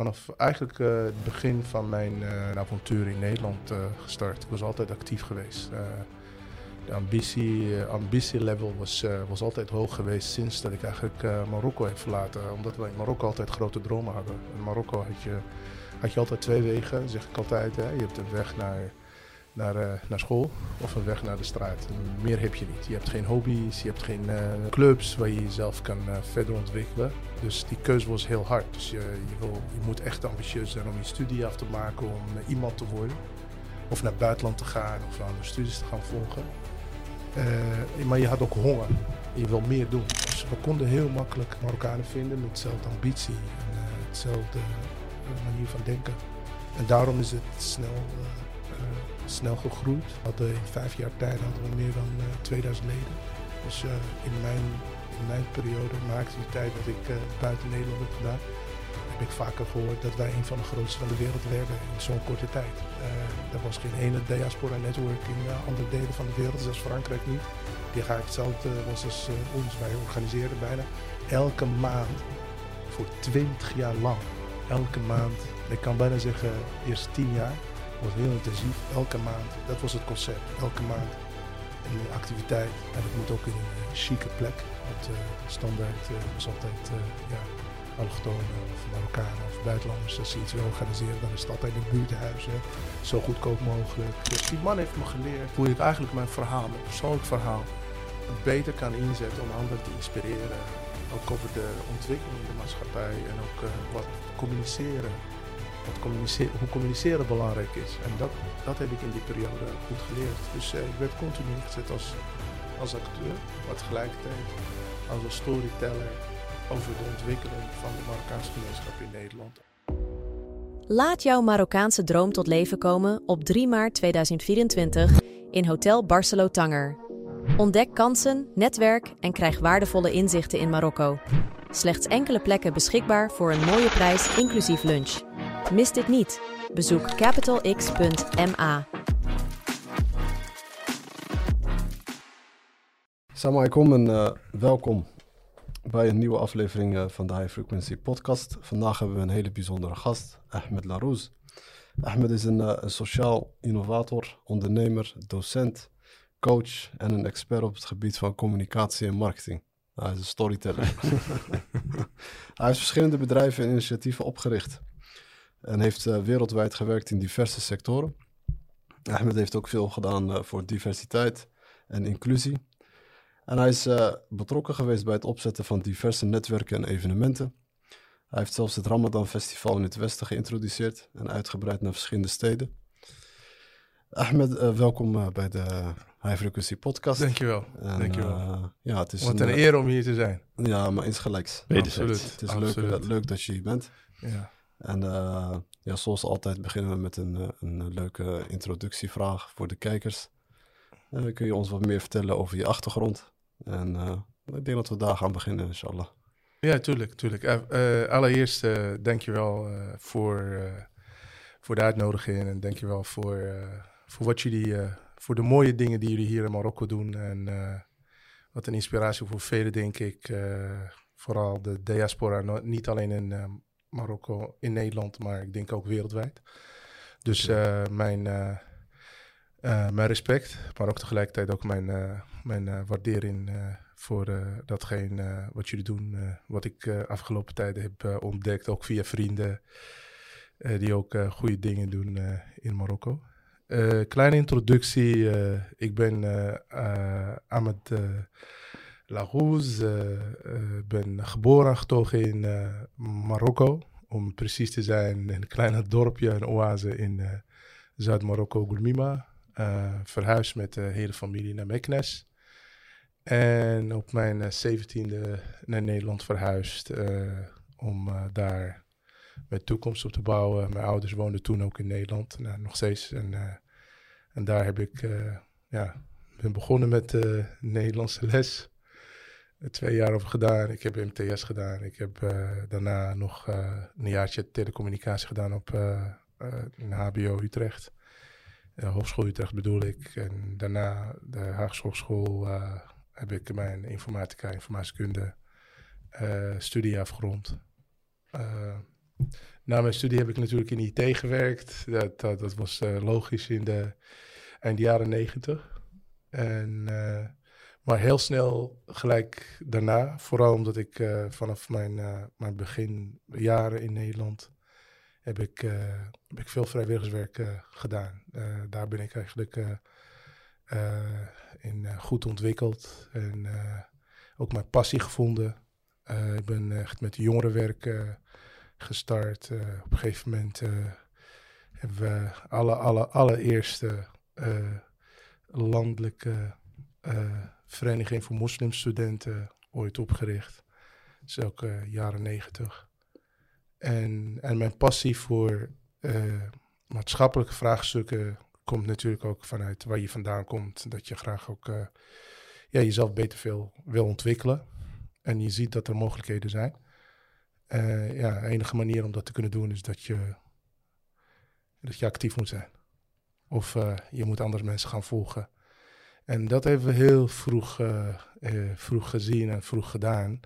vanaf eigenlijk het begin van mijn avontuur in Nederland gestart. Ik was altijd actief geweest. de ambitie, ambitielevel was, was altijd hoog geweest sinds dat ik eigenlijk Marokko heb verlaten. Omdat we in Marokko altijd grote dromen hadden. In Marokko had je, had je altijd twee wegen, zeg ik altijd. Hè. Je hebt een weg naar naar, uh, naar school of een weg naar de straat. meer heb je niet. Je hebt geen hobby's, je hebt geen uh, clubs waar je jezelf kan uh, verder ontwikkelen. Dus die keuze was heel hard. Dus je, je, je moet echt ambitieus zijn om je studie af te maken, om iemand te worden. Of naar het buitenland te gaan of andere studies te gaan volgen. maar je had ook honger. Je wil meer doen. Dus we konden heel makkelijk Marokkanen vinden met dezelfde ambitie en hetzelfde manier van denken. En daarom is het snel snel gegroeid. Hadden in vijf jaar tijd hadden we meer dan 2000 eh, leden. Dus eh, in, mijn, in mijn periode, activiteit dat ik eh, buiten Nederland heb gedaan, heb ik vaker gehoord dat wij een van de grootste van de wereld werden in zo'n korte tijd. er was geen ene diaspora network in andere delen van de wereld, zoals Frankrijk niet. Die ga hetzelfde was als ons. Wij organiseerden bijna elke maand voor 20 jaar lang. Elke maand, ik kan bijna zeggen eerst 10 jaar, was heel intensief, elke maand. Dat was het concept, elke maand een activiteit. En het moet ook in een uh, chique plek. Want uh, standaard uh, was altijd ja, allochtonen of Marokkanen of buitenlanders. Als ze iets willen organiseren, dan is het altijd in buurthuizen. Zo goedkoop mogelijk. Dus die man heeft me geleerd hoe ik eigenlijk mijn verhaal, mijn persoonlijk verhaal, beter kan inzetten om anderen te inspireren. Ook over de ontwikkeling in de maatschappij en ook wat communiceren hoe communiceren belangrijk is. En dat, dat heb ik in die periode goed geleerd. Dus eh, ik werd continu ingezet als, als acteur, maar tegelijkertijd als een storyteller over de ontwikkeling van de Marokkaanse gemeenschap in Nederland. Laat jouw Marokkaanse droom tot leven komen op 3 maart 2024 in Hotel Barcelo Tanger. Ontdek kansen, netwerk en krijg waardevolle inzichten in Marokko. Slechts enkele plekken beschikbaar voor een mooie prijs inclusief lunch. Mis dit niet. Bezoek capitalx.ma. Salam alaikum en uh, welkom bij een nieuwe aflevering uh, van de High Frequency Podcast. Vandaag hebben we een hele bijzondere gast, Ahmed Larouz. Ahmed is een, uh, een sociaal innovator, ondernemer, docent, coach en een expert op het gebied van communicatie en marketing. Hij is een storyteller. Hij heeft verschillende bedrijven en initiatieven opgericht en heeft uh, wereldwijd gewerkt in diverse sectoren. Ahmed heeft ook veel gedaan uh, voor diversiteit en inclusie. En hij is uh, betrokken geweest bij het opzetten van diverse netwerken en evenementen. Hij heeft zelfs het Ramadan Festival in het Westen geïntroduceerd en uitgebreid naar verschillende steden. Ahmed, welkom bij de High Frequency Podcast. Dankjewel. En, Dankjewel. ja, het is Wat een, een eer om hier te zijn. Ja, maar insgelijks. Absoluut. Het is Leuk, leuk dat je hier bent. Ja. En uh, ja, zoals altijd beginnen we met een, eh, een leuke introductievraag voor de kijkers. Uh, kun je ons wat meer vertellen over je achtergrond? En ik denk dat we daar gaan beginnen, inshallah. Ja, tuurlijk, tuurlijk. allereerst dankjewel voor, voor de uitnodiging en dankjewel voor, voor wat jullie, voor de mooie dingen die jullie hier in Marokko doen. En wat een inspiratie voor velen, denk ik. vooral de diaspora, niet alleen in Marokko in Nederland, maar ik denk ook wereldwijd. Dus uh, mijn, uh, uh, mijn respect, maar ook tegelijkertijd ook mijn, mijn waardering voor datgene wat jullie doen. wat ik afgelopen tijden heb ontdekt, ook via vrienden die ook goede dingen doen in Marokko. kleine introductie, ik ben Ahmed Lagouz. Uh, uh, ben geboren en getogen in uh, Marokko. Om precies te zijn, in een klein dorpje, een oase in Zuid-Marokko, Goulmima. verhuisd met de hele familie naar Meknes. En op mijn zeventiende naar Nederland verhuisd om daar mijn toekomst op te bouwen. Mijn ouders woonden toen ook in Nederland, nou, nog steeds. En, en daar heb ik, ja, ben begonnen met Nederlandse les twee jaar over gedaan. Ik heb MTS gedaan. Ik heb uh, daarna nog uh, een jaartje telecommunicatie gedaan op uh, in HBO Utrecht. Hogeschool Utrecht bedoel ik. En daarna de Haagse heb ik mijn informatica, informatiekunde studie afgerond. na mijn studie heb ik natuurlijk in IT gewerkt. Dat, dat, dat was logisch in de eind jaren negentig. En, maar heel snel gelijk daarna, vooral omdat ik uh, vanaf mijn, mijn beginjaren in Nederland heb ik, heb ik veel vrijwilligerswerk gedaan. daar ben ik eigenlijk in goed ontwikkeld en ook mijn passie gevonden. ik ben echt met jongerenwerk gestart. Uh, op een gegeven moment uh, hebben we alle, alle, allereerste uh, landelijke vereniging voor moslimstudenten ooit opgericht. Dat is ook jaren negentig. En, en mijn passie voor maatschappelijke vraagstukken komt natuurlijk ook vanuit waar je vandaan komt. Dat je graag ook ja, jezelf beter veel wil ontwikkelen. En je ziet dat er mogelijkheden zijn. Ja, de enige manier om dat te kunnen doen is dat je, dat je actief moet zijn. Of je moet andere mensen gaan volgen. En dat hebben we heel vroeg, uh, vroeg gezien en vroeg gedaan.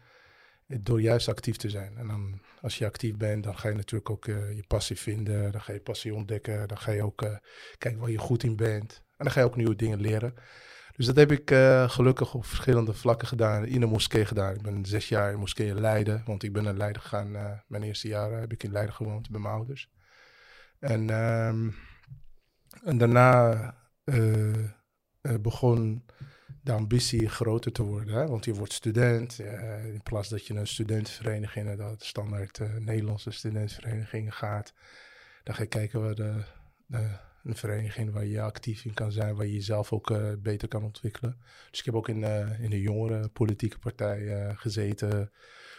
Door juist actief te zijn. En dan, als je actief bent, dan ga je natuurlijk ook je passie vinden. Dan ga je passie ontdekken. Dan ga je ook kijken waar je goed in bent. En dan ga je ook nieuwe dingen leren. Dus dat heb ik gelukkig op verschillende vlakken gedaan. In een moskee gedaan. Ik ben zes jaar in moskee in Leiden. Want ik ben naar Leiden gegaan. Mijn eerste jaren heb ik in Leiden gewoond bij mijn ouders. En, um, en daarna begon de ambitie groter te worden. Hè? Want je wordt student. in plaats dat je een studentenvereniging, dat standaard Nederlandse studentenvereniging gaat. Dan ga je kijken waar de, de een vereniging waar je actief in kan zijn, waar je jezelf ook uh, beter kan ontwikkelen. Dus ik heb ook in, uh, in een jongere politieke partij uh, gezeten.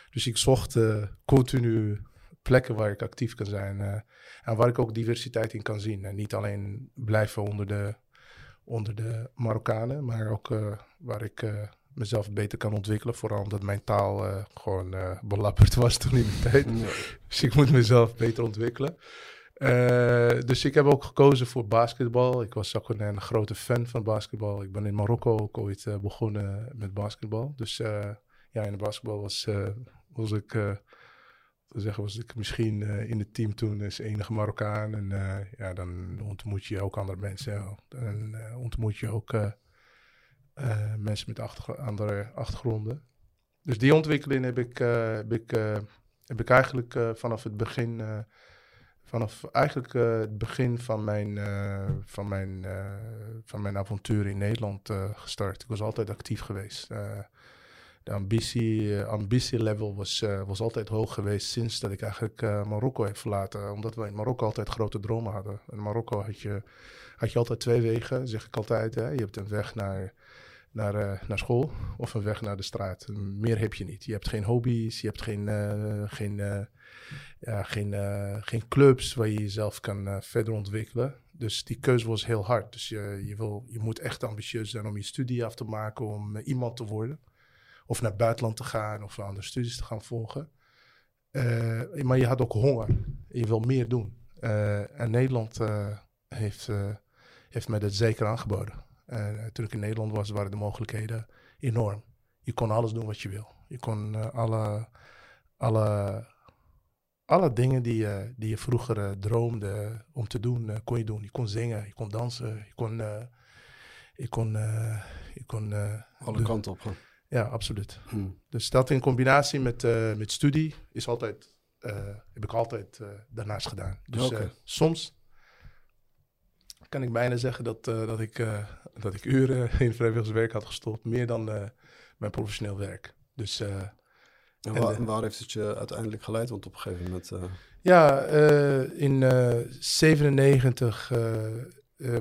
Dus ik zocht continu plekken waar ik actief kan zijn en waar ik ook diversiteit in kan zien. En niet alleen blijven onder de, onder de Marokkanen, maar ook waar ik mezelf beter kan ontwikkelen. Vooral omdat mijn taal gewoon belapperd was toen in de tijd. Dus ik moet mezelf beter ontwikkelen. Dus ik heb ook gekozen voor basketbal. Ik was ook een, een, grote fan van basketbal. Ik ben in Marokko ook ooit begonnen met basketbal. Dus ja, in de basketbal was, was ik, te zeggen, was ik misschien in het team toen als enige Marokkaan. En ja, dan ontmoet je ook andere mensen. En ontmoet je ook mensen met achter, andere achtergronden. Dus die ontwikkeling heb ik, heb ik, heb ik eigenlijk vanaf het begin vanaf eigenlijk het begin van mijn, van, mijn, van mijn avontuur in Nederland gestart. Ik was altijd actief geweest. De ambitie, ambitielevel was, was altijd hoog geweest sinds dat ik eigenlijk Marokko heb verlaten. Omdat we in Marokko altijd grote dromen hadden. In Marokko had je, had je altijd twee wegen, zeg ik altijd. Hè? Je hebt een weg naar naar, naar school of een weg naar de straat. Meer heb je niet. Je hebt geen hobby's, je hebt geen, geen, ja, geen, geen clubs waar je jezelf kan verder ontwikkelen. Dus die keuze was heel hard. Dus je, je, wil, je moet echt ambitieus zijn om je studie af te maken, om iemand te worden. Of naar het buitenland te gaan of andere studies te gaan volgen. maar je had ook honger. Je wil meer doen. en Nederland heeft, heeft mij dat zeker aangeboden. Toen ik in Nederland was, waren de mogelijkheden enorm. Je kon alles doen wat je wil. Je kon alle, alle, alle dingen die je, die je vroeger droomde om te doen, kon je doen. Je kon zingen, je kon dansen, je kon... je kon, je kon alle kanten op gaan. Ja, absoluut. Hmm. Dus dat in combinatie met, met studie is altijd, heb ik altijd daarnaast gedaan. Dus okay. soms kan ik bijna zeggen dat, dat, ik, dat ik uren in vrijwilligerswerk had gestopt. Meer dan mijn professioneel werk. Dus, en waar, en waar, heeft het je uiteindelijk geleid? Want op een gegeven moment... Ja, in 97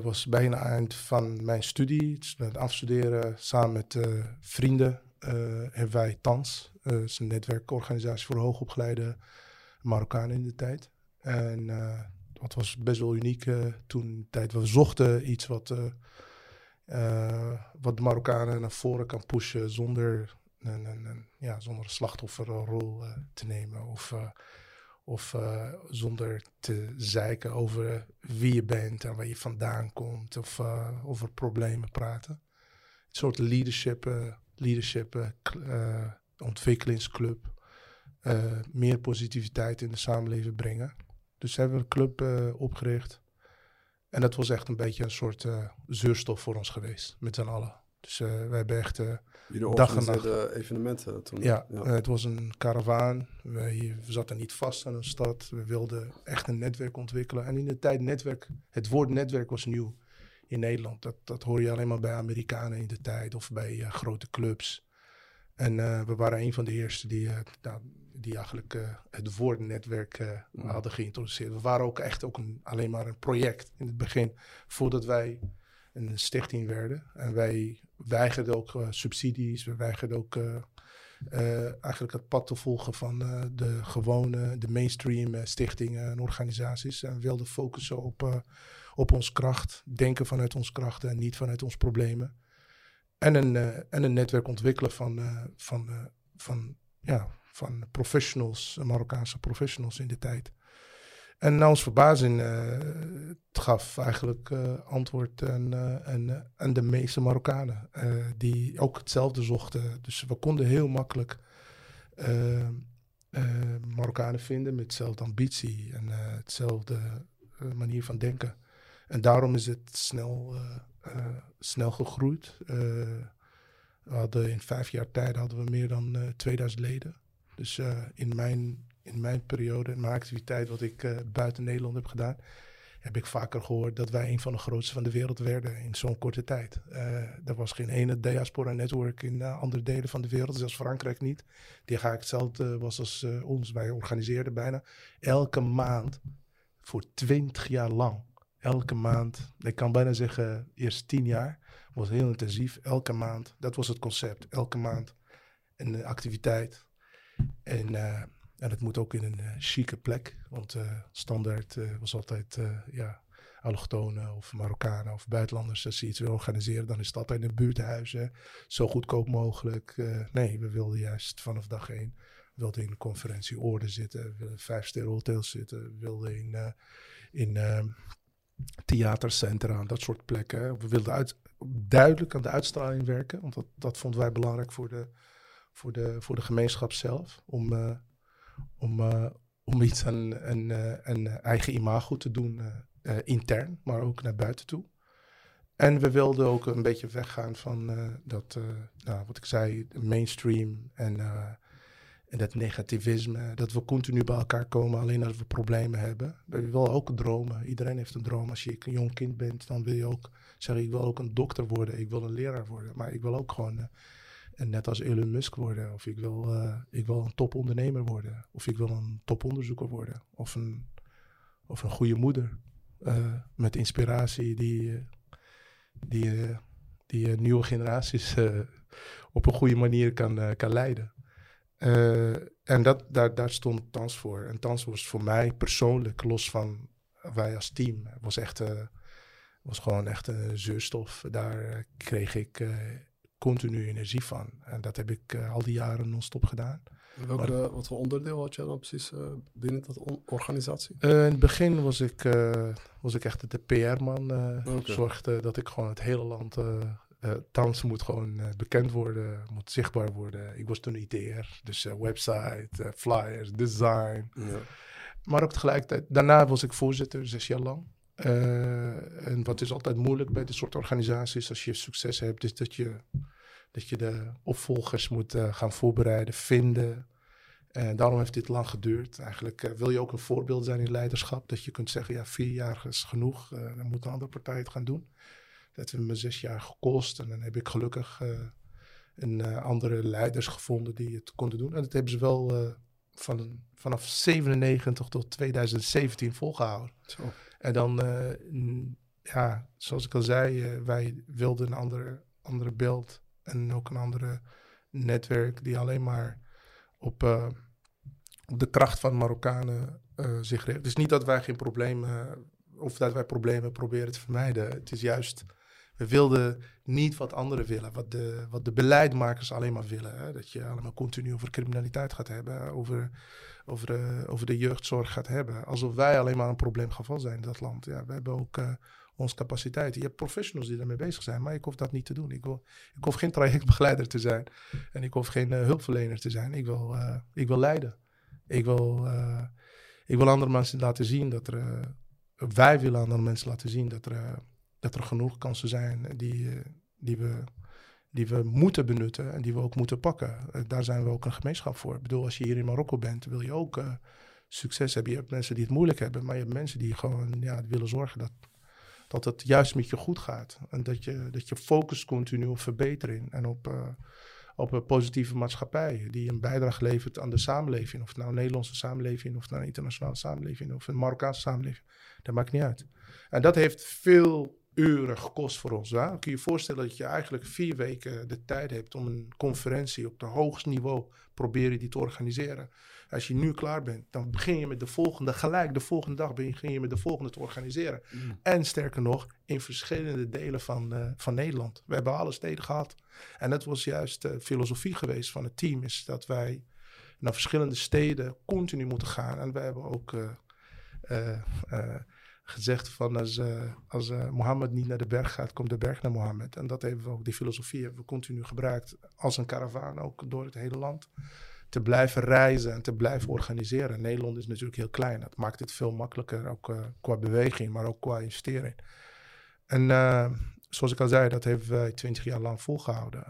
was bijna eind van mijn studie. Dus het afstuderen samen met vrienden hebben wij TANS. Dat is een netwerkorganisatie voor hoogopgeleide Marokkanen in de tijd. En dat was best wel uniek toen tijd. We zochten iets wat, wat de Marokkanen naar voren kan pushen zonder een, ja, zonder slachtofferrol te nemen. Of, of zonder te zeiken over wie je bent en waar je vandaan komt. Of over problemen praten. Een soort leadership, leadership ontwikkelingsclub. meer positiviteit in de samenleving brengen. Dus hebben we een club opgericht. En dat was echt een beetje een soort zuurstof voor ons geweest, met z'n allen. Dus uh, we hebben echt uh, dag en nacht... evenementen toen? Ja, ja. het was een karavaan. We, we, zaten niet vast aan een stad. We wilden echt een netwerk ontwikkelen. En in de tijd netwerk, het woord netwerk was nieuw in Nederland. Dat, dat hoor je alleen maar bij Amerikanen in de tijd of bij uh, grote clubs. En we waren een van de eerste die, nou, die eigenlijk het woord netwerk mm. hadden geïntroduceerd. We waren ook echt ook een, alleen maar een project in het begin, voordat wij een stichting werden. En wij weigerden ook subsidies, we weigerden ook uh, eigenlijk het pad te volgen van de gewone, de mainstream stichtingen en organisaties. En wilden focussen op, op ons kracht, denken vanuit ons krachten en niet vanuit ons problemen. En een, en een netwerk ontwikkelen van, van, van, ja, van professionals, Marokkaanse professionals in de tijd. En naar ons verbazing gaf eigenlijk antwoord aan, uh, aan, de meeste Marokkanen. die ook hetzelfde zochten. Dus we konden heel makkelijk Marokkanen vinden met hetzelfde ambitie en hetzelfde manier van denken. En daarom is het snel, snel gegroeid. we hadden in vijf jaar tijd hadden we meer dan 2000 leden. Dus in mijn in mijn periode, in mijn activiteit, wat ik buiten Nederland heb gedaan, heb ik vaker gehoord dat wij een van de grootste van de wereld werden in zo'n korte tijd. Uh, er was geen ene diaspora network in andere delen van de wereld, zelfs Frankrijk niet. Die ga ik hetzelfde was als ons. Wij organiseerden bijna elke maand voor twintig jaar lang. Elke maand, ik kan bijna zeggen eerst tien jaar, was heel intensief. Elke maand, dat was het concept. Elke maand een activiteit. En en het moet ook in een uh, chique plek. Want standaard was altijd ja, allochtonen of Marokkanen of buitenlanders. Als ze iets willen organiseren, dan is het altijd in een buurthuis. Zo goedkoop mogelijk. nee, we wilden juist vanaf dag één. We wilden in een conferentie orde zitten. We wilden vijf sterren hotels zitten. We wilden in, in theatercentra, dat soort plekken. We wilden uit, duidelijk aan de uitstraling werken. Want dat, dat vonden wij belangrijk voor de, voor de, voor de gemeenschap zelf. Om om, uh, om iets aan een, een eigen imago te doen, intern, maar ook naar buiten toe. En we wilden ook een beetje weggaan van dat, nou, wat ik zei, mainstream en, en dat negativisme. Dat we continu bij elkaar komen alleen als we problemen hebben. We willen ook dromen. Iedereen heeft een droom. Als je een jong kind bent, dan wil je ook zeggen: Ik wil ook een dokter worden, ik wil een leraar worden. Maar ik wil ook gewoon en net als Elon Musk worden. Of ik wil, uh, ik wil een topondernemer worden. Of ik wil een toponderzoeker worden. Of een, of een goede moeder. Uh, met inspiratie die, eh, die, die nieuwe generaties op een goede manier kan, kan leiden. En dat, daar, daar stond Tans voor. En Tans was voor mij persoonlijk, los van wij als team, was echt was gewoon echt een zuurstof. Daar kreeg ik continu energie van. En dat heb ik uh, al die jaren non-stop gedaan. Maar, wat voor onderdeel had je dan precies uh, binnen dat organisatie? Uh, in het begin was ik, was ik echt de PR-man. Okay. Zorgde dat ik gewoon het hele land... Thans moet gewoon bekend worden, moet zichtbaar worden. Ik was toen ITR, dus website, flyers, design. Ja. Maar ook tegelijkertijd, daarna was ik voorzitter, zes jaar lang. Uh, en wat is altijd moeilijk bij dit soort organisaties als je succes hebt, is dat je, dat je de opvolgers moet uh, gaan voorbereiden, vinden. En daarom heeft dit lang geduurd. Eigenlijk uh, wil je ook een voorbeeld zijn in leiderschap. Dat je kunt zeggen, ja, vier jaar is genoeg. dan moet een andere partij het gaan doen. Dat heeft me zes jaar gekost. En dan heb ik gelukkig een, andere leiders gevonden die het konden doen. En dat hebben ze wel van, vanaf 97 tot 2017 volgehouden. Zo. En dan, uh, ja, zoals ik al zei, uh, wij wilden een andere, andere beeld en ook een andere netwerk die alleen maar op, uh, op de kracht van Marokkanen zich richt. Dus niet dat wij geen problemen, of dat wij problemen proberen te vermijden. Het is juist we wilden niet wat anderen willen, wat de, wat de beleidmakers alleen maar willen. Hè? Dat je allemaal continu over criminaliteit gaat hebben, over, over, de, over de jeugdzorg gaat hebben. Alsof wij alleen maar een probleemgeval zijn in dat land. Ja, we hebben ook uh, onze capaciteit. Je hebt professionals die daarmee bezig zijn, maar ik hoef dat niet te doen. Ik, ik hoef geen trajectbegeleider te zijn en ik hoef geen uh, hulpverlener te zijn. Ik wil, ik wil leiden. Ik wil, ik wil andere mensen laten zien dat er... wij willen andere mensen laten zien dat er, dat er genoeg kansen zijn die, die we die we moeten benutten en die we ook moeten pakken. Uh, daar zijn we ook een gemeenschap voor. Ik bedoel, als je hier in Marokko bent, wil je ook uh, succes hebben. Je hebt mensen die het moeilijk hebben, maar je hebt mensen die gewoon ja, willen zorgen dat, dat het juist met je goed gaat. En dat je, dat je focust continu op verbetering en op, op een positieve maatschappij die een bijdrage levert aan de samenleving. Of het nou een Nederlandse samenleving, of nou een internationale samenleving, of een Marokkaanse samenleving. Dat maakt niet uit. En dat heeft veel uren gekost voor ons. Hè? Kun je je voorstellen dat je eigenlijk vier weken de tijd hebt om een conferentie op het hoogste niveau proberen die te organiseren. Als je nu klaar bent, dan begin je met de volgende, gelijk de volgende dag begin je met de volgende te organiseren. Mm. En sterker nog, in verschillende delen van, uh, van Nederland. We hebben alle steden gehad. En dat was juist de filosofie geweest van het team, is dat wij naar verschillende steden continu moeten gaan. En we hebben ook uh, uh, gezegd van als, uh, als uh, Mohammed niet naar de berg gaat, komt de berg naar Mohammed. En dat hebben we ook, die filosofie hebben we continu gebruikt als een karavaan, ook door het hele land. Te blijven reizen en te blijven organiseren. Nederland is natuurlijk heel klein. Dat maakt het veel makkelijker, ook uh, qua beweging, maar ook qua investering. En zoals ik al zei, dat hebben wij twintig jaar lang volgehouden.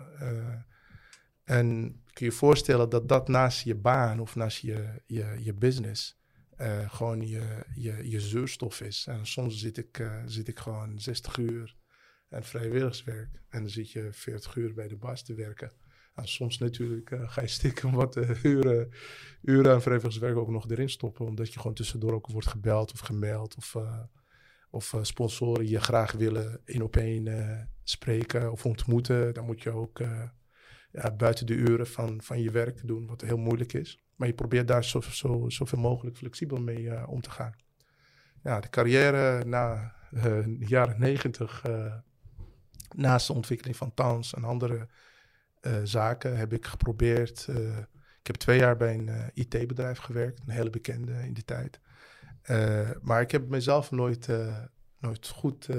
en kun je je voorstellen dat dat naast je baan of naast je, je, je business uh, gewoon je, je, je zuurstof is. En soms zit ik, uh, zit ik gewoon 60 uur en vrijwilligerswerk. En dan zit je 40 uur bij de baas te werken. En soms natuurlijk uh, ga je stiekem wat uren, uren aan vrijwilligerswerk ook nog erin stoppen. Omdat je gewoon tussendoor ook wordt gebeld of gemaild. Of, of sponsoren je graag willen in op één spreken of ontmoeten. Dan moet je ook ja, buiten de uren van, van je werk doen, wat heel moeilijk is. Maar je probeert daar zo, zo, zoveel mogelijk flexibel mee uh, om te gaan. Ja, de carrière na uh, de jaren negentig, uh, naast de ontwikkeling van Towns en andere zaken, heb ik geprobeerd. ik heb twee jaar bij een IT-bedrijf gewerkt, een hele bekende in die tijd. maar ik heb mezelf nooit, nooit goed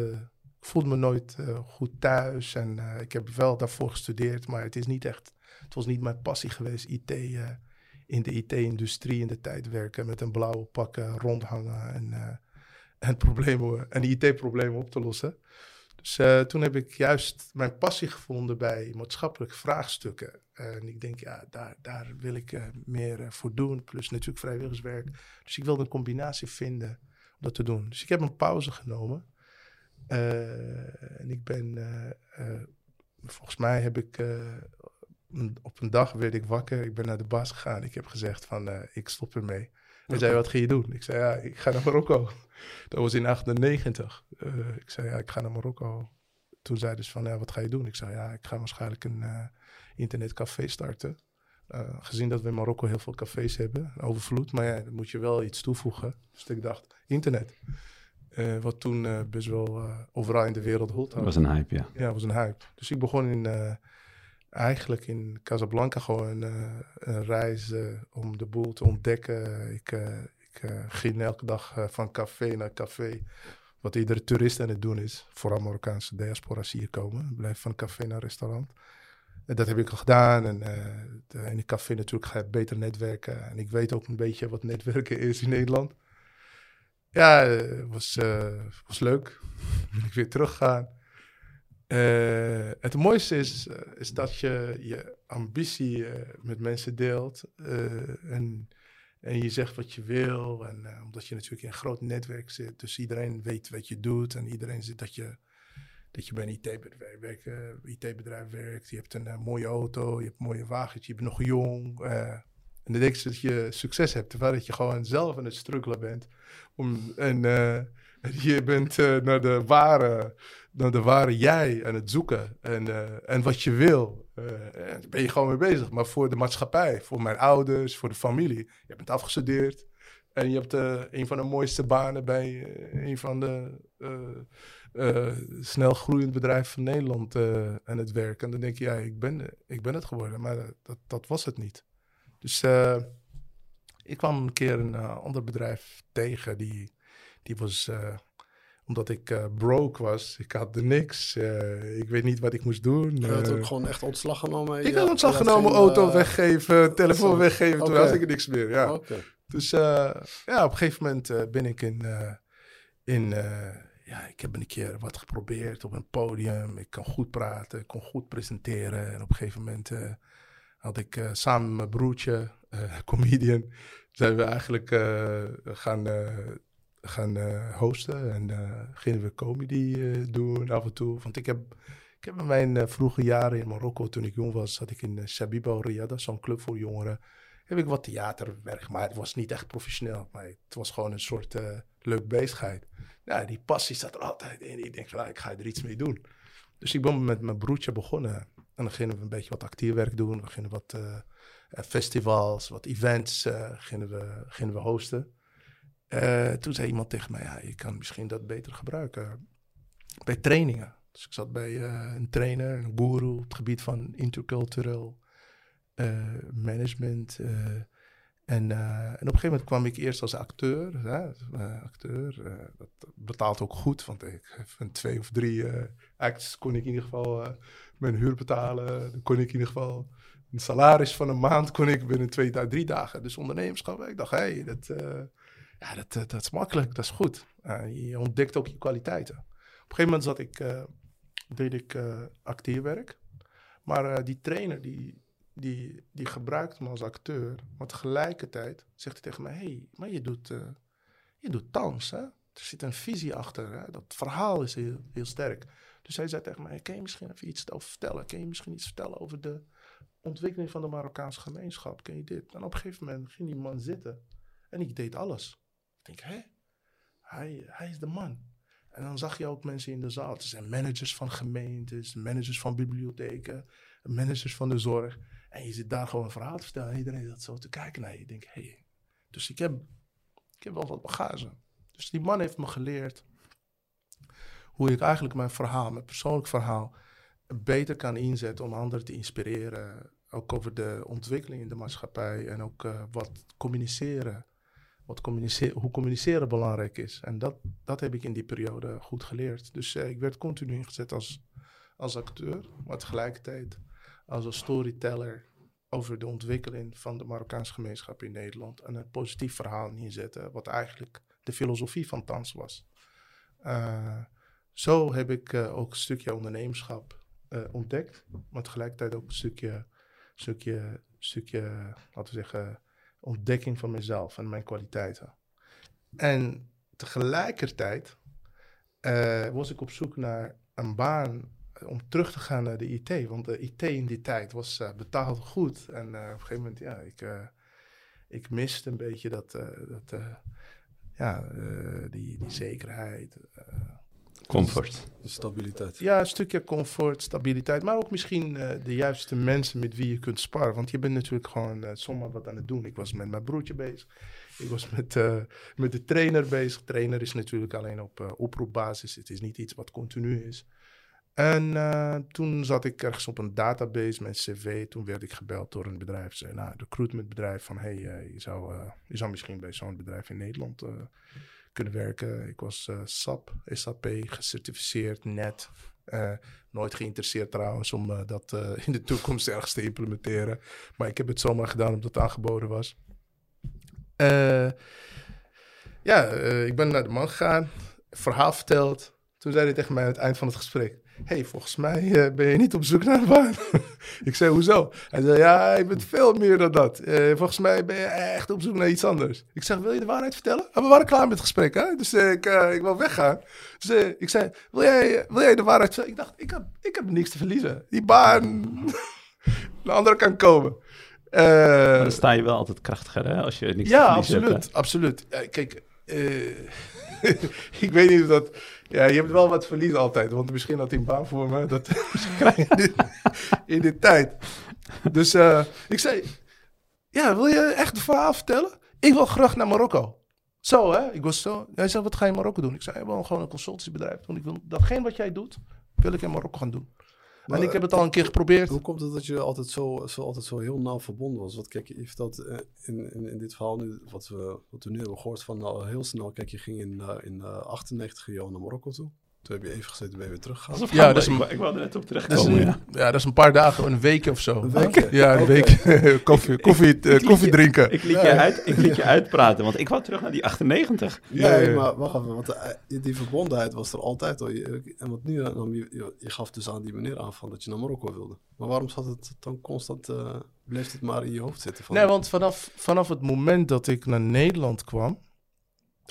voelde me nooit goed thuis. En ik heb wel daarvoor gestudeerd, maar het is niet echt. Het was niet mijn passie geweest, IT in de IT-industrie in de tijd werken met een blauwe pakken rondhangen en, uh, en, problemen, en IT-problemen op te lossen. Dus uh, toen heb ik juist mijn passie gevonden bij maatschappelijke vraagstukken. En ik denk, ja, daar, daar wil ik uh, meer voor doen. Plus natuurlijk vrijwilligerswerk. Dus ik wilde een combinatie vinden om dat te doen. Dus ik heb een pauze genomen. en ik ben, volgens mij heb ik op een dag werd ik wakker. Ik ben naar de baas gegaan. Ik heb gezegd van, uh, ik stop ermee. Hij zei, wat ga je doen? Ik zei, ja, ik ga naar Marokko. Dat was in 98. Uh, eh, ik zei, ja, ik ga naar Marokko. Toen zei dus van, ja, wat ga je doen? Ik zei, ja, ik ga waarschijnlijk een uh, internetcafé starten. gezien dat we in Marokko heel veel cafés hebben, overvloed. Maar ja, dan moet je wel iets toevoegen. Dus ik dacht, internet. wat toen best wel overal in de wereld had. Dat was een hype, ja. Ja, was een hype. Dus ik begon in eigenlijk in Casablanca gewoon uh, een reis uh, om de boel te ontdekken. Ik, uh, ik ging elke dag van café naar café. Wat iedere toerist aan het doen is. Vooral Marokkaanse diaspora's hier komen. Blijf van café naar restaurant. En dat heb ik al gedaan. En in een café natuurlijk ga je beter netwerken. En ik weet ook een beetje wat netwerken is in Nederland. Ja, het was, was leuk. ik weer teruggegaan. Uh, het mooiste is, uh, is dat je je ambitie uh, met mensen deelt en, en je zegt wat je wil. En omdat je natuurlijk in een groot netwerk zit, dus iedereen weet wat je doet en iedereen ziet dat je, dat je bij een IT-bedrijf, IT-bedrijf werkt. Je hebt een mooie auto, je hebt een mooie wagentje, je bent nog jong. en dan denk je dat je succes hebt, terwijl je gewoon zelf aan het struggelen bent. Om, en je bent naar de ware dan de ware jij aan het zoeken en, uh, en wat je wil. Uh, ben je gewoon mee bezig. Maar voor de maatschappij, voor mijn ouders, voor de familie. Je bent afgestudeerd en je hebt een van de mooiste banen bij een van de snel groeiend bedrijven van Nederland aan het werk. En dan denk je, ja, ik ben, ik ben het geworden. Maar dat, dat was het niet. Dus ik kwam een keer een ander bedrijf tegen die, die was omdat ik uh, broke was. Ik had er niks. Uh, ik weet niet wat ik moest doen. Je had ook eh. gewoon echt ontslag genomen? Ik had ontslag genomen, auto weggeven, telefoon weggeven. Toen had ik niks meer. Ja. Dus ja, op een gegeven moment ben ik in, in ja, ik heb een keer wat geprobeerd op een podium. Ik kan goed praten, ik kon goed presenteren. En op een gegeven moment had ik samen met mijn broertje, comedian, zijn we eigenlijk gaan, gaan hosten. En gingen we comedy doen af en toe. Want ik heb, ik heb in mijn vroege jaren in Marokko, toen ik jong was, zat ik in Shabiba Riyadh, zo'n club voor jongeren heb ik wat theaterwerk, maar het was niet echt professioneel. Maar het was gewoon een soort leuk bezigheid. Ja, die passie zat er altijd in. Ik denk van, nou, ik ga er iets mee doen. Dus ik ben met mijn broertje begonnen. En dan gingen we een beetje wat actierwerk doen. We gingen wat festivals, wat events uh, gingen we, gingen we hosten. Toen zei iemand tegen mij, ja, je kan misschien dat beter gebruiken bij trainingen. Dus ik zat bij een trainer, een guru op het gebied van intercultureel uh, management. En, en op een gegeven moment kwam ik eerst als acteur. Hè, acteur, dat betaalt ook goed, want ik van twee of drie acts kon ik in ieder geval mijn huur betalen. Dan kon ik in ieder geval een salaris van een maand kon ik binnen twee, drie dagen. Dus ondernemerschap, ik dacht, hé, hey, dat, ja, dat, dat is makkelijk, dat is goed. je ontdekt ook je kwaliteiten. Op een gegeven moment zat ik, deed ik acteerwerk. Maar die trainer, die, die, die gebruikt me als acteur. Maar tegelijkertijd zegt hij tegen mij: hey, maar je doet, uh, je doet dans, hè? Er zit een visie achter. Hè? Dat verhaal is heel, heel sterk. Dus hij zei tegen mij: Kan je misschien even iets over vertellen? Kan je misschien iets vertellen over de ontwikkeling van de Marokkaanse gemeenschap? Ken je dit? En op een gegeven moment ging die man zitten en ik deed alles. Denk: Hé, hij, hij is de man. En dan zag je ook mensen in de zaal. Er zijn managers van gemeentes, managers van bibliotheken, managers van de zorg. En je zit daar gewoon een verhaal te vertellen. En iedereen zat zo te kijken naar je. Ik denk, hé. Hey. Dus ik heb, ik heb wel wat bagage. Dus die man heeft me geleerd hoe ik eigenlijk mijn verhaal, mijn persoonlijk verhaal, beter kan inzetten om anderen te inspireren. Ook over de ontwikkeling in de maatschappij en ook uh, wat communiceren. Wat communiceren, hoe communiceren belangrijk is. En dat, dat heb ik in die periode goed geleerd. Dus uh, ik werd continu ingezet als, als acteur, maar tegelijkertijd als een storyteller over de ontwikkeling van de Marokkaanse gemeenschap in Nederland. En een positief verhaal neerzetten, wat eigenlijk de filosofie van Tans was. Uh, zo heb ik uh, ook een stukje ondernemerschap ontdekt, maar tegelijkertijd ook een stukje, stukje, stukje, laten we zeggen, ontdekking van mezelf en mijn kwaliteiten. En tegelijkertijd was ik op zoek naar een baan om terug te gaan naar de IT. Want de IT in die tijd was uh, betaald goed. En op een gegeven moment, ja, ik, ik miste een beetje dat, dat ja, die, die zekerheid. Comfort. Stabiliteit. Ja, een stukje comfort, stabiliteit. Maar ook misschien de juiste mensen met wie je kunt sparen. Want je bent natuurlijk gewoon zomaar wat aan het doen. Ik was met mijn broertje bezig. Ik was met, met de trainer bezig. Trainer is natuurlijk alleen op oproepbasis. Het is niet iets wat continu is. En uh, toen zat ik ergens op een database met cv. Toen werd ik gebeld door een bedrijf. Zei, nou, een recruitmentbedrijf van... hey, uh, je, zou, uh, je zou misschien bij zo'n bedrijf in Nederland kunnen werken. Ik was SAP, SAP, gecertificeerd, net. nooit geïnteresseerd trouwens om dat in de toekomst ergens te implementeren. Maar ik heb het zomaar gedaan omdat het aangeboden was. ja, ik ben naar de man gegaan. Verhaal verteld. Toen zei hij tegen mij aan het eind van het gesprek hey, volgens mij uh, ben je niet op zoek naar een baan. ik zei, hoezo? Hij zei, ja, je bent veel meer dan dat. Uh, volgens mij ben je echt op zoek naar iets anders. Ik zeg, wil je de waarheid vertellen? En we waren klaar met het gesprek, hè? Dus uh, ik, ik wil weggaan. Dus ik zei, wil jij, wil jij de waarheid vertellen? Ik dacht, ik heb, ik heb niks te verliezen. Die baan, de andere kan komen. dan sta je wel altijd krachtiger, hè? Als je niks ja, te absoluut, hebt, absoluut. kijk, ik weet niet of dat ja, je hebt wel wat verlies altijd. Want misschien had hij een baan voor me. Dat krijg je in dit tijd. Dus uh, ik zei... Ja, wil je echt de verhaal vertellen? Ik wil graag naar Marokko. Zo, hè? Ik was zo... Hij zei, wat ga je in Marokko doen? Ik zei, ik wil gewoon een consultiebedrijf doen. Ik wil datgene wat jij doet, wil ik in Marokko gaan doen. Maar, en ik heb het al een keer geprobeerd. Hoe komt het dat je altijd zo, zo, altijd zo heel nauw verbonden was? Want kijk, je vertelt uh, in, in, in, dit verhaal nu, wat we, wat we nu hebben gehoord van al heel snel. Kijk, je ging in, uh, in uh, 98 jaar naar Marokko toe. Toen heb je even gezeten, ben je weer teruggegaan. Ja, dat is ik, een- wou- ik wilde net op een, ja. ja, dat is een paar dagen, een week of zo. Een week? Ja, een week. koffie, koffie, eh, koffie drinken. Ik liet, je uit, ik liet je uitpraten, want ik wou terug naar die 98. Ja, Nee, ja. maar wacht even, want eh, die verbondenheid was er altijd al. Je- En wat nu, nam je, je, je gaf dus aan die meneer aan van dat je naar Marokko wilde. Maar waarom zat het dan constant, eh, bleef het maar in je hoofd zitten? Van, Nee, want vanaf, vanaf het moment dat ik naar Nederland kwam,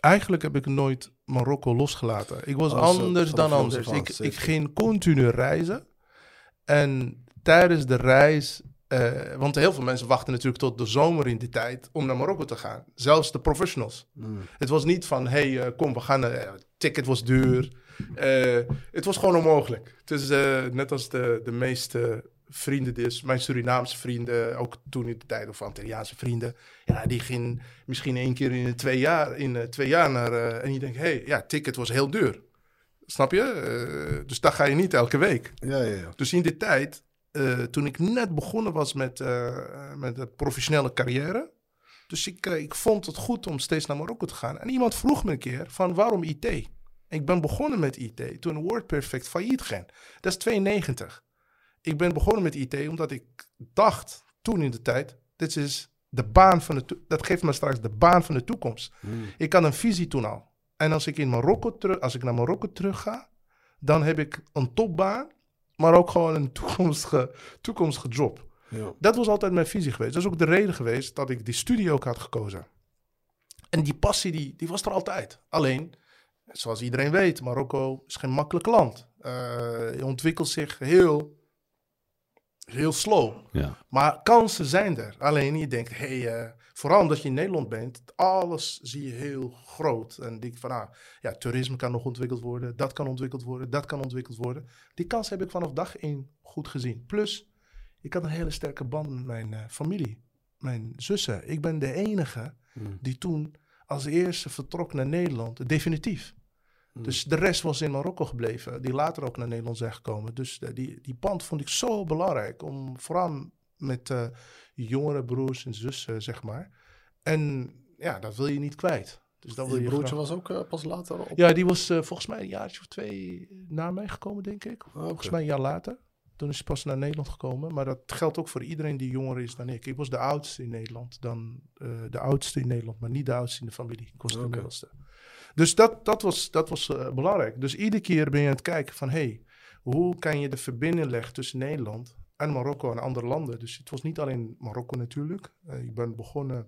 eigenlijk heb ik nooit Marokko losgelaten. Ik was Oh, anders dan anders. Ik, ik ging continu reizen. En tijdens de reis, eh, want heel veel mensen wachten natuurlijk tot de zomer in die tijd om naar Marokko te gaan. Zelfs de professionals. Mm. Het was niet van, hey, eh, kom, we gaan. eh, ticket was duur. Het was gewoon onmogelijk. Het is net als de, de meeste vrienden, dus mijn Surinaamse vrienden, ook toen in de tijd, of Antilliaanse vrienden, ja, die gingen misschien één keer in twee jaar, in, eh, twee jaar naar. eh, en je denkt, hey, ja, het ticket was heel duur. Snap je? Eh, dus daar ga je niet elke week. Ja, ja, ja. Dus in die tijd, toen ik net begonnen was met, met de professionele carrière. Dus ik, ik vond het goed om steeds naar Marokko te gaan. En iemand vroeg me een keer van waarom IT? Ik ben begonnen met IT toen WordPerfect failliet ging. Dat is 92. Ik ben begonnen met IT omdat ik dacht toen in de tijd, dit is de baan van de dat geeft me straks de baan van de toekomst. Mm. Ik had een visie toen al. En als ik in Marokko terug, als ik naar Marokko terug ga, dan heb ik een topbaan, maar ook gewoon een toekomstige, toekomstige job. ja. Dat was altijd mijn visie geweest. Dat is ook de reden geweest dat ik die studie ook had gekozen. En die passie, die, die was er altijd. Alleen, zoals iedereen weet, Marokko is geen makkelijk land. Eh, je ontwikkelt zich heel, heel slow. Ja. Maar kansen zijn er. Alleen je denkt, hey, eh, vooral omdat je in Nederland bent, alles zie je heel groot. En denk van, ah, ja, toerisme kan nog ontwikkeld worden, dat kan ontwikkeld worden, dat kan ontwikkeld worden. Die kans heb ik vanaf dag één goed gezien. Plus, ik had een hele sterke band met mijn eh, familie, mijn zussen. Ik ben de enige Mm. die toen als eerste vertrok naar Nederland, definitief. Mm. Dus de rest was in Marokko gebleven, die later ook naar Nederland zijn gekomen. Dus eh, die, die band vond ik zo belangrijk, om vooral met eh, jongere broers en zussen, zeg maar. En ja, dat wil je niet kwijt. Dus dat wil je je broertje graag- was ook eh, pas later op. Ja, die was volgens mij een jaartje of twee na mij gekomen, denk ik. Volgens mij een jaar later. Toen is hij pas naar Nederland gekomen. Maar dat geldt ook voor iedereen die jonger is dan ik. Ik was de oudste in Nederland. Dan de oudste in Nederland, maar niet de oudste in de familie. Ik was de middelste. Dus dat, dat was, dat was eh, belangrijk. Dus iedere keer ben je aan het kijken van... hey, hoe kan je de verbinding leggen tussen Nederland en Marokko en andere landen? Dus het was niet alleen Marokko natuurlijk. Eh, ik ben begonnen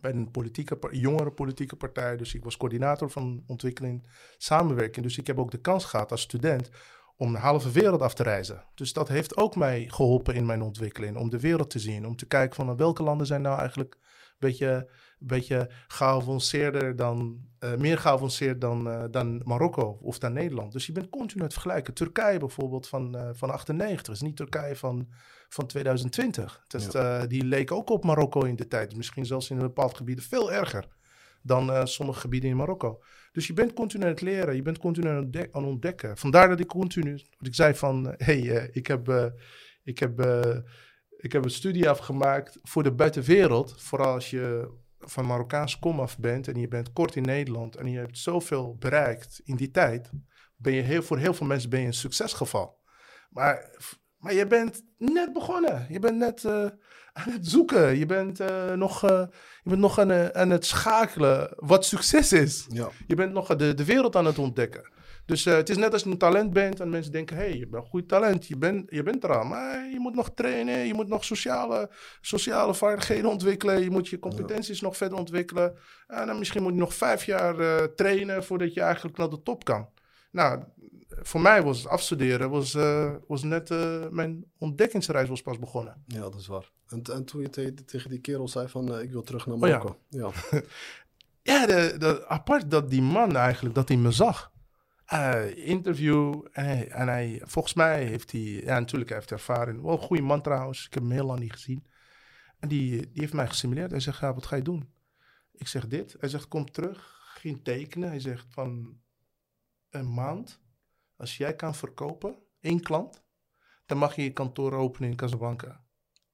bij een politieke, jongere politieke partij. Dus ik was coördinator van ontwikkeling, samenwerking. Dus ik heb ook de kans gehad als student om de halve wereld af te reizen. Dus dat heeft ook mij geholpen in mijn ontwikkeling. Om de wereld te zien. Om te kijken van welke landen zijn nou eigenlijk een beetje, een beetje geavanceerder dan, eh, meer geavanceerd dan, eh, dan Marokko of dan Nederland. Dus je bent continu aan het vergelijken. Turkije bijvoorbeeld van, eh, van 98 is niet Turkije van, van 2020. Het is, eh, die leek ook op Marokko in de tijd. Misschien zelfs in bepaalde gebieden veel erger dan sommige gebieden in Marokko. Dus je bent continu aan het leren, je bent continu aan het ontdek- ontdekken. Vandaar dat ik continu, wat ik zei van, hé, hey, ik, heb, ik, heb, ik heb een studie afgemaakt voor de buitenwereld. Vooral als je van Marokkaans komaf bent en je bent kort in Nederland en je hebt zoveel bereikt in die tijd, ben je heel, voor heel veel mensen ben je een succesgeval. Maar, maar je bent net begonnen. Je bent net eh, aan het zoeken. Je bent eh, nog, eh, je bent nog aan, aan het schakelen wat succes is. Ja. Je bent nog de, de wereld aan het ontdekken. Dus eh, het is net als je een talent bent en mensen denken: hé, hey, je bent een goed talent, je bent, je bent er al. Maar je moet nog trainen, je moet nog sociale, sociale vaardigheden ontwikkelen, je moet je competenties nog verder ontwikkelen. En dan misschien moet je nog vijf jaar eh, trainen voordat je eigenlijk naar de top kan. Nou, voor mij was het afstuderen, was, eh, was net mijn ontdekkingsreis was pas begonnen. ja, dat is waar. En, en toen je te- tegen die kerel zei van ik wil terug naar Oh ja. Marokko. ja. Ja, de, de, apart dat die man eigenlijk, dat hij me zag. Eh, interview. En hij, en volgens mij heeft hij, ja natuurlijk, hij heeft ervaring. Wel een goede man trouwens, ik heb hem heel lang niet gezien. En die, die heeft mij gesimuleerd. Hij zegt, ja, wat ga je doen? Ik zeg dit. Hij zegt, kom terug, geen tekenen. Hij zegt van een maand, als jij kan verkopen, één klant, dan mag je je kantoor openen in Casablanca.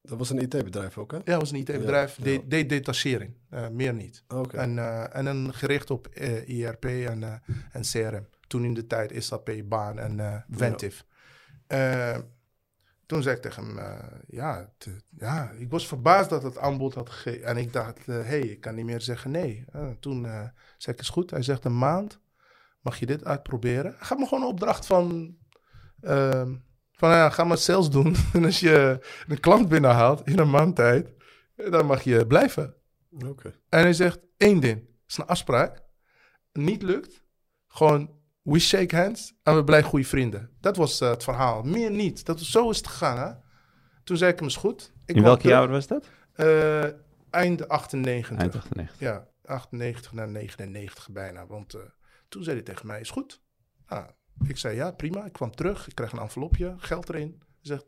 Dat was een IT-bedrijf ook, hè? Ja, dat was een IT-bedrijf, Ja, deed ja. deed detachering, eh, meer niet. Oké. En, eh, en dan gericht op eh, IRP en, en CRM. toen in de tijd SAP, Baan en Ventive. Eh, toen zei ik tegen hem, ja, ja, ik was verbaasd dat het aanbod had gegeven. En ik dacht, hé, hey, ik kan niet meer zeggen nee. Toen zei ik, is goed. Hij zegt, een maand mag je dit uitproberen. Hij gaf me gewoon een opdracht van, ehm, van ja, ga maar sales doen. en als je een klant binnenhaalt in een maand tijd, dan mag je blijven. Oké. En hij zegt één ding. Is een afspraak. Niet lukt. Gewoon, we shake hands en we blijven goede vrienden. Dat was eh, het verhaal. Meer niet. Dat, zo is het gegaan. Hè? Toen zei ik hem, is goed. Ik In welk jaar was dat? Eh, einde 98. Eind 98. Ja, 98 naar 99 bijna. Want eh, toen zei hij tegen mij, is goed. Ah, ik zei, ja, prima. Ik kwam terug. Ik kreeg een envelopje, geld erin. Hij zegt,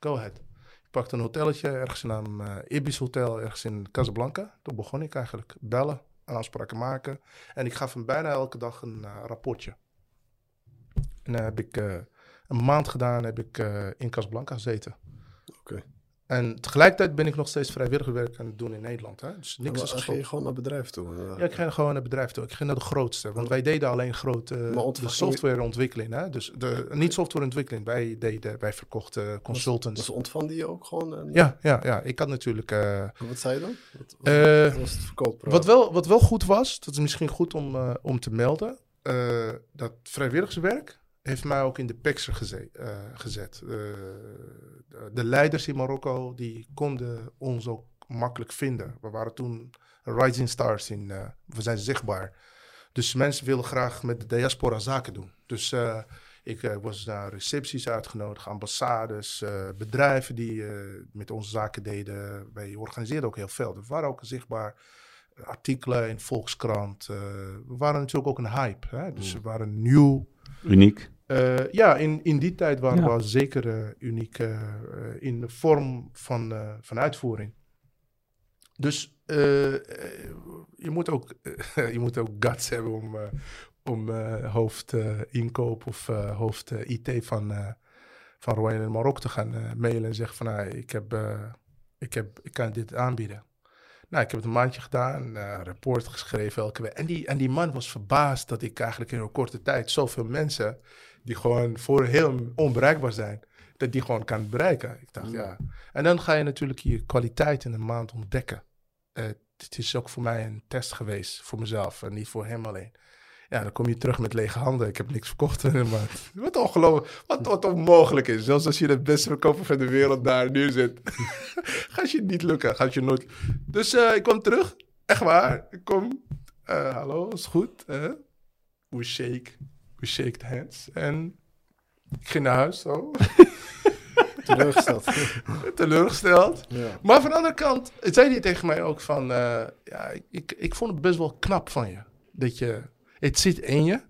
go ahead. Ik pakte een hotelletje ergens in een eh, Ibis Hotel, ergens in Casablanca. Toen begon ik eigenlijk bellen en afspraken maken. En ik gaf hem bijna elke dag een eh, rapportje. En dan heb ik eh, een maand gedaan, heb ik in Casablanca gezeten. Oké. En tegelijkertijd ben ik nog steeds vrijwilligerswerk aan het doen in Nederland. Hè? Dus niks Maar is ging je gewoon naar bedrijf toe? eh? Ja, ik ging gewoon naar bedrijf toe. Ik ging naar de grootste. Want wij deden alleen grote je- softwareontwikkeling. Hè? Dus de, niet softwareontwikkeling. Wij deden, wij verkochten consultants. Dus ontvang die je ook gewoon? En, Ja, ja, ja. Ik had natuurlijk. eh, Wat zei je dan? Wat, Eh, was het wat, wel, wat wel goed was, dat is misschien goed om, eh, om te melden. eh, dat vrijwilligerswerk heeft mij ook in de geze- eh, gezet. Eh, de, de leiders in Marokko die konden ons ook makkelijk vinden. We waren toen rising stars in. eh, we zijn zichtbaar. Dus mensen willen graag met de diaspora zaken doen. Dus ik was naar recepties uitgenodigd, ambassades, bedrijven die met onze zaken deden. Wij organiseerden ook heel veel. We waren ook zichtbaar. Artikelen in Volkskrant. we waren natuurlijk ook een hype. Hè? Dus we waren nieuw. Uniek. Eh, ja, in, in die tijd waren Ja. we zeker eh, uniek eh, in de vorm van, eh, van uitvoering. Dus je, moet ook, je moet ook guts hebben om, eh, om eh, hoofd eh, inkoop of eh, hoofd eh, IT van, eh van Royal in Marokko te gaan mailen en zeggen van nou, ik, heb, eh, ik, heb, ik kan dit aanbieden. Nou, ik heb het een maandje gedaan, eh, een rapport geschreven elke week. En die, en die man was verbaasd dat ik eigenlijk in een korte tijd zoveel mensen die gewoon voor heel onbereikbaar zijn, dat die gewoon kan bereiken. Ik dacht, ja. En dan ga je natuurlijk je kwaliteit in een maand ontdekken. Eh, het is ook voor mij een test geweest, voor mezelf en niet voor hem alleen. Ja, dan kom je terug met lege handen. Ik heb niks verkocht maand. Wat ongelooflijk, wat, wat onmogelijk is. Zelfs als je de beste verkoper van de wereld daar neerzet, gaat je niet lukken. Gaat je nooit. Dus eh, ik kwam terug, echt waar. Ik kom, eh, hallo, is goed. hè? we shake, we shake hands. En ik ging naar huis zo, Teleurgesteld. teleurgesteld. ja. Maar van de andere kant zei hij tegen mij ook van... eh, ja, ik- ik, ik vond het best wel knap van je. Dat je... Het zit in je.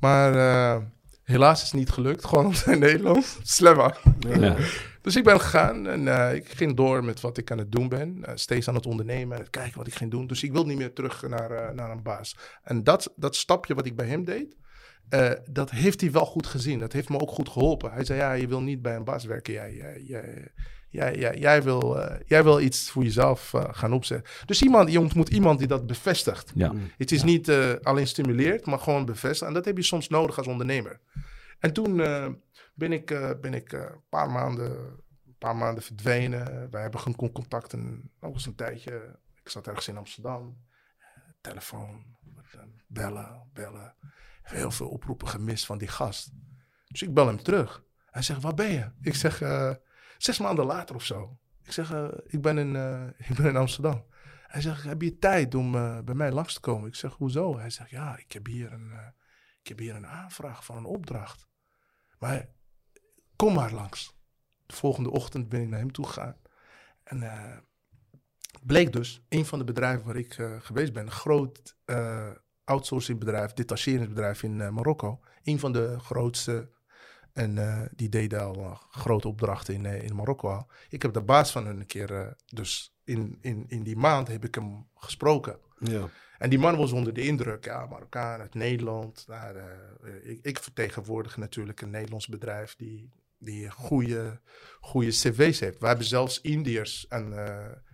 Maar eh, helaas is het niet gelukt. Gewoon omdat in Nederland. Slemmer. Ja. Dus ik ben gegaan en eh, ik ging door met wat ik aan het doen ben. Eh, steeds aan het ondernemen en het kijken wat ik ging doen. Dus ik wil niet meer terug naar, naar een baas. En dat, dat stapje wat ik bij hem deed, dat heeft hij wel goed gezien. Dat heeft me ook goed geholpen. Hij zei, ja, je wil niet bij een baas werken. Jij, jij, jij, jij, jij, jij wil, eh, jij wil iets voor jezelf eh, gaan opzetten. Dus iemand, je ontmoet iemand die dat bevestigt. Ja. Het is niet eh, alleen stimuleert, maar gewoon bevestigt. En dat heb je soms nodig als ondernemer. En toen eh, ben ik, eh, ben ik eh, een paar maanden, een paar maanden verdwenen. Wij hebben geen con- contact. En dat was een tijdje. Ik zat ergens in Amsterdam. Telefoon, bellen, bellen. Heel veel oproepen gemist van die gast. Dus ik bel hem terug. Hij zegt, waar ben je? Ik zeg, eh, zes maanden later of zo. Ik zeg, eh, ik, ben in, eh, ik ben in Amsterdam. Hij zegt, heb je tijd om eh, bij mij langs te komen? Ik zeg, hoezo? Hij zegt, ja, ik heb hier een, ik heb hier een aanvraag van een opdracht. Maar kom maar langs. De volgende ochtend ben ik naar hem toe gegaan. En bleek dus, een van de bedrijven waar ik geweest ben, een groot outsourcingbedrijf, detacheringsbedrijf in Marokko. Een van de grootste. En eh, die deden al eh, grote opdrachten in, eh, in Marokko al. Ik heb de baas van hun een keer, dus in, in, in die maand heb ik hem gesproken. Ja. En die man was onder de indruk, ja, Marokkaan uit Nederland. Nou, ik, ik vertegenwoordig natuurlijk een Nederlands bedrijf die, die goede, goede cv's heeft. We hebben zelfs Indiërs en,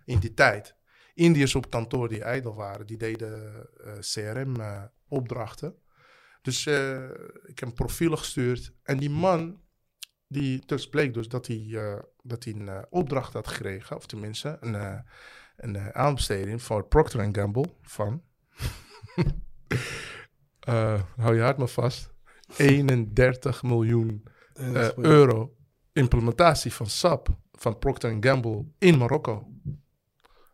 in die tijd. Indiërs op kantoor die ijdel waren, die deden CRM-opdrachten. Dus eh, ik heb een profiel gestuurd. En die man, die, dus bleek dus dat hij, eh, dat hij een eh, opdracht had gekregen. Of tenminste, een, een aanbesteding voor Procter Gamble van... hou je hart maar vast. 31 miljoen euro implementatie van SAP van Procter Gamble in Marokko.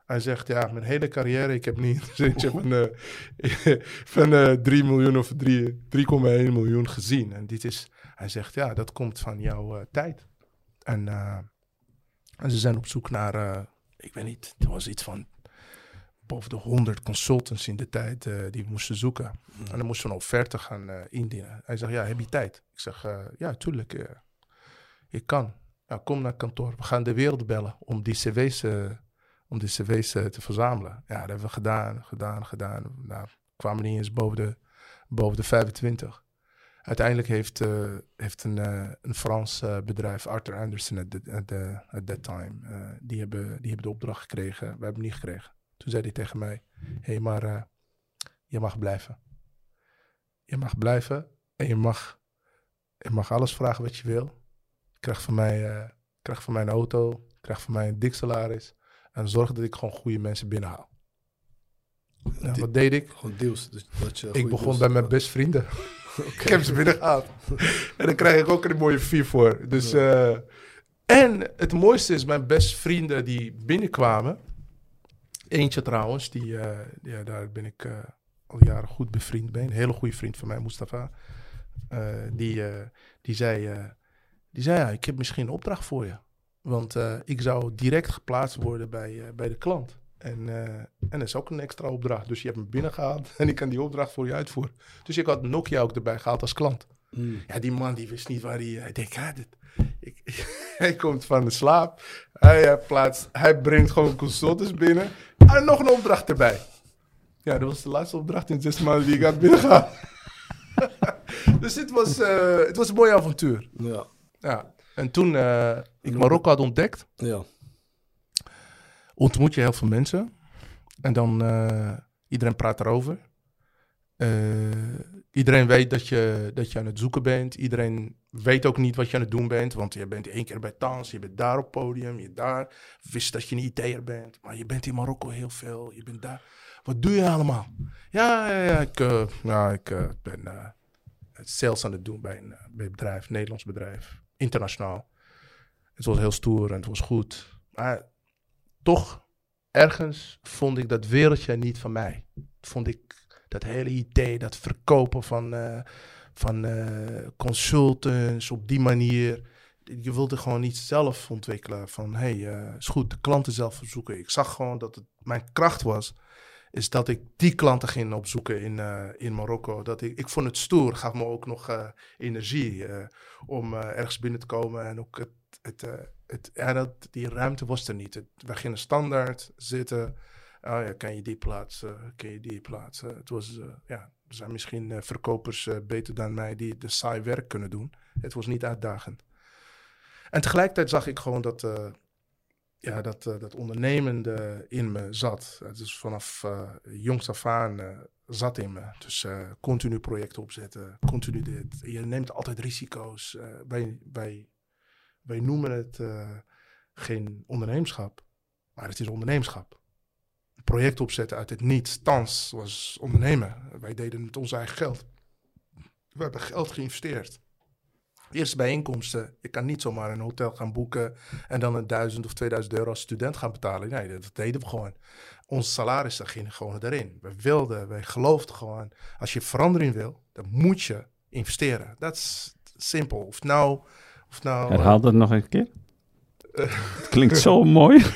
Hij zegt, ja, mijn hele carrière, ik heb niet van, eh, van eh, 3 miljoen of 3 3,1 miljoen gezien. En dit is, hij zegt, ja, dat komt van jouw eh, tijd. En, eh, en ze zijn op zoek naar, eh, ik weet niet, er was iets van boven de 100 consultants in de tijd eh, die moesten zoeken. En dan moesten we een offerte gaan eh, indienen. Hij zegt, ja, heb je tijd? Ik zeg, eh, ja, tuurlijk, eh, ik kan. Ja, kom naar kantoor. We gaan de wereld bellen om die cv's, eh, om die cv's eh, te verzamelen. Ja, dat hebben we gedaan, gedaan, gedaan. Nou, kwamen niet eens boven de, boven de 25. Uiteindelijk heeft, eh, heeft een, eh, een Frans bedrijf, Arthur Anderson at, at, that time, die, hebben, die hebben de opdracht gekregen. We hebben hem niet gekregen. Toen zei hij tegen mij, hé, hey, maar je mag blijven. Je mag blijven en je mag, je mag alles vragen wat je wil. Je krijgt van mij, je krijgt van mij een auto, je krijgt van mij een dik salaris. En zorg dat ik gewoon goede mensen binnenhaal. Die- wat deed ik? Gewoon deals. Dus dat je Ik begon bij mijn best vrienden. ik heb ze binnengehaald. en dan krijg ik ook een mooie fee voor. Dus, eh, en het mooiste is, mijn best vrienden die binnenkwamen. Eentje trouwens, die, eh, ja, daar ben ik eh, al jaren goed bevriend mee. Een hele goede vriend van mij, Mustafa. Die, die zei, die zei ja, ik heb misschien een opdracht voor je. Want eh, ik zou direct geplaatst worden bij, eh, bij de klant. En, eh, en dat is ook een extra opdracht. Dus je hebt me binnengehaald en ik kan die opdracht voor je uitvoeren. Dus ik had Nokia ook erbij gehaald als klant. Mm. Ja, die man die wist niet waar hij... Hij denkt, ja, dit, ik, hij komt van de slaap. Hij, plaatst, hij brengt gewoon consultants binnen. En nog een opdracht erbij. Ja, dat was de laatste opdracht in zes maanden die ik had binnengehaald. dus het was, het was een mooi avontuur. Ja. Ja. En toen ik Marokko had ontdekt, Ja. ontmoet je heel veel mensen. En dan uh, iedereen praat erover. Uh, iedereen weet dat je, dat je aan het zoeken bent. Iedereen weet ook niet wat je aan het doen bent. Want je bent één keer bij Tans, je bent daar op podium, je daar. Wist dat je een IT'er bent. Maar je bent in Marokko heel veel. Je bent daar. Wat doe je allemaal? Ja, ja, ja ik, uh, ja, ik ben sales aan het doen bij een, bij een bedrijf, een Nederlands bedrijf. Internationaal. Het was heel stoer en het was goed. Maar toch, ergens vond ik dat wereldje niet van mij. Vond ik dat hele idee, dat verkopen van, uh, van uh, consultants op die manier. Je wilde gewoon niet zelf ontwikkelen van, hé, hey, uh, is goed, de klanten zelf verzoeken. Ik zag gewoon dat het mijn kracht was, is dat ik die klanten ging opzoeken in, in Marokko. Dat ik, ik vond het stoer, gaf me ook nog energie om ergens binnen te komen en ook het, het, uh, het, ja, dat, die ruimte was er niet. Het, wij gingen standaard zitten. Oh ja, kan je die plaatsen? Kan je die plaatsen? Het was, uh, ja, er zijn misschien uh, verkopers uh, beter dan mij die de saai werk kunnen doen. Het was niet uitdagend. En tegelijkertijd zag ik gewoon dat, uh, ja, dat, dat ondernemende in me zat. Is vanaf jongs af aan zat in me. Dus continu projecten opzetten, continu dit. Je neemt altijd risico's. wij, wij, wij noemen het geen ondernemerschap, maar het is ondernemerschap project opzetten uit het niets. Thans was ondernemen. Wij deden het met ons eigen geld. We hebben geld geïnvesteerd. Eerste bijeenkomsten. Je kan niet zomaar een hotel gaan boeken en dan een duizend of 2000 euro als student gaan betalen. Nee, dat deden we gewoon. Onze salarissen gingen gewoon erin. We wilden, wij geloofden gewoon. Als je verandering wil, dan moet je investeren. Dat is simpel. Of nou... Of nou Herhaal dat nog een keer. Het klinkt zo mooi.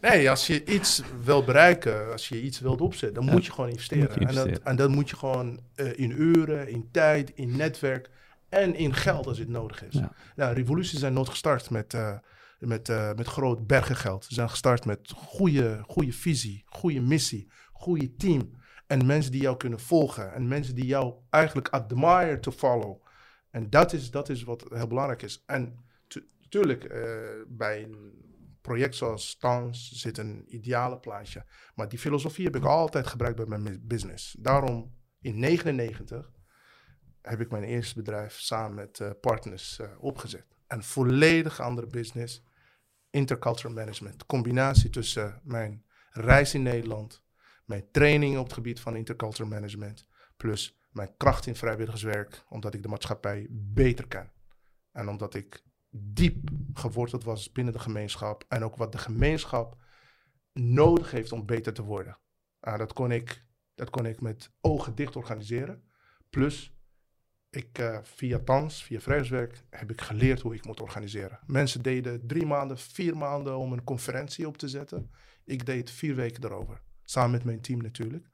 Nee, als je iets wil bereiken, als je iets wilt opzetten, dan ja, moet je gewoon investeren. Je investeren. En, dat, en dat moet je gewoon uh, in uren, in tijd, in netwerk en in geld als het nodig is. Ja. Nou, revoluties zijn nooit gestart met, uh, met, uh, met groot bergen geld. Ze zijn gestart met goede, goede visie, goede missie, goede team. En mensen die jou kunnen volgen. En mensen die jou eigenlijk admire to follow. En dat is, dat is wat heel belangrijk is. En natuurlijk, bij een project zoals Tans zit een ideale plaatje. Maar die filosofie heb ik altijd gebruikt bij mijn business. Daarom In 99 heb ik mijn eerste bedrijf samen met eh, partners eh, opgezet. Een volledig andere business. Intercultural management. Combinatie tussen mijn reis in Nederland, mijn training op het gebied van intercultural management, plus mijn kracht in vrijwilligerswerk, omdat ik de maatschappij beter ken. En omdat ik diep geworteld was binnen de gemeenschap en ook wat de gemeenschap nodig heeft om beter te worden. Ah, dat, kon ik, dat kon ik met ogen dicht organiseren. Plus, ik, eh, via TANS, via vrijwilligerswerk, heb ik geleerd hoe ik moet organiseren. Mensen deden drie maanden, vier maanden om een conferentie op te zetten. Ik deed vier weken erover. Samen met mijn team natuurlijk.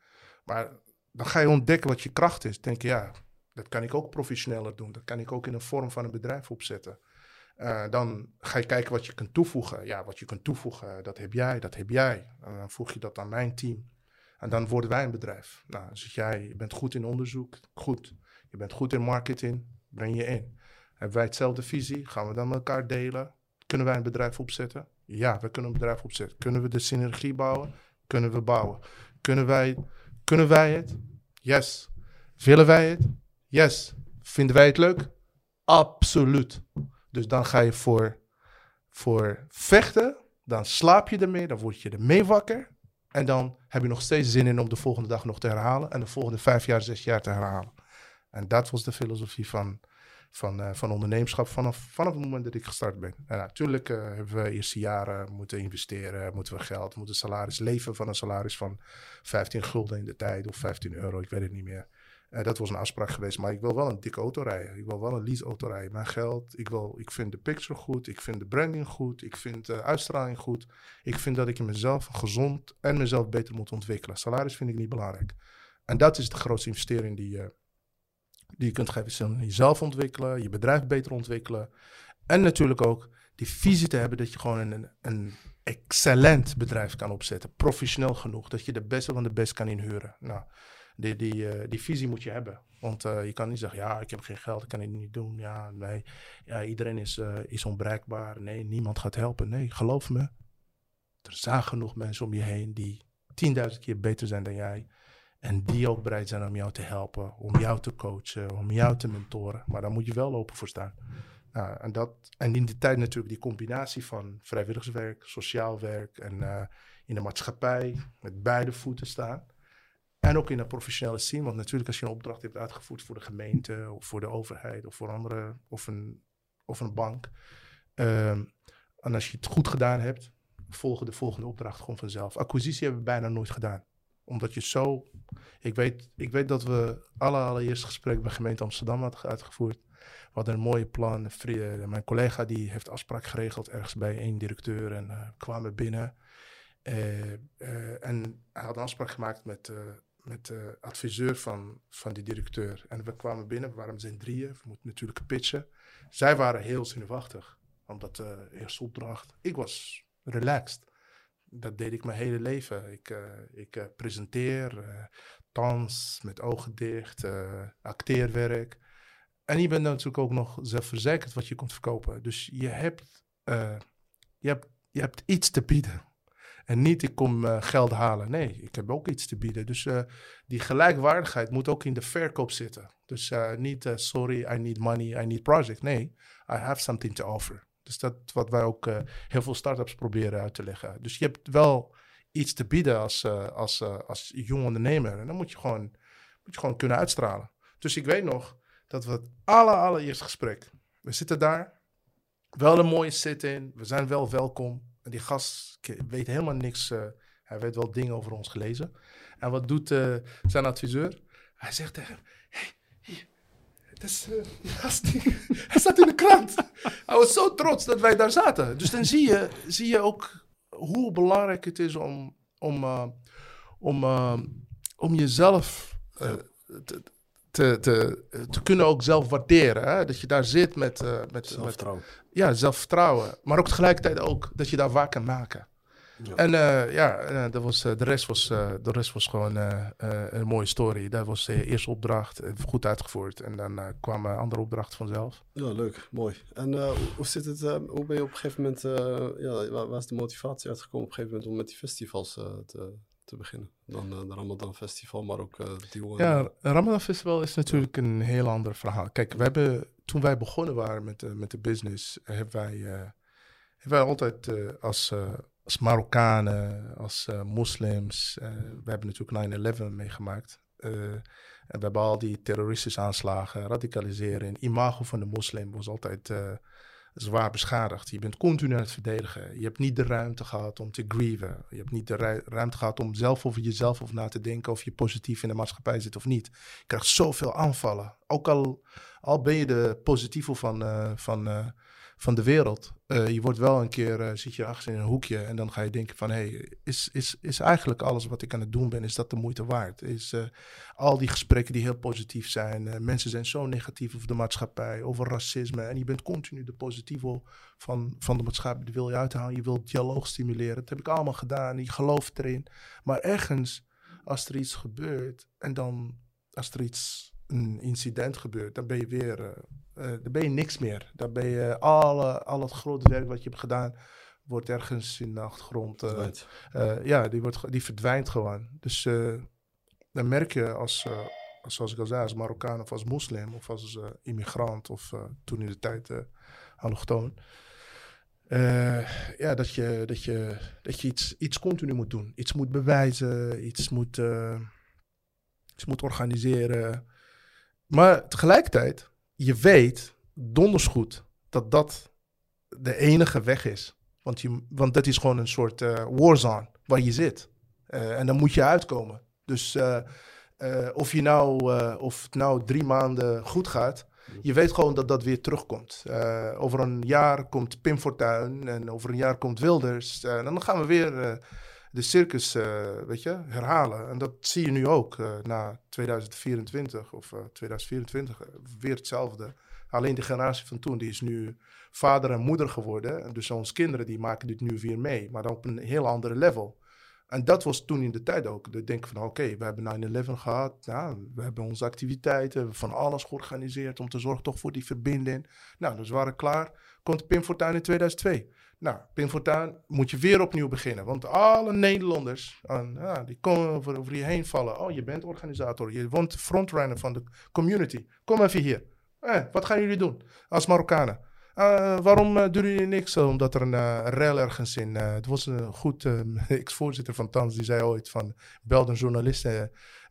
Maar dan ga je ontdekken wat je kracht is. Denk je, ja, dat kan ik ook professioneler doen. Dat kan ik ook in een vorm van een bedrijf opzetten. Uh, dan ga je kijken wat je kunt toevoegen. Ja, wat je kunt toevoegen, dat heb jij, dat heb jij. En dan voeg je dat aan mijn team. En dan worden wij een bedrijf. Nou, dus jij je bent goed in onderzoek, goed. Je bent goed in marketing, breng je in. Hebben wij hetzelfde visie? Gaan we dan met elkaar delen? Kunnen wij een bedrijf opzetten? Ja, we kunnen een bedrijf opzetten. Kunnen we de synergie bouwen? Kunnen we bouwen. Kunnen wij, kunnen wij het? Yes. Willen wij het? Yes. Vinden wij het leuk? Absoluut. Dus dan ga je voor, voor vechten. Dan slaap je ermee. Dan word je ermee wakker. En dan heb je nog steeds zin in om de volgende dag nog te herhalen. En de volgende vijf jaar, zes jaar te herhalen. En dat was de filosofie van, van, uh, van ondernemerschap vanaf, vanaf het moment dat ik gestart ben. En natuurlijk uh, hebben we eerste jaren moeten investeren, moeten we geld, moeten salaris leven van een salaris van 15 gulden in de tijd of 15 euro, ik weet het niet meer. Uh, dat was een afspraak geweest, maar ik wil wel een dikke auto rijden. Ik wil wel een lease auto rijden. Mijn geld, ik, wil, ik vind de picture goed, ik vind de branding goed, ik vind de uitstraling goed. Ik vind dat ik mezelf gezond en mezelf beter moet ontwikkelen. Salaris vind ik niet belangrijk. En dat is de grootste investering die je die je kunt geven. Jezelf ontwikkelen, je bedrijf beter ontwikkelen. En natuurlijk ook die visie te hebben dat je gewoon een, een excellent bedrijf kan opzetten. Professioneel genoeg, dat je de beste van de best kan inhuren. Nou, die, die, uh, die visie moet je hebben. Want uh, je kan niet zeggen, ja, ik heb geen geld, ik kan het niet doen. Ja, nee, ja, iedereen is, uh, is onbereikbaar. Nee, niemand gaat helpen. Nee, geloof me. Er zijn genoeg mensen om je heen die 10.000 keer beter zijn dan jij. En die ook bereid zijn om jou te helpen, om jou te coachen, om jou te mentoren. Maar daar moet je wel open voor staan. Nou, en, dat, en in die tijd natuurlijk die combinatie van vrijwilligerswerk, sociaal werk en uh, in de maatschappij met beide voeten staan. En ook in een professionele scene. Want natuurlijk als je een opdracht hebt uitgevoerd voor de gemeente of voor de overheid of voor andere of een, of een bank. Um, en als je het goed gedaan hebt, volgen de volgende opdracht gewoon vanzelf. Acquisitie hebben we bijna nooit gedaan omdat je zo. Ik weet, ik weet dat we alle allereerst gesprek bij gemeente Amsterdam hadden uitgevoerd. We hadden een mooie plan. Mijn collega die heeft afspraak geregeld ergens bij één directeur en uh, kwamen binnen. Uh, en hij had een afspraak gemaakt met, met de adviseur van, van die directeur. En we kwamen binnen, we waren met drieën. We moeten natuurlijk pitchen. Zij waren heel zenuwachtig, omdat de eerste opdracht. Ik was relaxed dat deed ik mijn hele leven. Ik, uh, ik uh, presenteer, uh, dans met ogen dicht, acteerwerk. En je bent natuurlijk ook nog zelfverzekerd wat je kunt verkopen. Dus je hebt, je hebt, je hebt iets te bieden. En niet ik kom geld halen. Nee, ik heb ook iets te bieden. Dus die gelijkwaardigheid moet ook in de verkoop zitten. Dus niet sorry, I need money, I need project. Nee, I have something to offer. Dus dat is wat wij ook uh, heel veel startups proberen uit te leggen. Dus je hebt wel iets te bieden als, uh, als, uh, als jong ondernemer. En dan moet je, gewoon, moet je gewoon kunnen uitstralen. Dus ik weet nog dat we het aller, allereerste gesprek. We zitten daar. Wel een mooie sit-in. We zijn wel welkom. En die gast weet helemaal niks. hij weet wel dingen over ons gelezen. En wat doet zijn adviseur? Hij zegt tegen. Dus, uh, hij staat in de krant. Hij was zo trots dat wij daar zaten. Dus dan zie je, zie je ook hoe belangrijk het is om, om, uh, om, uh, om jezelf te, te, te, te, kunnen ook zelf waarderen. Hè? Dat je daar zit met... met zelfvertrouwen. Met, ja, zelfvertrouwen. Maar ook tegelijkertijd ook dat je daar waar kan maken. En uh, ja, uh, dat was, uh, de, rest was, de rest was gewoon een mooie story. Dat was de eerste opdracht, goed uitgevoerd. En dan kwamen andere opdrachten vanzelf. Ja, leuk, mooi. En hoe zit het, hoe ben je op een gegeven moment, ja, waar, waar, is de motivatie uitgekomen op een gegeven moment om met die festivals te, te beginnen dan uh, de Ramadan Festival, maar ook uh, die Ja, Ramadan Festival is natuurlijk een heel ander verhaal. Kijk, we hebben, toen wij begonnen waren met, uh, met de business, hebben wij, hebben wij altijd als, als Marokkanen, als moslims, we hebben natuurlijk 9-11 meegemaakt. en we hebben al die terroristische aanslagen, radicaliseren. En imago van de moslim was altijd zwaar beschadigd. Je bent continu aan het verdedigen. Je hebt niet de ruimte gehad om te grieven. Je hebt niet de ruimte gehad om zelf over jezelf of na te denken of je positief in de maatschappij zit of niet. Je krijgt zoveel aanvallen. Ook al, al ben je de positieve van, van, van de wereld. Uh, je wordt wel een keer, uh, zit je achter in een hoekje en dan ga je denken van, hé, hey, is, is, is eigenlijk alles wat ik aan het doen ben, is dat de moeite waard? Is uh, al die gesprekken die heel positief zijn, mensen zijn zo negatief over de maatschappij, over racisme en je bent continu de positieve van, van de maatschappij, die wil je uithalen, je wilt dialoog stimuleren. Dat heb ik allemaal gedaan, je gelooft erin. Maar ergens, als er iets gebeurt en dan, als er iets een incident gebeurt, dan ben je weer, uh, dan ben je niks meer. Dan ben je alle, al het grote werk wat je hebt gedaan, wordt ergens in de achtergrond. Uh, ja, die, wordt, die verdwijnt gewoon. Dus dan merk je als, als, zoals ik al zei, als Marokkaan of als moslim of als immigrant of toen in de tijd allochtoon. ja, dat je, dat je, dat je iets, iets continu moet doen. Iets moet bewijzen, iets moet, iets moet organiseren. Maar tegelijkertijd, je weet donders goed dat dat de enige weg is. Want, je, want dat is gewoon een soort uh, warzone waar je zit. Uh, en dan moet je uitkomen. Dus uh, of, je nou, of het nou drie maanden goed gaat, je weet gewoon dat dat weer terugkomt. over een jaar komt Pim Fortuyn en over een jaar komt Wilders. en dan gaan we weer de circus, uh, weet je, herhalen. En dat zie je nu ook uh, na 2024 of uh, 2024, weer hetzelfde. Alleen de generatie van toen, die is nu vader en moeder geworden. En dus onze kinderen, die maken dit nu weer mee, maar dan op een heel andere level. En dat was toen in de tijd ook. De denken van, oké, we hebben 9-11 gehad. Nou, we hebben onze activiteiten, van alles georganiseerd om te zorgen toch voor die verbinding. Nou, dus we waren klaar. Komt Pim Fortuyn in 2002. Nou, Pim Fortuyn moet je weer opnieuw beginnen. Want alle Nederlanders, ah, die komen over, over je heen vallen. Oh, je bent organisator, je woont frontrunner van de community. Kom even hier. Eh, wat gaan jullie doen als Marokkanen? Uh, waarom uh, doen jullie niks? Omdat er een uh, rel ergens in. het was een goed ex-voorzitter van Tans, die zei ooit van. belde een journalist.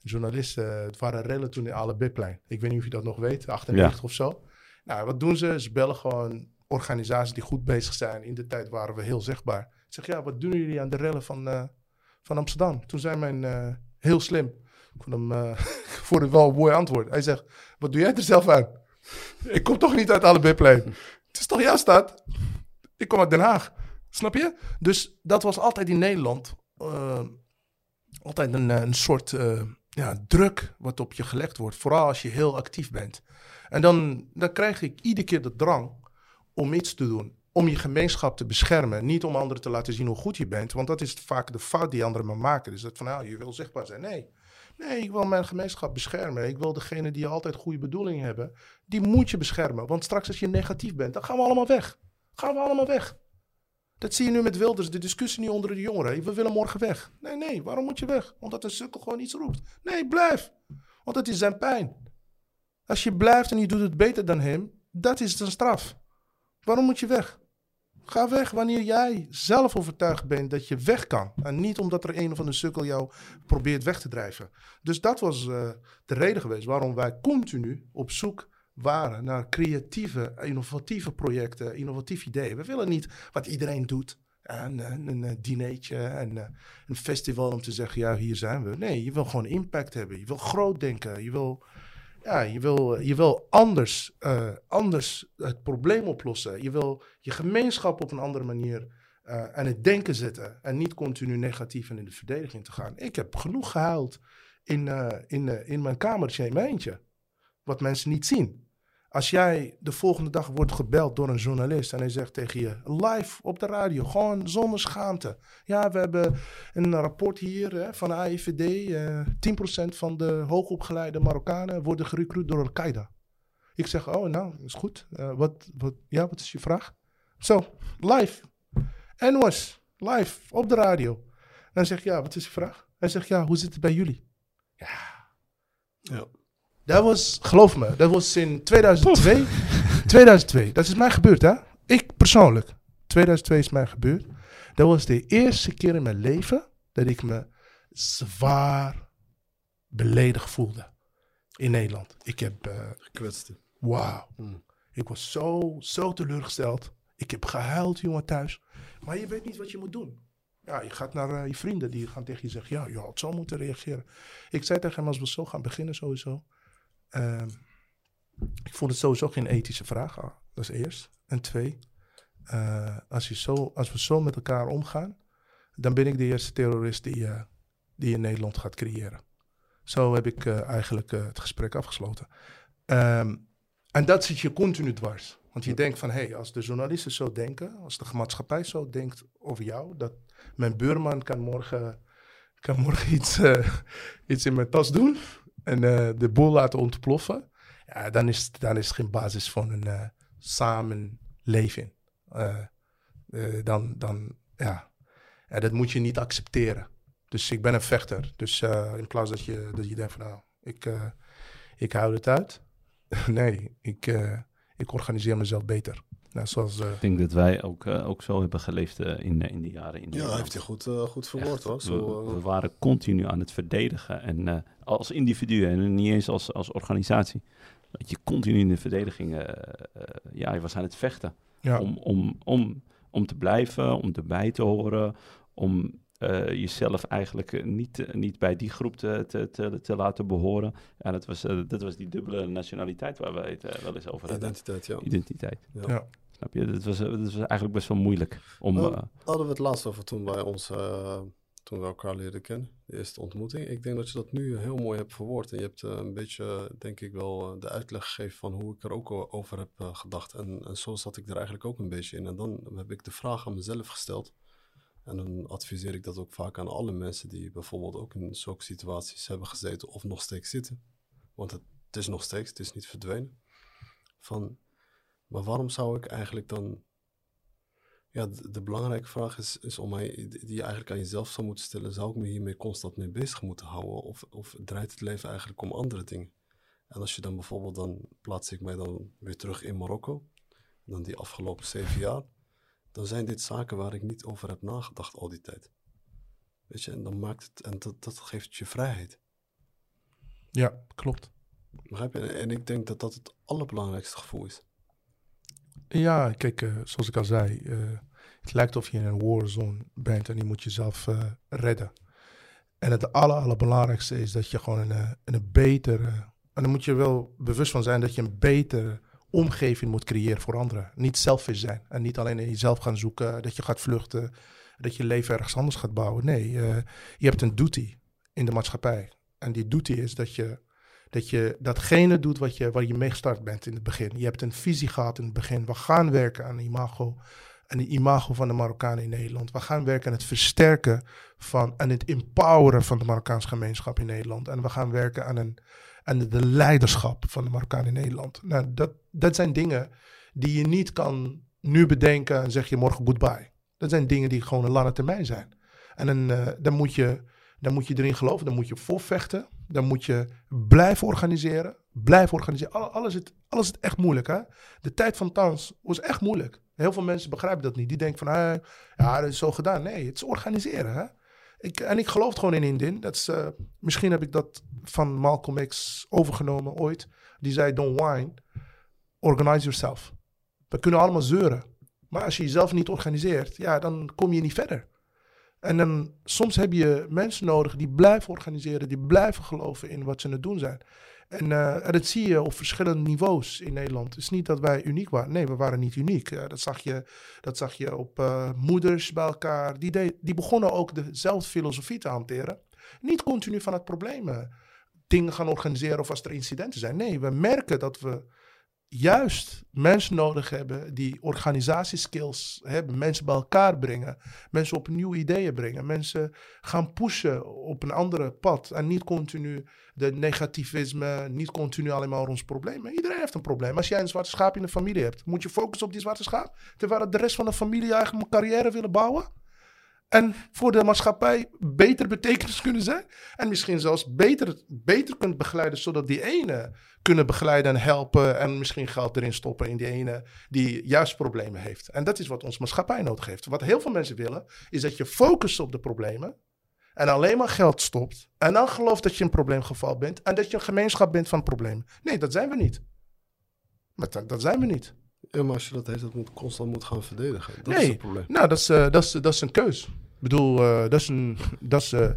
journalisten, het waren rellen toen in Alebeplein. Ik weet niet of je dat nog weet, 98 ja. of zo. Nou, wat doen ze? Ze bellen gewoon organisaties die goed bezig zijn. In de tijd waren we heel zichtbaar. Ik zeg, ja, wat doen jullie aan de rellen van, uh, van Amsterdam? Toen zei men uh, heel slim. Ik vond hem uh, voor het wel een mooi antwoord. Hij zegt, wat doe jij er zelf aan? ik kom toch niet uit alle Biplein. Het is toch jouw stad? Ik kom uit Den Haag. Snap je? Dus dat was altijd in Nederland altijd een, een soort ja, druk wat op je gelegd wordt. Vooral als je heel actief bent. En dan, dan krijg ik iedere keer de drang om iets te doen. Om je gemeenschap te beschermen. Niet om anderen te laten zien hoe goed je bent. Want dat is vaak de fout die anderen maar maken. Dus dat van, nou, je wil zichtbaar zijn. Nee. Nee, ik wil mijn gemeenschap beschermen. Ik wil degene die altijd goede bedoelingen hebben, die moet je beschermen. Want straks als je negatief bent, dan gaan we allemaal weg. Gaan we allemaal weg. Dat zie je nu met Wilders, de discussie nu onder de jongeren. We willen morgen weg. Nee, nee, waarom moet je weg? Omdat een sukkel gewoon iets roept. Nee, blijf. Want het is zijn pijn. Als je blijft en je doet het beter dan hem, dat is een straf. Waarom moet je weg? Ga weg wanneer jij zelf overtuigd bent dat je weg kan. En niet omdat er een of andere sukkel jou probeert weg te drijven. Dus dat was uh, de reden geweest waarom wij continu op zoek waren naar creatieve, innovatieve projecten, innovatieve ideeën. We willen niet wat iedereen doet. Een, een, een dinertje en een festival om te zeggen, ja, hier zijn we. Nee, je wil gewoon impact hebben. Je wil groot denken. Je wil ja, je wil, je wil anders, uh, anders het probleem oplossen. Je wil je gemeenschap op een andere manier uh, aan het denken zetten. En niet continu negatief en in de verdediging te gaan. Ik heb genoeg gehuild in, uh, in, in mijn kamertje in mijn eentje. Wat mensen niet zien. Als jij de volgende dag wordt gebeld door een journalist en hij zegt tegen je live op de radio, gewoon zonder schaamte. Ja, we hebben een rapport hier hè, van de AIVD. Uh, 10% van de hoogopgeleide Marokkanen worden gerecruiteerd door Al-Qaeda. Ik zeg, oh nou, is goed. Uh, wat, wat, ja, wat is je vraag? Zo, live. NOS, live, op de radio. Dan zeg ik, ja, wat is je vraag? Hij zegt, ja, hoe zit het bij jullie? Ja. Dat was, geloof me, dat was in 2002. 2002, dat is mij gebeurd, hè? Ik persoonlijk. 2002 is mij gebeurd. Dat was de eerste keer in mijn leven dat ik me zwaar beledigd voelde. In Nederland. Ik heb, eh, Gekwetste. wauw. Hmm. Ik was zo, zo teleurgesteld. Ik heb gehuild, jongen, thuis. Maar je weet niet wat je moet doen. Ja, je gaat naar eh, je vrienden die gaan tegen je zeggen: Ja, je had zo moeten reageren. Ik zei tegen hem: Als we zo gaan beginnen, sowieso. Ehm, ik vond het sowieso geen ethische vraag. ah, dat is eerst. En twee, eh, als, je zo, als we zo met elkaar omgaan, dan ben ik de eerste terrorist die, eh, die in Nederland gaat creëren. Zo heb ik eh, eigenlijk het gesprek afgesloten. Ehm, en dat zit je continu dwars. Want je denkt van, hé, hey, als de journalisten zo denken, als de maatschappij zo denkt over jou, dat mijn buurman kan morgen, kan morgen iets, iets in mijn tas doen en eh, de boel laten ontploffen, ja, dan, is, dan is het geen basis van een eh, samenleving. Eh, dan, dan, ja. dat moet je niet accepteren. Dus ik ben een vechter. Dus in plaats dat je, dat je denkt van, nou, ik, ik hou het uit. nee, ik, ik organiseer mezelf beter. Nou, zoals, eh, Ik denk dat wij ook, eh, ook zo hebben geleefd eh, in, in die jaren in Ja, Nederland. heeft hij goed, goed verwoord Echt, hoor. we, Zo, we waren continu aan het verdedigen. En eh, als individu en niet eens als, als organisatie. Dat je continu in de verdediging, ja, je was aan het vechten. ja. Om, om, om, om te blijven, om erbij te horen. Om eh, jezelf eigenlijk niet, niet bij die groep te, te, te, te laten behoren. Ja, dat was, dat was die dubbele nationaliteit waar we het wel eens over hadden. identiteit, ja. Identiteit. ja. Ja. Snap je? Dat was, dat was eigenlijk best wel moeilijk. Om, eh, hadden we het laatst over toen wij ons, eh, toen we elkaar leerden kennen, de eerste ontmoeting. Ik denk dat je dat nu heel mooi hebt verwoord. En je hebt eh, een beetje, denk ik wel, de uitleg gegeven van hoe ik er ook over heb gedacht. En, en zo zat ik er eigenlijk ook een beetje in. En dan heb ik de vraag aan mezelf gesteld. En dan adviseer ik dat ook vaak aan alle mensen die bijvoorbeeld ook in zulke situaties hebben gezeten of nog steeds zitten. Want het, het is nog steeds, het is niet verdwenen. Van, maar waarom zou ik eigenlijk dan ja, de, de belangrijke vraag is, is om mij, die die je eigenlijk aan jezelf zou moeten stellen, zou ik me hiermee constant mee bezig moeten houden? Of, of draait het leven eigenlijk om andere dingen? En als je dan bijvoorbeeld, dan plaats ik mij dan weer terug in Marokko, dan die afgelopen zeven jaar, dan zijn dit zaken waar ik niet over heb nagedacht al die tijd. Weet je, en dan maakt het, en dat, dat geeft je vrijheid. ja, klopt. Begrijp je? En ik denk dat dat het allerbelangrijkste gevoel is. Ja, kijk, eh, zoals ik al zei, eh, het lijkt of je in een warzone bent en je moet jezelf eh, redden. En het aller, allerbelangrijkste is dat je gewoon een, een betere, en dan moet je wel bewust van zijn dat je een betere omgeving moet creëren voor anderen. Niet selfish zijn en niet alleen in jezelf gaan zoeken, dat je gaat vluchten, dat je leven ergens anders gaat bouwen. Nee, je hebt een duty in de maatschappij. En die duty is dat je dat je datgene doet wat je, waar je mee gestart bent in het begin. Je hebt een visie gehad in het begin. We gaan werken aan de imago, aan de imago van de Marokkanen in Nederland. We gaan werken aan het versterken van en het empoweren van de Marokkaanse gemeenschap in Nederland. En we gaan werken aan, een, aan de leiderschap van de Marokkanen in Nederland. Nou, dat, dat zijn dingen die je niet kan nu bedenken en zeg je morgen goodbye. Dat zijn dingen die gewoon een lange termijn zijn. En dan, eh, dan, moet je, dan moet je erin geloven, dan moet je volvechten. Dan moet je blijven organiseren. Blijven organiseren. Al- Alles is, alles is echt moeilijk. Hè? De tijd van thans was echt moeilijk. Heel veel mensen begrijpen dat niet. Die denken van, ja, dat is zo gedaan. Nee, het is organiseren. Hè? Ik, en ik geloof gewoon in Indien. Dat is, eh, misschien heb ik dat van Malcolm X overgenomen ooit. Die zei, don't whine, organize yourself. We kunnen allemaal zeuren. Maar als je jezelf niet organiseert, ja, dan kom je niet verder. En dan, soms heb je mensen nodig die blijven organiseren, die blijven geloven in wat ze aan het doen zijn. En, eh, dat zie je op verschillende niveaus in Nederland. Het is niet dat wij uniek waren. Nee, we waren niet uniek. Eh, dat, zag je, dat zag je op eh, moeders bij elkaar. Die, die begonnen ook dezelfde filosofie te hanteren. Niet continu van het probleem dingen gaan organiseren of als er incidenten zijn. Nee, we merken dat we juist mensen nodig hebben die organisatieskills hebben, mensen bij elkaar brengen, mensen op nieuwe ideeën brengen, mensen gaan pushen op een andere pad en niet continu de negativisme, niet continu alleen maar ons problemen. Iedereen heeft een probleem. Als jij een zwarte schaap in de familie hebt, moet je focussen op die zwarte schaap, terwijl de rest van de familie eigenlijk een carrière willen bouwen. En voor de maatschappij beter betekenis kunnen zijn. En misschien zelfs beter, beter kunt begeleiden, zodat die ene kunnen begeleiden en helpen. En misschien geld erin stoppen in die ene die juist problemen heeft. En dat is wat onze maatschappij nodig heeft. Wat heel veel mensen willen, is dat je focust op de problemen. En alleen maar geld stopt. En dan gelooft dat je een probleemgeval bent. En dat je een gemeenschap bent van problemen. Nee, dat zijn we niet. Maar dat, dat zijn we niet. Ja, maar als je dat heeft, dat moet constant moet gaan verdedigen. Dat Nee. is het probleem. Nou, dat is, eh, dat is, dat is een keus. Ik bedoel, eh, dat is een. Dat is, eh,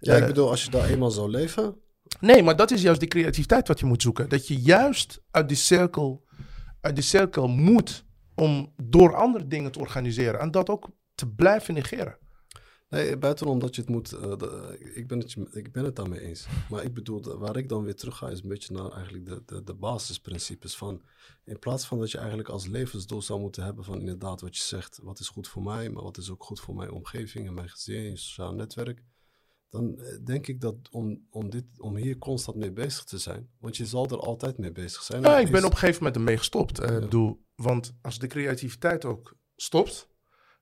Ja, ik bedoel, als je daar eenmaal zou leven, Nee, maar dat is juist die creativiteit wat je moet zoeken. Dat je juist uit die cirkel, uit die cirkel moet om door andere dingen te organiseren. En dat ook te blijven negeren. Nee, buitenom dat je het moet. eh, ik, ben het, ik ben het daarmee eens. Maar ik bedoel, waar ik dan weer terug ga, is een beetje naar eigenlijk de, de, de basisprincipes van. In plaats van dat je eigenlijk als levensdoel zou moeten hebben van inderdaad wat je zegt, wat is goed voor mij, maar wat is ook goed voor mijn omgeving en mijn gezin, je sociaal netwerk. Dan eh, denk ik dat om, om, dit, om hier constant mee bezig te zijn, want je zal er altijd mee bezig zijn. Ja, ik ben op een gegeven moment ermee gestopt. Eh, bedoel, want als de creativiteit ook stopt,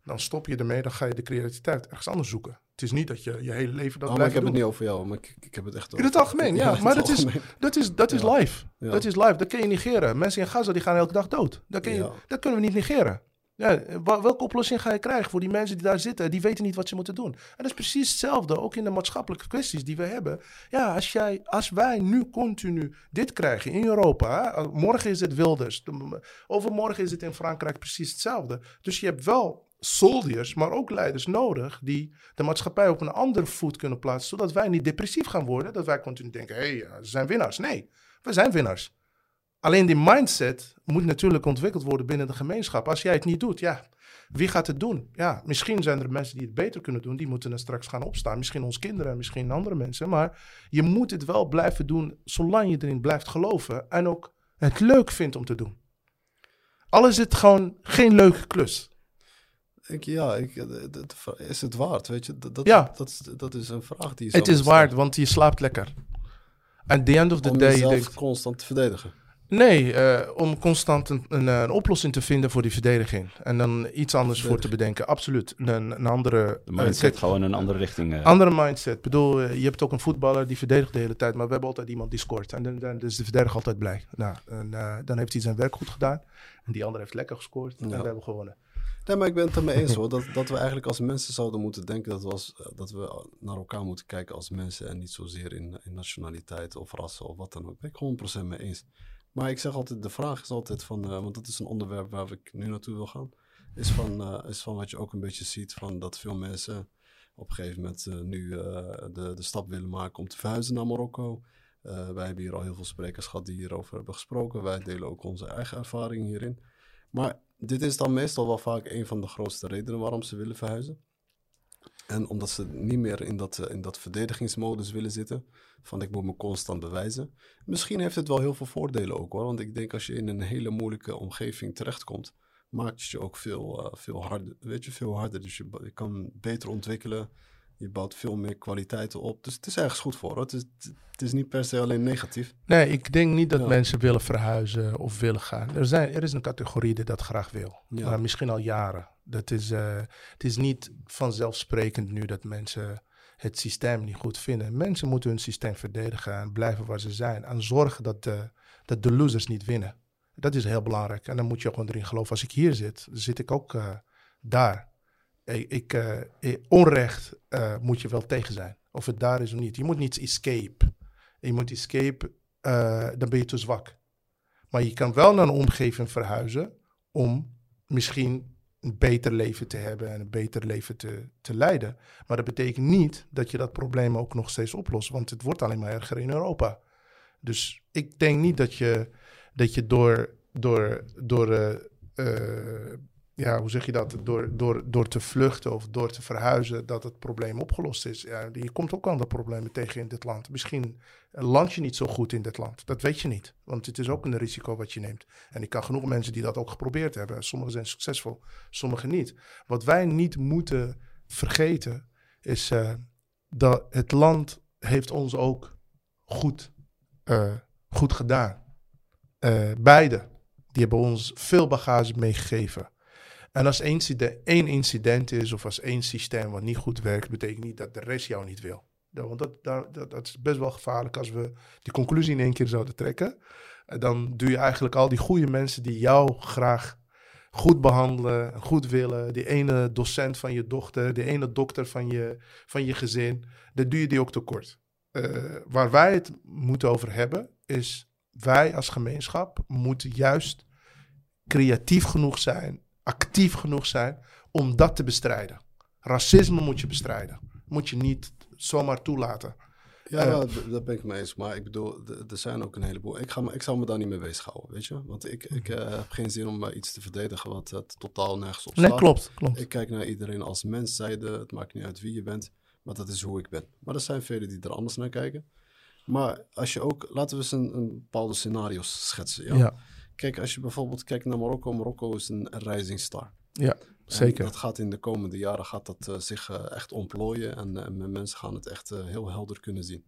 dan stop je ermee, dan ga je de creativiteit ergens anders zoeken. Het is niet dat je je hele leven dat Oh, maar ik blijft heb doen. het niet over jou, maar ik, ik heb het echt In het algemeen, ja. maar dat is, dat is, dat is Ja. live. Ja. Dat is live. Dat kun je negeren. Mensen in Gaza die gaan elke dag dood. Dat, kun je, dat kunnen we niet negeren. Ja, welke oplossing ga je krijgen voor die mensen die daar zitten? Die weten niet wat ze moeten doen. En dat is precies hetzelfde, ook in de maatschappelijke kwesties die we hebben. Ja, als, jij, als wij nu continu dit krijgen in Europa. hè, morgen is het Wilders. de- Overmorgen is het in Frankrijk precies hetzelfde. Dus je hebt wel soldiers, maar ook leiders nodig die de maatschappij op een andere voet kunnen plaatsen, zodat wij niet depressief gaan worden, dat wij continu denken, hé, hey, ze zijn winnaars. Nee, we zijn winnaars. Alleen die mindset moet natuurlijk ontwikkeld worden binnen de gemeenschap. Als jij het niet doet, ja, wie gaat het doen? Ja, misschien zijn er mensen die het beter kunnen doen, die moeten er straks gaan opstaan. Misschien onze kinderen, misschien andere mensen. Maar je moet het wel blijven doen, zolang je erin blijft geloven en ook het leuk vindt om te doen. Al is het gewoon geen leuke klus. Ik, ja, ik, eh, is het waard, weet je? Dat, dat, Ja. dat, is, dat is een vraag die je Het is waard, want je slaapt lekker. At the end of the. Om day, je jezelf constant te verdedigen. Nee, eh, om constant een, een, eh, een oplossing te vinden voor die verdediging. En dan iets anders voor te bedenken. Absoluut. Een, een andere... De eh, mindset kijk, gewoon een andere richting. eh. andere mindset. Ik bedoel, eh, je hebt ook een voetballer die verdedigt de hele tijd, maar we hebben altijd iemand die scoort. En dan, dan is de verdediger altijd blij. Nou, en, eh, dan heeft hij zijn werk goed gedaan. En die andere heeft lekker gescoord. En Ja. we hebben gewonnen. Nee, maar ik ben het ermee eens hoor. Dat, dat we eigenlijk als mensen zouden moeten denken dat we, als, eh, dat we naar elkaar moeten kijken als mensen. En niet zozeer in, in nationaliteit of rassen of wat dan ook. Ben ik 100% mee eens. Maar ik zeg altijd, de vraag is altijd van, eh, want dat is een onderwerp waar ik nu naartoe wil gaan. Is van, eh, is van wat je ook een beetje ziet van dat veel mensen op een gegeven moment eh, nu de, de stap willen maken om te verhuizen naar Marokko. Wij hebben hier al heel veel sprekers gehad die hierover hebben gesproken. Wij delen ook onze eigen ervaring hierin. Maar dit is dan meestal wel vaak een van de grootste redenen waarom ze willen verhuizen. En omdat ze niet meer in dat, eh, in dat verdedigingsmodus willen zitten. Van ik moet me constant bewijzen. Misschien heeft het wel heel veel voordelen ook hoor. Want ik denk als je in een hele moeilijke omgeving terechtkomt. Maakt het je ook veel, eh, veel harder. Weet je, veel harder. Dus je, je kan beter ontwikkelen. Je bouwt veel meer kwaliteiten op. Dus het is ergens goed voor hoor. Het is, het is niet per se alleen negatief. Nee, ik denk niet dat Ja. mensen willen verhuizen of willen gaan. Er, zijn, er is een categorie die dat graag wil. Ja. Maar misschien al jaren. Dat is, eh, het is niet vanzelfsprekend nu dat mensen het systeem niet goed vinden. Mensen moeten hun systeem verdedigen en blijven waar ze zijn. En zorgen dat de, dat de losers niet winnen. Dat is heel belangrijk. En dan moet je gewoon erin geloven. Als ik hier zit, zit ik ook eh, daar. Ik, eh, eh, onrecht eh, moet je wel tegen zijn. Of het daar is of niet. Je moet niet escape. Je moet escape, dan ben je te zwak. Maar je kan wel naar een omgeving verhuizen om misschien een beter leven te hebben en een beter leven te, te leiden. Maar dat betekent niet dat je dat probleem ook nog steeds oplost, want het wordt alleen maar erger in Europa. Dus ik denk niet dat je, dat je door, door, door ja, hoe zeg je dat, door, door, door te vluchten of door te verhuizen, dat het probleem opgelost is. Ja, je komt ook andere problemen tegen in dit land. Misschien land je niet zo goed in dit land. Dat weet je niet, want het is ook een risico wat je neemt. En ik kan genoeg mensen die dat ook geprobeerd hebben. Sommigen zijn succesvol, sommigen niet. Wat wij niet moeten vergeten is eh, dat het land heeft ons ook goed, eh, goed gedaan. Eh beide, die hebben ons veel bagage meegegeven. En als één incident, incident is of als één systeem wat niet goed werkt, betekent niet dat de rest jou niet wil. Want dat, dat, dat, is best wel gevaarlijk als we die conclusie in één keer zouden trekken. En dan doe je eigenlijk al die goede mensen die jou graag goed behandelen, en goed willen. Die ene docent van je dochter, die ene dokter van je, van je gezin, dan doe je die ook tekort. Eh, waar wij het moeten over hebben, is wij als gemeenschap moeten juist creatief genoeg zijn, actief genoeg zijn om dat te bestrijden. Racisme moet je bestrijden. Moet je niet zomaar toelaten. Ja, Eh. nou, dat ben ik mee eens. Maar ik bedoel, er zijn ook een heleboel. Ik, ga me, ik zou me daar niet mee bezighouden, weet je? Want ik, ik eh, heb geen zin om eh, iets te verdedigen wat totaal nergens op slaat. Nee, klopt, klopt. Ik kijk naar iedereen als mens, zijde. Het maakt niet uit wie je bent, maar dat is hoe ik ben. Maar er zijn velen die er anders naar kijken. Maar als je ook, laten we eens een, een bepaalde scenario's schetsen. Ja? Ja, Kijk, als je bijvoorbeeld kijkt naar Marokko. Marokko is een rising star. ja, En zeker. dat gaat in de komende jaren gaat dat, eh, zich eh, echt ontplooien en eh, mensen gaan het echt heel helder kunnen zien.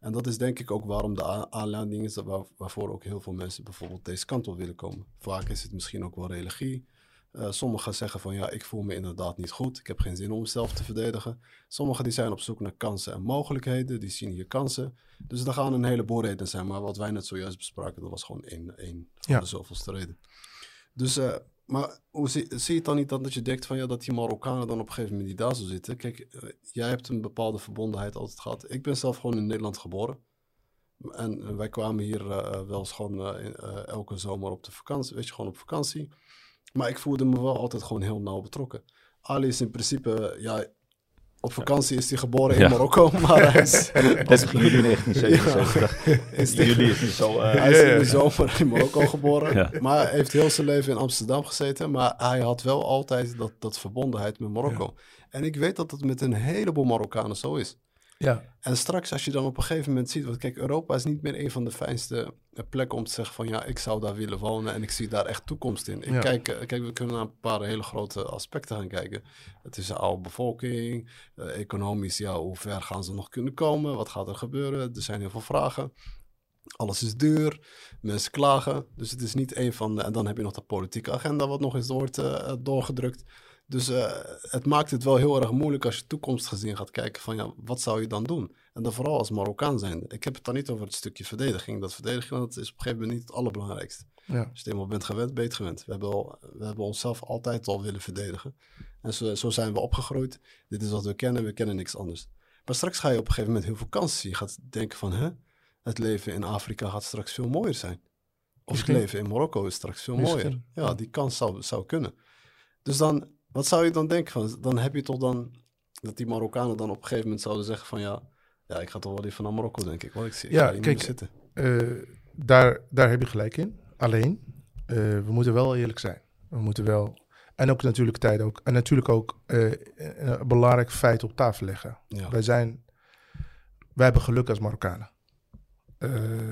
En dat is denk ik ook waarom de aanleiding is dat waar- waarvoor ook heel veel mensen bijvoorbeeld deze kant op willen komen. Vaak is het misschien ook wel religie. Eh, sommigen zeggen van ja, ik voel me inderdaad niet goed. Ik heb geen zin om mezelf te verdedigen. Sommigen die zijn op zoek naar kansen en mogelijkheden. Die zien hier kansen. Dus er gaan een heleboel redenen zijn. Maar wat wij net zojuist bespraken, dat was gewoon één, één van Ja. de zoveelste reden. Dus, eh, maar hoe zie, zie je het dan niet dan dat je denkt van ja, dat die Marokkanen dan op een gegeven moment niet daar zo zitten? Kijk, eh, jij hebt een bepaalde verbondenheid altijd gehad. Ik ben zelf gewoon in Nederland geboren. En wij kwamen hier wel eens gewoon in- elke zomer op de vakantie, weet je, gewoon op vakantie. Maar ik voelde me wel altijd gewoon heel nauw betrokken. Ali is in principe, ja, op vakantie is hij geboren in Ja. Marokko, maar hij is, Dat is jullie in 1977. is de- Jullie is niet zo... eh, hij is in de zomer in Marokko geboren. Ja. Maar hij heeft heel zijn leven in Amsterdam gezeten. Maar hij had wel altijd dat, dat verbondenheid met Marokko. En ik weet dat dat met een heleboel Marokkanen zo is. Ja, En straks als je dan op een gegeven moment ziet... Want kijk, Europa is niet meer een van de fijnste eh, plekken om te zeggen van... Ja, ik zou daar willen wonen en ik zie daar echt toekomst in. Ik Ja. kijk, eh, kijk, we kunnen naar een paar hele grote aspecten gaan kijken. Het is een oude bevolking. eh, economisch, ja, hoe ver gaan ze nog kunnen komen? Wat gaat er gebeuren? Er zijn heel veel vragen. Alles is duur, mensen klagen. Dus het is niet een van de... En dan heb je nog de politieke agenda wat nog eens wordt doorgedrukt. Dus eh, het maakt het wel heel erg moeilijk als je toekomstgezien gaat kijken van... Ja, wat zou je dan doen? En dan vooral als Marokkaan zijn. Ik heb het dan niet over het stukje verdediging. Dat verdediging dat is op een gegeven moment niet het allerbelangrijkste. ja. Als je eenmaal bent gewend, ben je het gewend. We hebben, al, we hebben onszelf altijd al willen verdedigen. En zo, zo zijn we opgegroeid. Dit is wat we kennen, we kennen niks anders. Maar straks ga je op een gegeven moment heel veel kansen zien. Je gaat denken van, hè, het leven in Afrika gaat straks veel mooier zijn. Of Misschien. het leven in Marokko is straks veel mooier. Misschien, ja. die kans zou, zou kunnen. Dus dan, wat zou je dan denken? Dan heb je toch dan, dat die Marokkanen dan op een gegeven moment zouden zeggen van, ja, ja ik ga toch wel even naar Marokko, denk ik. Want ik zie Ja, kijk, zitten. Eh, daar, daar heb je gelijk in. Alleen, eh, we moeten wel eerlijk zijn. We moeten wel. En ook natuurlijk tijd ook. En natuurlijk ook eh, een belangrijk feit op tafel leggen. Ja. Wij zijn. Wij hebben geluk als Marokkanen.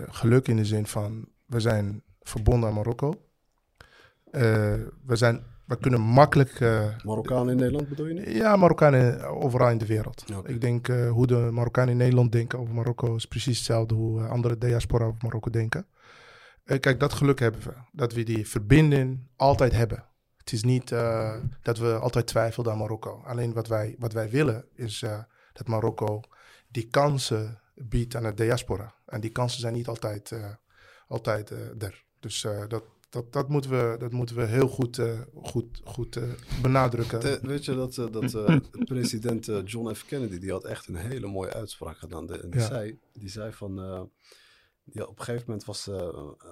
Geluk in de zin van. We zijn verbonden aan Marokko. We, zijn, we kunnen makkelijk. eh, Marokkanen in Nederland bedoel je niet? ja, Marokkanen overal in de wereld. Ik denk eh, hoe de Marokkanen in Nederland denken over Marokko is precies hetzelfde hoe eh, andere diaspora over Marokko denken. Eh, kijk, dat geluk hebben we. Dat we die verbinding altijd hebben. Het is niet eh, dat we altijd twijfelden aan Marokko. Alleen wat wij, wat wij willen is eh, dat Marokko die kansen biedt aan de diaspora. En die kansen zijn niet altijd, eh, altijd eh, er. Dus eh, dat, dat, dat, moeten we, dat moeten we heel goed, eh, goed, goed eh, benadrukken. Te- weet je dat, eh, dat president John F. Kennedy, die had echt een hele mooie uitspraak gedaan. De- die, Ja. zei, die zei van, die op een gegeven moment was,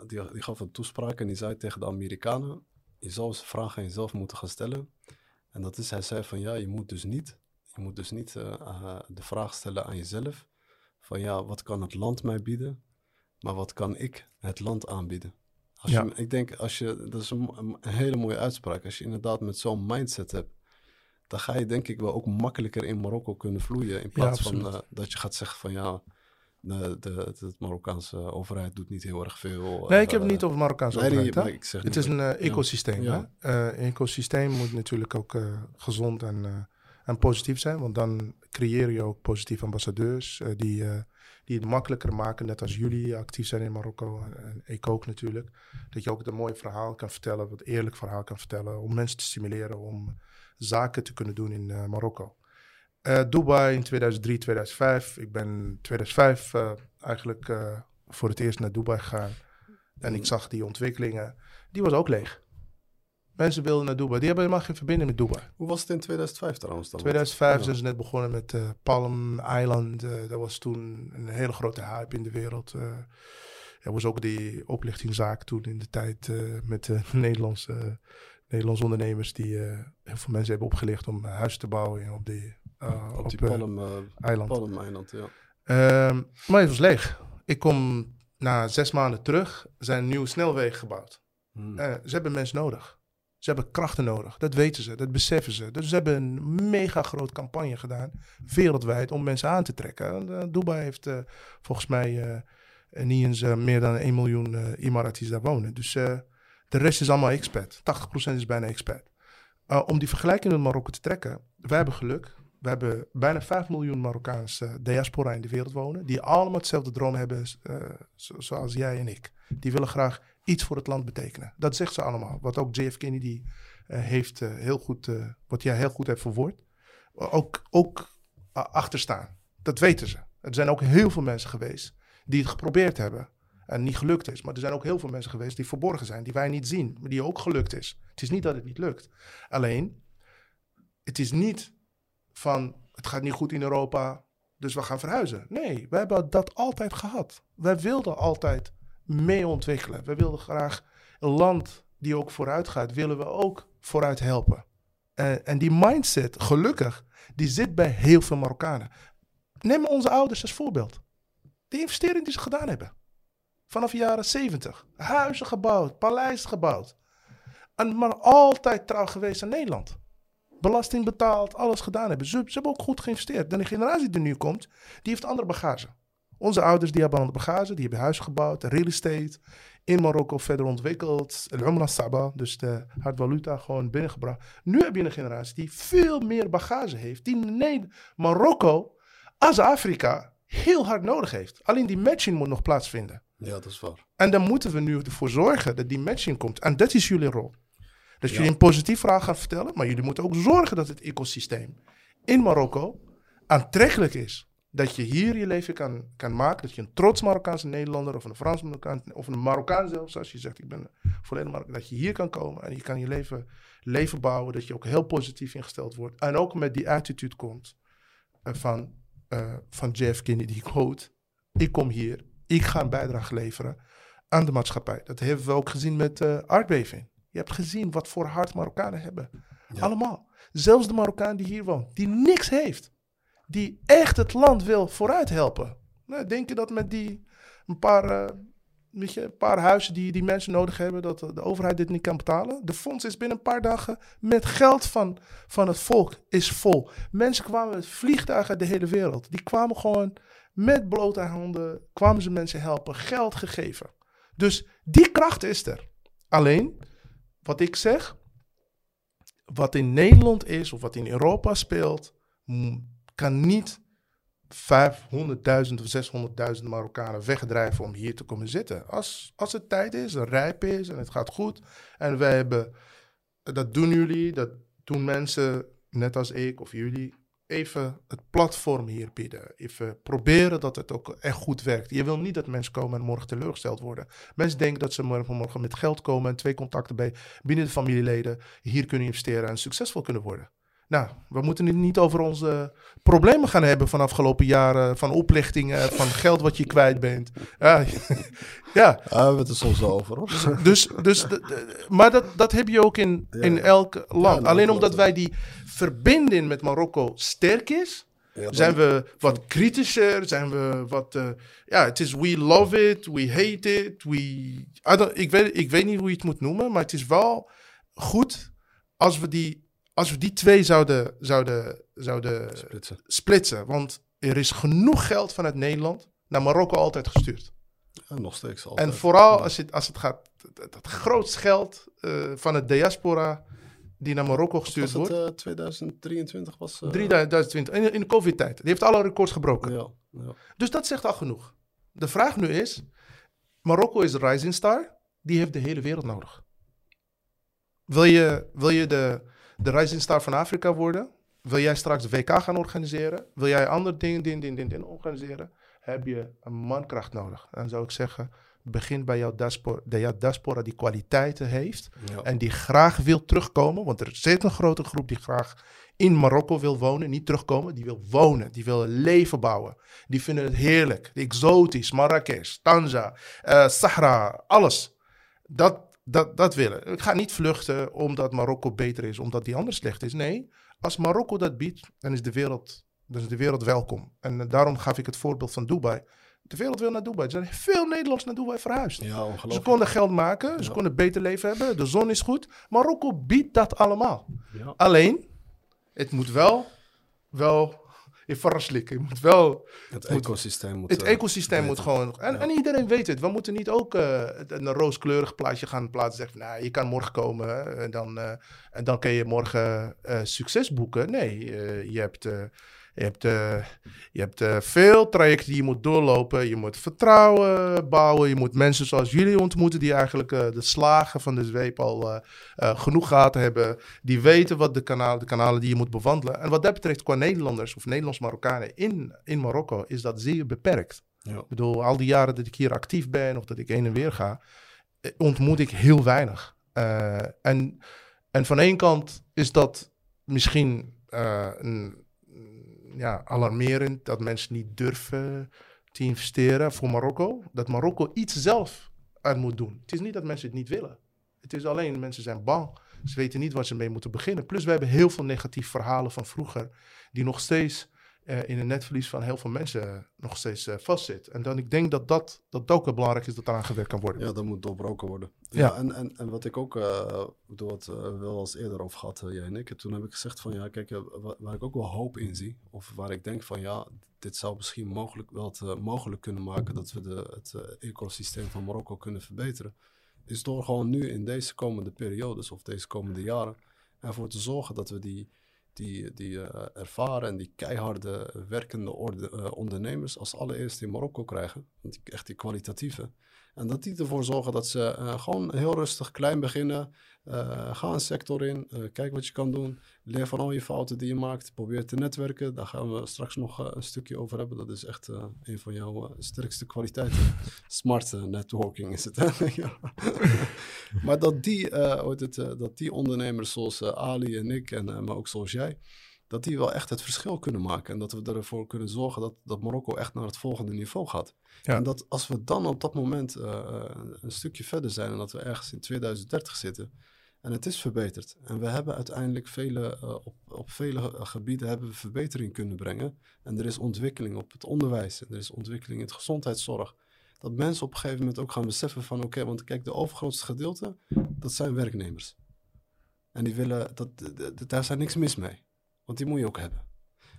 die, die gaf een toespraak en die zei tegen de Amerikanen, je zou eens een vraag aan jezelf moeten gaan stellen. En dat is, hij zei van, ja, je moet dus niet, je moet dus niet de vraag stellen aan jezelf, van ja, wat kan het land mij bieden, maar wat kan ik het land aanbieden? Als Ja. je, ik denk, als je, dat is een, een hele mooie uitspraak. Als je inderdaad met zo'n mindset hebt, dan ga je denk ik wel ook makkelijker in Marokko kunnen vloeien. In plaats van eh, dat je gaat zeggen van ja, de, de, de, Marokkaanse overheid doet niet heel erg veel. Nee, ik heb het eh, niet over Marokkaanse nee, overheid. ik zeg Het niet is een eh, ecosysteem. Ja. Hè? Een ecosysteem moet natuurlijk ook gezond en, en positief zijn. Want dan creëer je ook positieve ambassadeurs die, die het makkelijker maken, net als jullie actief zijn in Marokko en ik ook natuurlijk. Dat je ook een mooi verhaal kan vertellen, wat eerlijk verhaal kan vertellen, om mensen te stimuleren om zaken te kunnen doen in uh, Marokko. Uh, Dubai in 2003, 2005. Ik ben 2005 uh, eigenlijk uh, voor het eerst naar Dubai gegaan. En ik zag die ontwikkelingen. Die was ook leeg. Mensen wilden naar Dubai. Die hebben helemaal geen verbinding met Dubai. Hoe was het in 2005 trouwens dan? 2005 zijn ze net begonnen met uh, Palm Island. Uh, dat was toen een hele grote hype in de wereld. Uh, er was ook die oplichtingszaak toen in de tijd met de Nederlandse, Nederlandse ondernemers die heel veel mensen hebben opgelicht om huizen te bouwen op die, op op die eh, Palm, eh, eiland. Palm Eiland, ja. Ehm, maar het was leeg. Ik kom na zes maanden terug, er zijn nieuwe snelwegen gebouwd. Hmm. Eh, ze hebben mensen nodig. Ze hebben krachten nodig. Dat weten ze, dat beseffen ze. Dus ze hebben een mega groot campagne gedaan, wereldwijd, om mensen aan te trekken. En, eh, Dubai heeft eh, volgens mij eh, niet eens meer dan 1 miljoen Emiratis daar wonen. Dus de rest is allemaal expat. 80% is bijna expat. Om die vergelijking met Marokko te trekken, wij hebben geluk. We hebben bijna 5 miljoen Marokkaanse diaspora in de wereld wonen. Die allemaal hetzelfde droom hebben zo, zoals jij en ik. Die willen graag iets voor het land betekenen. Dat zegt ze allemaal. Wat ook JF Kennedy uh, heeft uh, heel goed, wat jij heel goed hebt verwoord. ook ook achterstaan. Dat weten ze. Er zijn ook heel veel mensen geweest die het geprobeerd hebben en niet gelukt is. Maar er zijn ook heel veel mensen geweest die verborgen zijn, die wij niet zien, maar die ook gelukt is. Het is niet dat het niet lukt. Alleen, het is niet van het gaat niet goed in Europa, dus we gaan verhuizen. Nee, we hebben dat altijd gehad. Wij wilden altijd mee ontwikkelen. We wilden graag een land die ook vooruit gaat, willen we ook vooruit helpen. En, die mindset, gelukkig, die zit bij heel veel Marokkanen. Neem onze ouders als voorbeeld. De investering die ze gedaan hebben. Vanaf de jaren 70. Huizen gebouwd, paleizen gebouwd. En maar altijd trouw geweest aan Nederland. Belasting betaald, alles gedaan hebben. Ze, ze hebben ook goed geïnvesteerd. En de generatie die nu komt, die heeft andere bagage. Onze ouders die hebben andere bagage, die hebben huizen gebouwd, real estate. In Marokko verder ontwikkeld. El Umrah Saba, dus de hardvaluta gewoon binnengebracht. Nu heb je een generatie die veel meer bagage heeft. Die nee, Marokko als Afrika heel hard nodig heeft. Alleen die matching moet nog plaatsvinden. Ja, dat is waar. En dan moeten we nu ervoor zorgen dat die matching komt. En dat is jullie rol. Dat jullie een positief verhaal gaan vertellen, maar jullie moeten ook zorgen dat het ecosysteem in Marokko aantrekkelijk is. Dat je hier je leven kan, kan maken. Dat je een trots Marokkaanse Nederlander of een Frans Marokkaan of een Marokkaan zelfs, als je zegt ik ben volledig Marokkaan, dat je hier kan komen en je kan je leven, leven bouwen. Dat je ook heel positief ingesteld wordt. En ook met die attitude komt uh, van, uh, van Jeff Kennedy quote. Ik kom hier, ik ga een bijdrage leveren aan de maatschappij. Dat hebben we ook gezien met uh, aardbeving. Je hebt gezien wat voor hart Marokkanen hebben. Ja. Allemaal. Zelfs de Marokkaan die hier woont, die niks heeft. Die echt het land wil vooruit helpen. Nou, denk je dat met die een paar, uh, weet je, een paar huizen die die mensen nodig hebben, dat de overheid dit niet kan betalen? De fonds is binnen een paar dagen met geld van, van het volk is vol. Mensen kwamen met vliegtuigen uit de hele wereld. Die kwamen gewoon met blote handen, kwamen ze mensen helpen, geld gegeven. Dus die kracht is er. Alleen, wat ik zeg, wat in Nederland is of wat in Europa speelt, kan niet 500.000 of 600.000 Marokkanen wegdrijven om hier te komen zitten. Als, als het tijd is, en rijp is en het gaat goed. En wij hebben, dat doen jullie, dat doen mensen net als ik of jullie, even het platform hier bieden. Even proberen dat het ook echt goed werkt. Je wil niet dat mensen komen en morgen teleurgesteld worden. Mensen denken dat ze morgen met geld komen en twee contacten bij binnen de familieleden hier kunnen investeren en succesvol kunnen worden. Nou, we moeten het niet over onze problemen gaan hebben van afgelopen jaren, van oplichtingen, van geld wat je kwijt bent. Ja, ja. we hebben het er soms over. Hoor. Dus, dus de, maar dat, dat heb je ook in, ja. in elk land. Ja, Alleen omdat wij die verbinding met Marokko sterk is, ja, zijn we wat kritischer, zijn we wat... Uh, ja, het is we love it, we hate it, we... ik, weet, ik weet niet hoe je het moet noemen, maar het is wel goed als we die als we die twee zouden, zouden, zouden splitsen. splitsen. Want er is genoeg geld vanuit Nederland naar Marokko altijd gestuurd. Ja, nog steeds altijd. En vooral als het, als het gaat, dat, dat grootst geld uh, van het diaspora die naar Marokko gestuurd wordt. het, eh, 2023 was... eh, 2020, in, in de COVID-tijd. Die heeft alle records gebroken. Ja, ja. Dus dat zegt al genoeg. De vraag nu is: Marokko is een rising star, die heeft de hele wereld nodig. Wil je, wil je de, de rising star van Afrika worden? Wil jij straks de WK gaan organiseren? Wil jij andere dingen, dingen, dingen, dingen, dingen organiseren? Heb je een mankracht nodig? Dan zou ik zeggen: begin bij jouw diaspora, de jouw diaspora die kwaliteiten heeft Ja. en die graag wil terugkomen. Want er zit een grote groep die graag in Marokko wil wonen, niet terugkomen. Die wil wonen, die wil een leven bouwen. Die vinden het heerlijk, exotisch, Marrakesh, Tanja, eh, Sahara, alles. Dat, dat, dat willen. Ik ga niet vluchten omdat Marokko beter is, omdat die ander slecht is. Nee, als Marokko dat biedt, dan is de wereld, dan is de wereld welkom. En eh, daarom gaf ik het voorbeeld van Dubai. De wereld wil naar Dubai. Er zijn veel Nederlanders naar Dubai verhuisd. Ja, Ze konden geld maken, ze konden een beter leven hebben, de zon is goed. Marokko biedt dat allemaal. Ja. Alleen, het moet wel, wel verraslik. Het moet wel, Het ecosysteem moet... het eh, ecosysteem moet gewoon... En, en iedereen weet het. We moeten niet ook eh, een rooskleurig plaatje gaan plaatsen. Zeggen, nou, je kan morgen komen en, dan, eh, en dan kun je morgen succes boeken. Nee, je hebt... je hebt, eh, je hebt eh, veel trajecten die je moet doorlopen. Je moet vertrouwen bouwen. Je moet mensen zoals jullie ontmoeten die eigenlijk eh, de slagen van de zweep al genoeg gaten hebben. Die weten wat de kanalen, de kanalen die je moet bewandelen. En wat dat betreft qua Nederlanders of Nederlands-Marokkanen in, in Marokko is dat zeer beperkt. Ja. Ik bedoel, al die jaren dat ik hier actief ben of dat ik heen en weer ga, ontmoet ik heel weinig. En, en van één kant is dat misschien een, ja, alarmerend dat mensen niet durven te investeren voor Marokko. Dat Marokko iets zelf aan moet doen. Het is niet dat mensen het niet willen. Het is alleen, mensen zijn bang. Ze weten niet waar ze mee moeten beginnen. Plus, we hebben heel veel negatieve verhalen van vroeger, die nog steeds eh, in het netvlies van heel veel mensen nog steeds eh, vastzit. En dan ik denk dat dat, dat ook wel belangrijk is dat eraan gewerkt kan worden. Ja, dat moet doorbroken worden. Ja. Ja, en, en, en wat ik ook, eh door het uh, wel eens eerder over gehad, uh, jij en ik. Toen heb ik gezegd van ja, kijk, uh, waar, waar, ik ook wel hoop in zie. Of waar ik denk van ja, dit zou misschien mogelijk wel het, uh, mogelijk kunnen maken dat we de, het uh, ecosysteem van Marokko kunnen verbeteren. Is door gewoon nu in deze komende periodes of deze komende jaren ervoor te zorgen dat we die, die, die uh, ervaren en die keiharde werkende uh, ondernemers als allereerst in Marokko krijgen. Die, echt die kwalitatieve. En dat die ervoor zorgen dat ze uh, gewoon heel rustig klein beginnen. Uh, ga een sector in, uh, kijk wat je kan doen. Leer van al je fouten die je maakt. Probeer te netwerken. Daar gaan we straks nog een stukje over hebben. Dat is echt een van jouw sterkste kwaliteiten. Smart networking is het. maar dat die, het, dat die ondernemers zoals Ali en ik, en, maar ook zoals jij, dat die wel echt het verschil kunnen maken. En dat we ervoor kunnen zorgen dat, dat Marokko echt naar het volgende niveau gaat. Ja. En dat als we dan op dat moment uh, een stukje verder zijn en dat we ergens in 2030 zitten en het is verbeterd. En we hebben uiteindelijk vele, uh, op, op vele gebieden hebben we verbetering kunnen brengen. En er is ontwikkeling op het onderwijs en er is ontwikkeling in het gezondheidszorg. Dat mensen op een gegeven moment ook gaan beseffen van oké, okay, want kijk, de overgrootste gedeelte, dat zijn werknemers. En die willen, dat, daar zijn niks mis mee. Want die moet je ook hebben.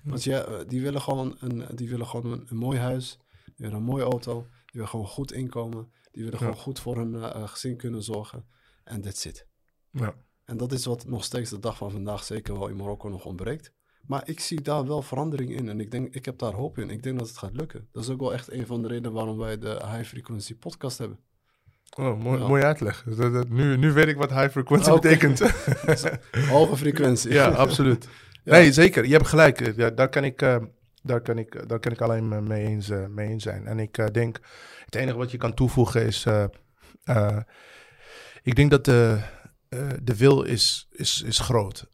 Want ja, die willen gewoon een, die willen gewoon een, een mooi huis, die willen een mooie auto, die willen gewoon goed inkomen, die willen ja. gewoon goed voor hun uh, gezin kunnen zorgen. En that's it. Ja. En dat is wat nog steeds de dag van vandaag zeker wel in Marokko nog ontbreekt. Maar ik zie daar wel verandering in en ik denk, ik heb daar hoop in. Ik denk dat het gaat lukken. Dat is ook wel echt een van de redenen waarom wij de High Frequency podcast hebben. Oh, mooi, ja. mooi uitleg. Dat, dat, nu, nu weet ik wat high frequency okay. betekent. Hoge frequentie. ja, absoluut. Nee, zeker. Je hebt gelijk. Ja, daar, kan ik, uh, daar, kan ik, daar kan ik alleen mee eens, uh, mee zijn. En ik uh, denk, het enige wat je kan toevoegen is... ik denk dat de, de wil is, is, is groot.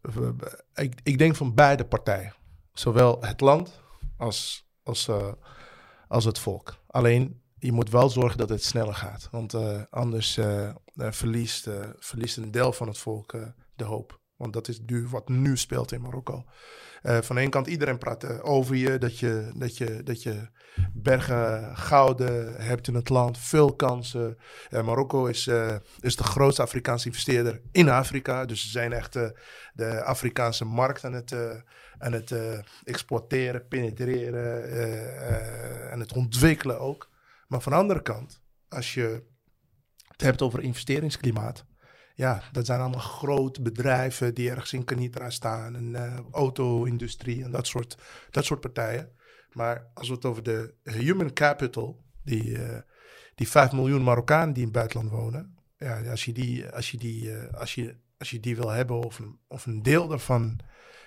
Ik, ik denk van beide partijen. Zowel het land als, als, als het volk. Alleen, je moet wel zorgen dat het sneller gaat. Want anders verliest, verliest een deel van het volk de hoop. Want dat is nu wat nu speelt in Marokko. Uh, van de ene kant, iedereen praat uh, over je dat, je, dat je. dat je bergen gouden hebt in het land, veel kansen. Marokko is, is de grootste Afrikaanse investeerder in Afrika. Dus ze zijn echt de Afrikaanse markt aan het, aan het exporteren, penetreren en het ontwikkelen ook. Maar van de andere kant, als je het hebt over investeringsklimaat ja, dat zijn allemaal grote bedrijven die ergens in Canitra staan. En uh, auto-industrie en dat soort, dat soort partijen. Maar als we het over de human capital, die, uh, die 5 miljoen Marokkanen die in het buitenland wonen. Ja, als je die, als je die, uh, als je, als je die wil hebben of een, of een deel daarvan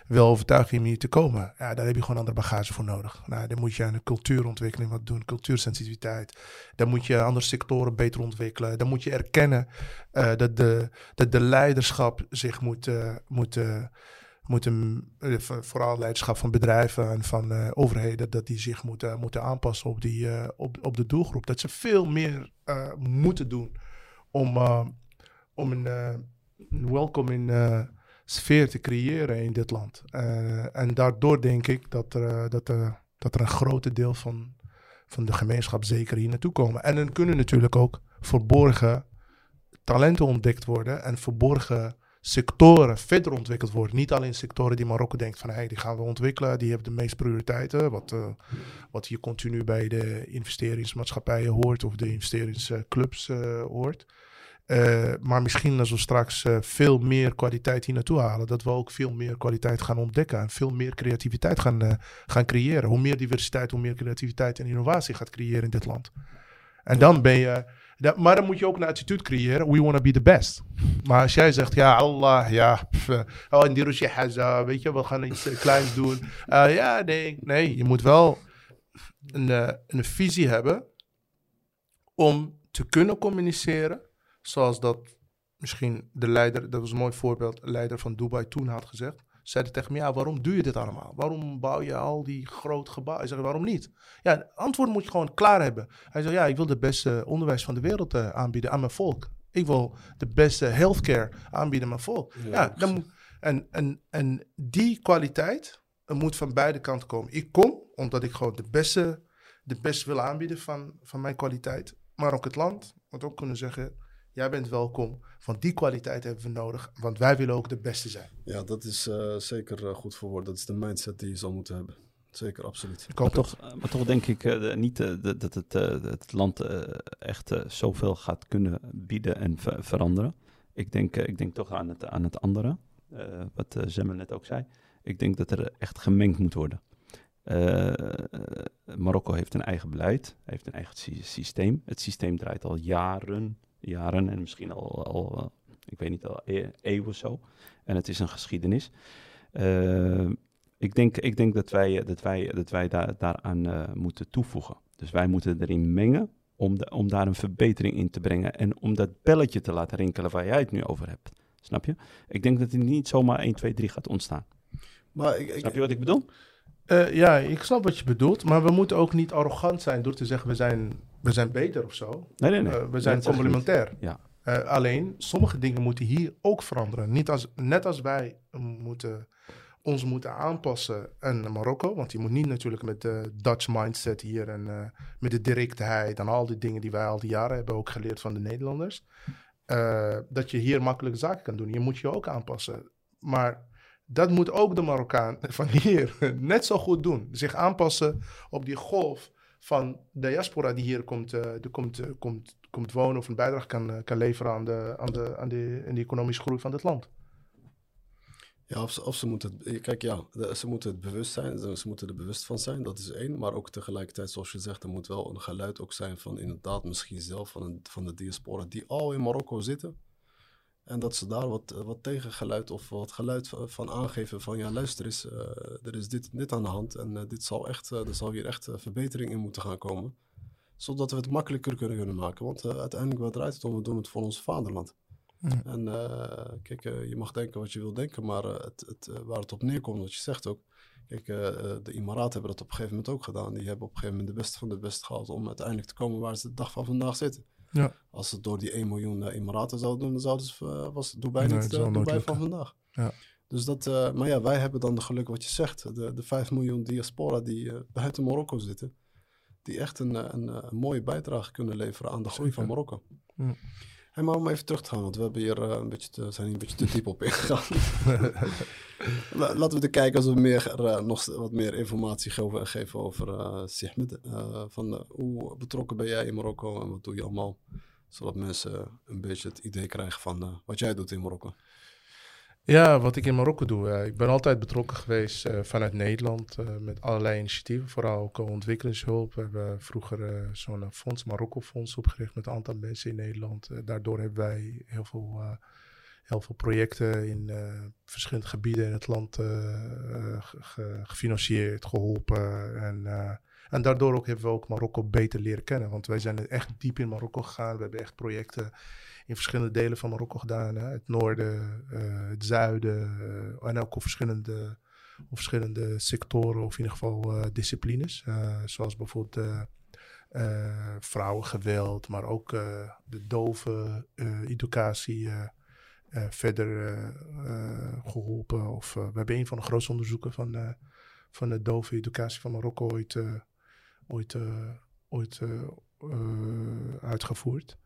wil overtuigen om hier te komen. Ja, daar heb je gewoon andere bagage voor nodig. Nou, dan moet je aan de cultuurontwikkeling wat doen, cultuursensitiviteit. Dan moet je andere sectoren beter ontwikkelen. Dan moet je erkennen uh, dat, de, dat de leiderschap zich moet, uh, moet, moet vooral leiderschap van bedrijven en van overheden, dat die zich moeten, moeten aanpassen op, die, op, op de doelgroep. Dat ze veel meer moeten doen om, om een welkom in sfeer te creëren in dit land. Uh, en daardoor denk ik dat er, uh, dat, er, dat er een grote deel van, van de gemeenschap zeker hier naartoe komen. En dan kunnen natuurlijk ook verborgen talenten ontdekt worden en verborgen sectoren verder ontwikkeld worden. Niet alleen sectoren die Marokko denkt van hey, die gaan we ontwikkelen, die hebben de meeste prioriteiten. Wat, uh, wat je continu bij de investeringsmaatschappijen hoort of de investeringsclubs hoort. Uh, maar misschien als we straks uh, veel meer kwaliteit hier naartoe halen, dat we ook veel meer kwaliteit gaan ontdekken en veel meer creativiteit gaan, uh, gaan creëren. Hoe meer diversiteit, hoe meer creativiteit en innovatie gaat creëren in dit land. En dan ben je. Dat, maar dan moet je ook een attitude creëren. We want to be the best. Maar als jij zegt, ja, Allah, ja, oh, in die haza, weet je, we gaan iets kleins doen. ja, nee, nee, je moet wel een, een visie hebben om te kunnen communiceren Zoals dat misschien de leider, dat was een mooi voorbeeld, de leider van Dubai toen had gezegd. Zeiden tegen me, ja, waarom doe je dit allemaal? Waarom bouw je al die groot gebouwen? Hij zei, waarom niet? Ja, het antwoord moet je gewoon klaar hebben. Hij zei, ja, ik wil het beste onderwijs van de wereld uh, aanbieden aan mijn volk. Ik wil de beste healthcare aanbieden aan mijn volk. Ja, ja dan, en, en, en die kwaliteit moet van beide kanten komen. Ik kom omdat ik gewoon de beste, de beste wil aanbieden van, van mijn kwaliteit. Maar ook het land moet ook kunnen zeggen, Jij bent welkom. Want die kwaliteit hebben we nodig. Want wij willen ook de beste zijn. Ja, dat is uh, zeker uh, goed voor woord. Dat is de mindset die je zal moeten hebben. Zeker, absoluut. Maar toch, maar toch denk ik uh, niet dat het, het land echt zoveel gaat kunnen bieden en ver veranderen. Ik denk, ik denk toch aan het, aan het andere. wat Zemmel net ook zei. Ik denk dat er echt gemengd moet worden. Marokko heeft een eigen beleid, heeft een eigen systeem. Het systeem draait al jaren jaren en misschien al, al eh, ik weet niet, al e eeuwen of zo. En het is een geschiedenis. Uh, ik, denk, ik denk dat wij, dat wij, dat wij daar, daaraan uh, moeten toevoegen. Dus wij moeten erin mengen om, de, om daar een verbetering in te brengen. En om dat belletje te laten rinkelen waar jij het nu over hebt. Snap je? Ik denk dat het niet zomaar 1, 2, 3 gaat ontstaan. Maar ik, Snap je wat ik bedoel? Uh, ja, ik snap wat je bedoelt. Maar we moeten ook niet arrogant zijn door te zeggen we zijn we zijn beter of zo. Nee, nee, nee. Uh, we zijn complementair. Ja. Uh, alleen, sommige dingen moeten hier ook veranderen. Niet als, net als wij moeten, ons moeten aanpassen aan Marokko. Want je moet niet natuurlijk met de Dutch mindset hier en met de directheid en al die dingen die wij al die jaren hebben ook geleerd van de Nederlanders. dat je hier makkelijke zaken kan doen. Je moet je ook aanpassen. Maar dat moet ook de Marokkaan van hier net zo goed doen. Zich aanpassen op die golf van de diaspora die hier komt, uh, komt, uh, komt, komt wonen of een bijdrage kan, uh, kan leveren aan de, aan, de, aan, de, aan de economische groei van dit land. Ja, of ze, of ze moeten het, kijk ja, ze moeten het bewust zijn, ze, ze, moeten er bewust van zijn, dat is één. Maar ook tegelijkertijd, zoals je zegt, er moet wel een geluid ook zijn van inderdaad misschien zelf van, een, van de diaspora die al in Marokko zitten. En dat ze daar wat, wat tegengeluid of wat geluid van aangeven van ja, luister eens, uh, er is dit, dit aan de hand en uh, dit zal echt, uh, er zal hier echt verbetering in moeten gaan komen. Zodat we het makkelijker kunnen, kunnen maken. Want uiteindelijk wat draait het om, we doen het voor ons vaderland. En kijk, je mag denken wat je wil denken, maar het, het, waar het op neerkomt, wat je zegt ook. Kijk, de Emiraten hebben dat op een gegeven moment ook gedaan. Die hebben op een gegeven moment de beste van de best gehaald om uiteindelijk te komen waar ze de dag van vandaag zitten. Ja. Als ze door die 1 miljoen uh, Emiraten zouden doen, dan zouden ze, uh, was Dubai nee, niet uh, Dubai van vandaag. Ja. Dus dat, maar ja, wij hebben dan de geluk wat je zegt. De, de 5 miljoen diaspora die buiten Marokko zitten. Die echt een, een, een, mooie bijdrage kunnen leveren aan de groei van Marokko. Ja. Hey, maar om even terug te gaan, want we hebben hier, een beetje te, zijn hier een beetje te diep op ingegaan. Laten we de kijkers meer, nog wat meer informatie geven, geven over uh, Sihmed. van, hoe betrokken ben jij in Marokko en wat doe je allemaal? Zodat mensen een beetje het idee krijgen van eh, wat jij doet in Marokko. Ja, wat ik in Marokko doe. ik ben altijd betrokken geweest eh, vanuit Nederland eh, met allerlei initiatieven. Vooral ook eh, ontwikkelingshulp. We hebben vroeger zo'n fonds, Marokko Fonds, opgericht met een aantal mensen in Nederland. Daardoor hebben wij heel veel, heel veel projecten in verschillende gebieden in het land ge- ge- gefinancierd, geholpen. En, en daardoor ook hebben we ook Marokko beter leren kennen. Want wij zijn echt diep in Marokko gegaan. We hebben echt projecten in verschillende delen van Marokko gedaan. Hè? Het noorden, eh, het zuiden eh, en ook op verschillende, op verschillende sectoren of in ieder geval eh, disciplines. Zoals bijvoorbeeld vrouwengeweld, maar ook de dove educatie verder eh, eh, geholpen. Of, we hebben een van de grootste onderzoeken van, van de dove educatie van Marokko ooit, ooit, ooit uitgevoerd.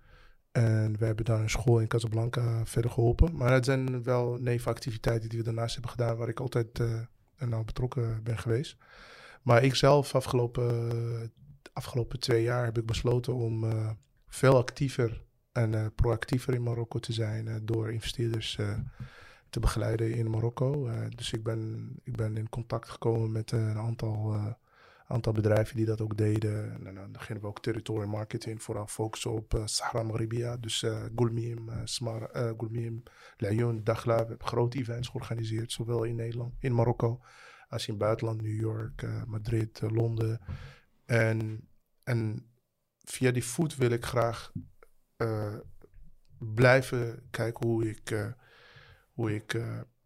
En we hebben daar een school in Casablanca verder geholpen. Maar het zijn wel nevenactiviteiten die we daarnaast hebben gedaan, waar ik altijd uh, nou betrokken ben geweest. Maar ik zelf, afgelopen, afgelopen twee jaar, heb ik besloten om uh, veel actiever en uh, proactiever in Marokko te zijn door investeerders te begeleiden in Marokko. dus ik ben, ik ben in contact gekomen met een aantal aantal bedrijven die dat ook deden. En, dan gingen we ook territory marketing vooral focussen op uh, Sahara Maghribia. Dus uh, Gulmim, uh, Dakhla. We hebben grote events georganiseerd, zowel in Nederland, in Marokko, als in het buitenland, New York, Madrid, Londen. En, en via die voet wil ik graag blijven kijken hoe ik, hoe ik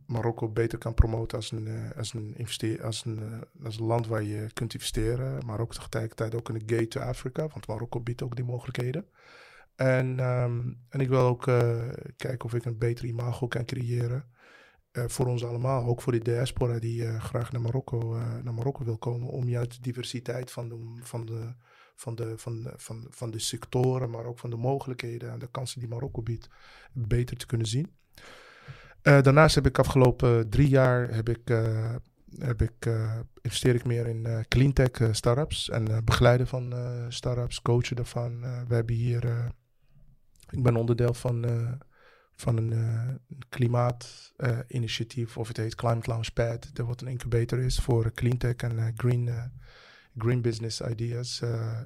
Marokko beter kan promoten als een, uh, als een, investeer, als een, uh, als een land waar je kunt investeren. Maar ook tegelijkertijd ook een gate to Afrika, want Marokko biedt ook die mogelijkheden. En, um, en ik wil ook uh, kijken of ik een beter imago kan creëren. voor ons allemaal, ook voor de diaspora die graag naar Marokko, naar Marokko wil komen. Om juist de diversiteit van de, van, de, van, de, van, van, van de sectoren, maar ook van de mogelijkheden en de kansen die Marokko biedt, beter te kunnen zien. Uh, daarnaast heb ik afgelopen drie jaar heb ik, uh, heb ik, uh, investeer ik meer in cleantech startups en begeleiden van startups, coachen daarvan. we hebben hier, ik ben onderdeel van, van een klimaatinitiatief, of het heet Climate Launchpad, dat wat een incubator is voor cleantech en green, green business ideas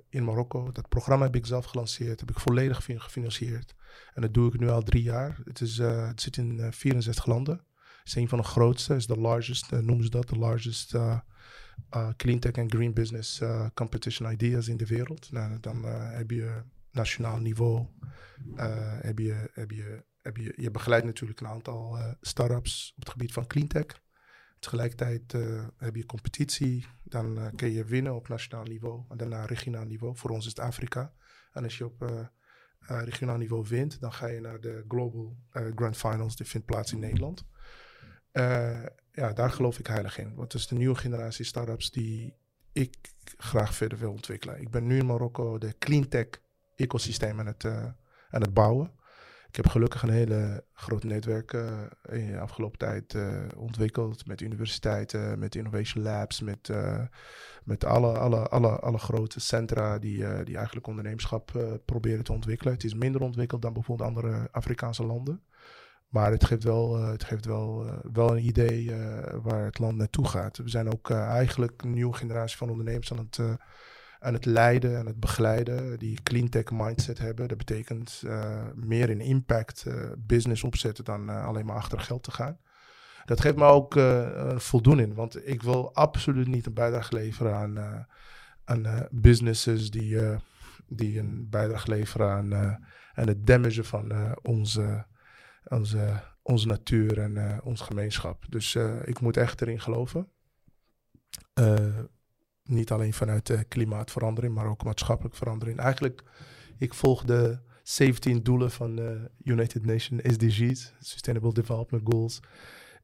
in Marokko. Dat programma heb ik zelf gelanceerd, heb ik volledig gefinancierd. En dat doe ik nu al drie jaar. Het, is, uh, het zit in uh, 64 landen. Het is een van de grootste, is de largest, noemen ze dat, de largest clean tech en green business competition ideas in de wereld. Nou, dan heb je nationaal niveau, heb je, heb je, heb je, je begeleidt natuurlijk een aantal start-ups op het gebied van clean tech. Tegelijkertijd heb je competitie, dan kun je winnen op nationaal niveau en daarna regionaal niveau. Voor ons is het Afrika. En als je op uh, regionaal niveau wint, dan ga je naar de Global Grand Finals. Die vindt plaats in Nederland. Ja, daar geloof ik heilig in. Het is de nieuwe generatie startups die ik graag verder wil ontwikkelen. Ik ben nu in Marokko de cleantech ecosysteem aan het, aan het bouwen. Ik heb gelukkig een hele groot netwerk in de afgelopen tijd ontwikkeld. Met universiteiten, met innovation labs, met, met alle, alle, alle, alle grote centra die, die eigenlijk ondernemerschap proberen te ontwikkelen. Het is minder ontwikkeld dan bijvoorbeeld andere Afrikaanse landen. Maar het geeft wel, het geeft wel, wel een idee waar het land naartoe gaat. We zijn ook eigenlijk een nieuwe generatie van ondernemers aan het aan het leiden en het begeleiden, die cleantech mindset hebben. Dat betekent uh, meer in impact uh, business opzetten dan uh, alleen maar achter geld te gaan. Dat geeft me ook voldoening, want ik wil absoluut niet een bijdrage leveren aan, aan businesses die, die een bijdrage leveren aan, aan het damagen van onze, onze, onze natuur en onze gemeenschap. Dus ik moet echt erin geloven. Niet alleen vanuit klimaatverandering, maar ook maatschappelijk verandering. Eigenlijk, ik volg de 17 doelen van de United Nations SDG's, Sustainable Development Goals.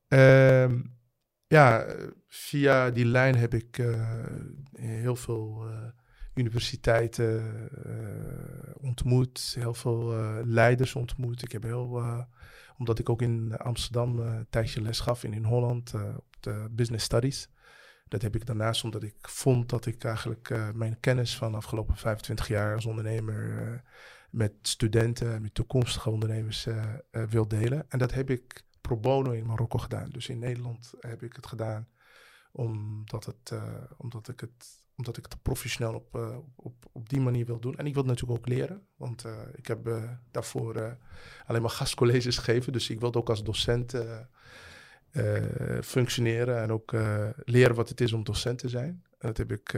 Um, ja, via die lijn heb ik uh, heel veel uh, universiteiten ontmoet, heel veel leiders ontmoet. Ik heb heel, omdat ik ook in Amsterdam een tijdje les gaf en in Holland op de Business Studies. Dat heb ik daarnaast omdat ik vond dat ik eigenlijk uh, mijn kennis van de afgelopen 25 jaar als ondernemer uh, met studenten, met toekomstige ondernemers wil delen. En dat heb ik pro bono in Marokko gedaan. Dus in Nederland heb ik het gedaan omdat, het, omdat ik het omdat ik het professioneel op, uh, op, op die manier wil doen. En ik wil natuurlijk ook leren. Want uh, ik heb uh, daarvoor alleen maar gastcolleges gegeven. Dus ik wilde ook als docent functioneren. En ook leren wat het is om docent te zijn. En dat heb ik,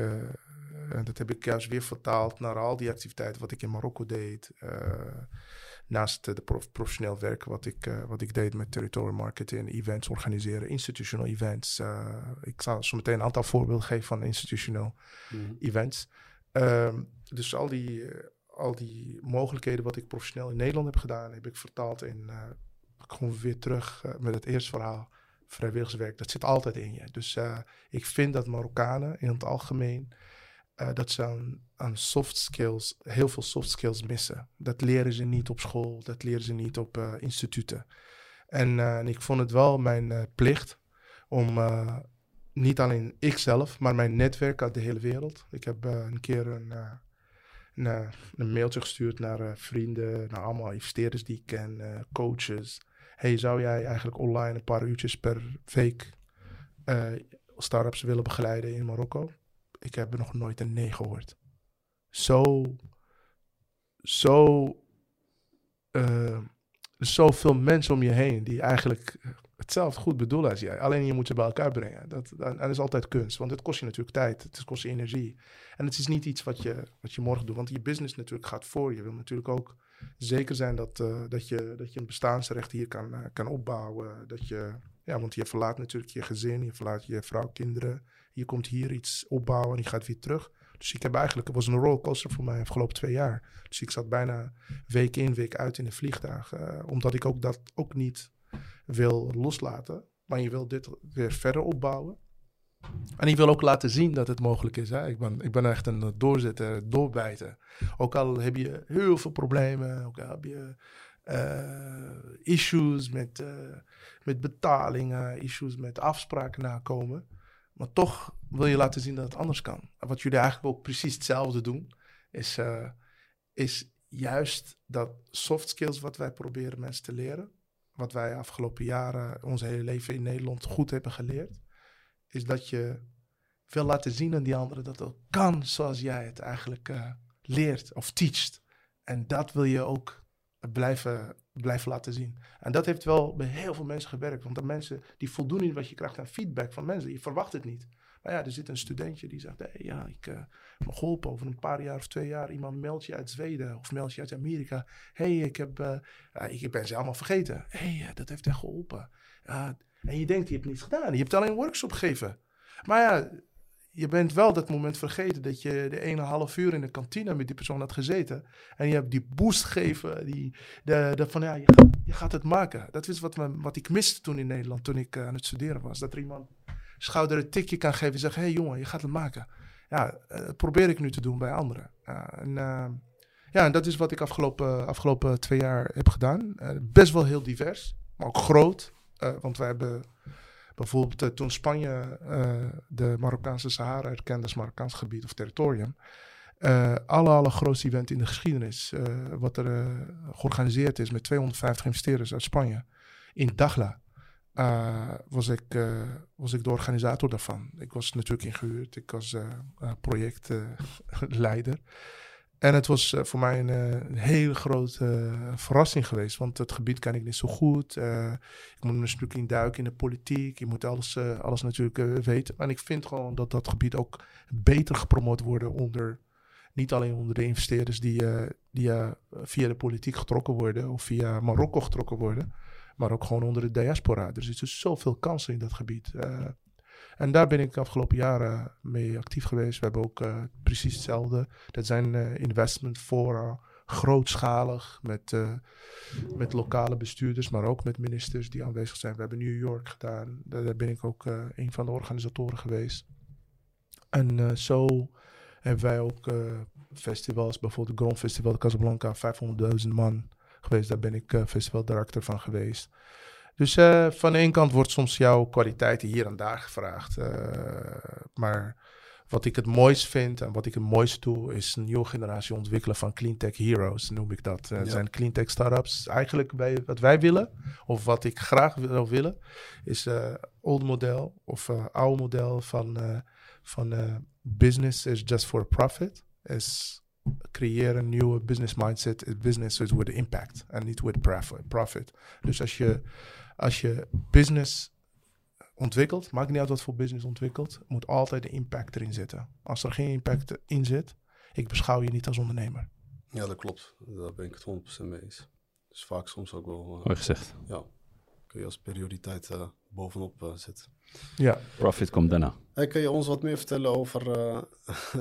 en dat heb ik juist weer vertaald naar al die activiteiten wat ik in Marokko deed naast de prof, professioneel werk wat ik, wat ik deed met territorial marketing, events organiseren, institutional events. Ik zal zo meteen een aantal voorbeelden geven van institutional mm. events. Um, dus al die, al die mogelijkheden wat ik professioneel in Nederland heb gedaan, heb ik vertaald in, gewoon weer terug met het eerste verhaal, vrijwilligerswerk. Dat zit altijd in je. Dus ik vind dat Marokkanen in het algemeen uh, dat ze aan, soft skills, heel veel soft skills missen. Dat leren ze niet op school, dat leren ze niet op uh, instituten. En, en, ik vond het wel mijn plicht om niet alleen ikzelf, maar mijn netwerk uit de hele wereld. Ik heb een keer een, een, een, mailtje gestuurd naar vrienden, naar allemaal investeerders die ik ken, coaches. Hey, zou jij eigenlijk online een paar uurtjes per week startups willen begeleiden in Marokko? ik heb er nog nooit een nee gehoord. Zo, zo, uh, zoveel mensen om je heen die eigenlijk hetzelfde goed bedoelen als jij. Alleen je moet ze bij elkaar brengen. Dat, dat, dat, is altijd kunst, want het kost je natuurlijk tijd. Het kost je energie. En het is niet iets wat je, wat je morgen doet, want je business natuurlijk gaat voor. Je wil natuurlijk ook zeker zijn dat, uh, dat, je, dat je een bestaansrecht hier kan, uh, kan opbouwen. Dat je, ja, want je verlaat natuurlijk je gezin, je verlaat je vrouw, kinderen. Je komt hier iets opbouwen en je gaat weer terug. Dus ik heb eigenlijk, het was een rollercoaster voor mij afgelopen twee jaar. Dus ik zat bijna week in, week uit in de vliegtuig. Uh, omdat ik ook dat ook niet wil loslaten. Maar je wil dit weer verder opbouwen. En ik wil ook laten zien dat het mogelijk is. Hè? Ik, ben, ik ben echt een doorzetter, doorbijten. Ook al heb je heel veel problemen, ook al heb je uh, issues met, uh, met betalingen, issues met afspraken nakomen. Maar toch wil je laten zien dat het anders kan. Wat jullie eigenlijk ook precies hetzelfde doen, is, uh, is juist dat soft skills wat wij proberen mensen te leren. Wat wij afgelopen jaren, ons hele leven in Nederland goed hebben geleerd. Is dat je wil laten zien aan die anderen dat het kan zoals jij het eigenlijk uh, leert of teacht. En dat wil je ook blijven, blijven laten zien. En dat heeft wel bij heel veel mensen gewerkt. Want de mensen die voldoen niet wat je krijgt aan feedback van mensen. Je verwacht het niet. Maar ja, er zit een studentje die zegt: hey, ja, ik uh, heb me geholpen over een paar jaar of twee jaar. Iemand meldt je uit Zweden of meldt je uit Amerika. hey, ik, heb, uh, ik ben ze allemaal vergeten. hey, dat heeft echt geholpen. En je denkt, je hebt niets gedaan. Je hebt alleen een workshop gegeven. Maar ja, je bent wel dat moment vergeten dat je de ene half uur in de kantine met die persoon had gezeten. En je hebt die boost gegeven, die, de, van ja, je gaat, het maken. Dat is wat, wat ik miste toen in Nederland, toen ik uh, aan het studeren was. Dat er iemand schouder een tikje kan geven en zegt, hé hey, jongen, je gaat het maken. Ja, uh, dat probeer ik nu te doen bij anderen. En, ja, en dat is wat ik afgelopen, afgelopen twee jaar heb gedaan. best wel heel divers, maar ook groot. Want wij hebben Bijvoorbeeld uh, toen Spanje uh, de Marokkaanse Sahara erkende als Marokkaans gebied of territorium. Alle, alle grootste event in de geschiedenis, wat er georganiseerd is met 250 investeerders uit Spanje. In Dakhla was, ik, was ik de organisator daarvan. Ik was natuurlijk ingehuurd, ik was projectleider. En het was uh, voor mij een, uh, een hele grote uh, verrassing geweest, want het gebied ken ik niet zo goed. ik moet een stukje in duiken in de politiek, je moet alles, alles natuurlijk weten. En ik vind gewoon dat dat gebied ook beter gepromoot wordt onder, niet alleen onder de investeerders die, die via de politiek getrokken worden of via Marokko getrokken worden, maar ook gewoon onder de diaspora. Er zitten zoveel kansen in dat gebied. En daar ben ik de afgelopen jaren mee actief geweest. We hebben ook uh, precies hetzelfde. Dat zijn uh, investment fora, grootschalig, met, uh, met lokale bestuurders, maar ook met ministers die aanwezig zijn. We hebben New York gedaan. Daar, ben ik ook een van de organisatoren geweest. En zo hebben wij ook festivals, bijvoorbeeld het Grand Festival Casablanca, 500.000 man geweest. Daar ben ik festival director van geweest. Dus uh, van de ene kant wordt soms jouw kwaliteit hier en daar gevraagd. Uh, maar wat ik het mooist vind en wat ik het mooist doe, is een nieuwe generatie ontwikkelen van cleantech heroes, noem ik dat. Het Ja. zijn cleantech startups. Eigenlijk bij wat wij willen, of wat ik graag wil willen, is eh old model of eh oude model van, eh, van eh, business is just for profit. Is creëren een nieuwe business mindset. Business is with impact en niet with profit. Dus als je, als je business ontwikkelt, maakt niet uit wat voor business ontwikkelt, moet altijd de impact erin zitten. Als er geen impact in zit, ik beschouw je niet als ondernemer. Ja, dat klopt. Daar ben ik het 100% mee eens. Dus vaak soms ook wel, eh, Mooi gezegd. ja, kun je als prioriteit eh, bovenop zetten. Ja, Profit komt daarna. Hey, kun je ons wat meer vertellen over eh,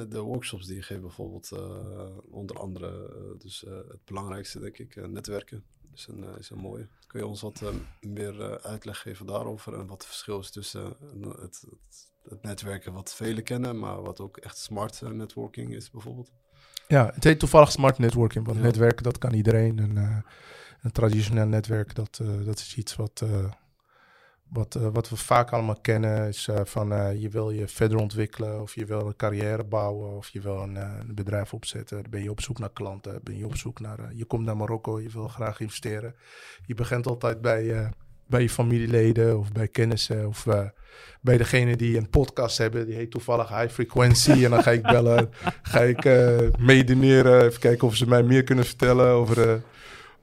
de workshops die je geeft bijvoorbeeld? eh, onder andere, dus eh, het belangrijkste denk ik, eh, netwerken. Is een, eh, is een mooie. Kun je ons wat eh, meer eh, uitleg geven daarover en wat het verschil is tussen eh, het, het, het netwerken wat velen kennen, maar wat ook echt smart networking is bijvoorbeeld? ja het heet toevallig smart networking, want Ja. netwerken dat kan iedereen. En, een traditioneel netwerk, dat, dat is iets wat, wat, eh, wat we vaak allemaal kennen. Is eh, van eh, je wil je verder ontwikkelen, of je wil een carrière bouwen, of je wil een, een bedrijf opzetten. Dan ben je op zoek naar klanten, ben je op zoek naar. je komt naar Marokko, je wil graag investeren. Je begint altijd bij. bij je familieleden of bij kennissen of bij degene die een podcast hebben. Die heet toevallig High Frequency. en dan ga ik bellen, ga ik medeneren. Even kijken of ze mij meer kunnen vertellen over,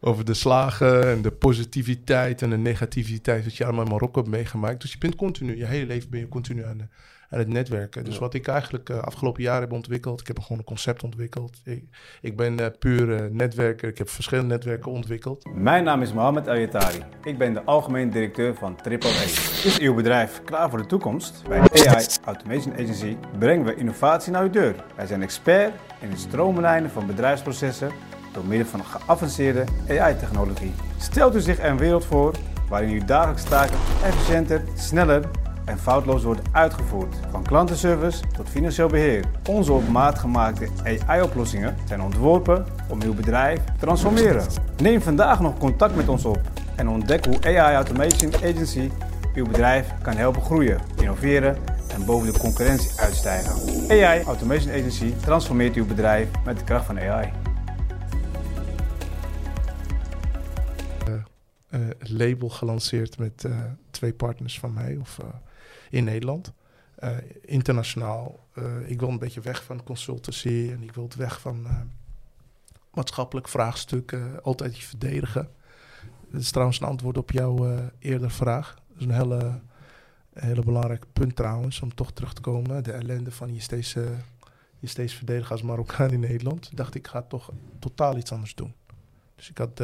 over de slagen en de positiviteit en de negativiteit. Wat je allemaal in Marokko hebt meegemaakt. Dus je bent continu, je hele leven ben je continu aan, aan het netwerken. Dus Ja. wat ik eigenlijk eh, afgelopen jaar heb ontwikkeld. Ik heb gewoon een concept ontwikkeld. Ik, ik ben eh, puur eh, netwerker. Ik heb verschillende netwerken ontwikkeld. Mijn naam is Mohamed Ayatari. Ik ben de algemeen directeur van AAA. Is uw bedrijf klaar voor de toekomst? Bij AI Automation Agency brengen we innovatie naar uw deur. Wij zijn expert in het stroomlijnen van bedrijfsprocessen door middel van geavanceerde AI-technologie. Stelt u zich een wereld voor waarin uw dagelijkse taken efficiënter, sneller en foutloos worden uitgevoerd. Van klantenservice tot financieel beheer. Onze op maat gemaakte AI-oplossingen zijn ontworpen om uw bedrijf te transformeren. Neem vandaag nog contact met ons op en ontdek hoe AI Automation Agency uw bedrijf kan helpen groeien, innoveren en boven de concurrentie uitstijgen. AI Automation Agency transformeert uw bedrijf met de kracht van AI. Label gelanceerd met eh, twee partners van mij of, eh, in Nederland. Eh, internationaal. eh, ik wil een beetje weg van consultancy en ik wil het weg van eh, maatschappelijk vraagstukken. altijd je verdedigen. Dat is trouwens een antwoord op jouw eh eerdere vraag. Dat is een hele, hele belangrijk punt trouwens, om toch terug te komen. De ellende van je steeds, eh, je steeds verdedigen als Marokkaan in Nederland. Dacht ik, ga toch totaal iets anders doen. Dus ik had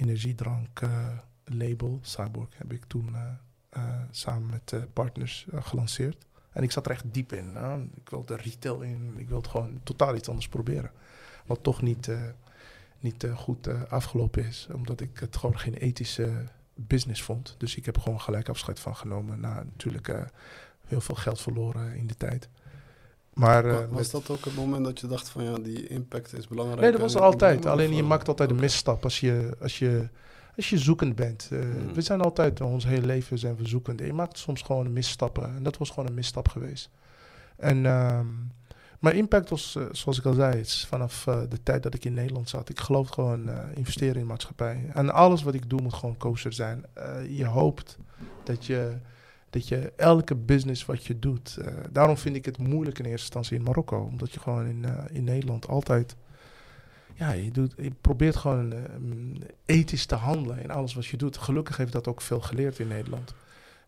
energiedrank eh, label, Cyborg, heb ik toen eh, eh, samen met partners gelanceerd. En ik zat er echt diep in. Ik wilde retail in. Ik wilde gewoon totaal iets anders proberen. Wat toch niet, niet goed afgelopen is. Omdat ik het gewoon geen ethische business vond. Dus ik heb gewoon gelijk afscheid van genomen. Na natuurlijk heel veel geld verloren in de tijd. Maar eh, Wa- was dat ook het moment dat je dacht van ja, die impact is belangrijk? Nee, dat was er altijd. Alleen je eh, maakt altijd een misstap als je, als je, als je zoekend bent. Eh, Hmm. We zijn altijd, ons hele leven zijn we zoekend. Je maakt soms gewoon misstappen. En dat was gewoon een misstap geweest. En, ehm, maar impact was, eh, zoals ik al zei, is vanaf eh, de tijd dat ik in Nederland zat. Ik geloof gewoon eh, investeren in maatschappij. En alles wat ik doe moet gewoon kosher zijn. Eh, je hoopt dat je, dat je elke business wat je doet. eh, daarom vind ik het moeilijk in eerste instantie in Marokko. Omdat je gewoon in, eh, in Nederland altijd ja, je, doet, je probeert gewoon ehm, ethisch te handelen in alles wat je doet. Gelukkig heeft dat ook veel geleerd in Nederland.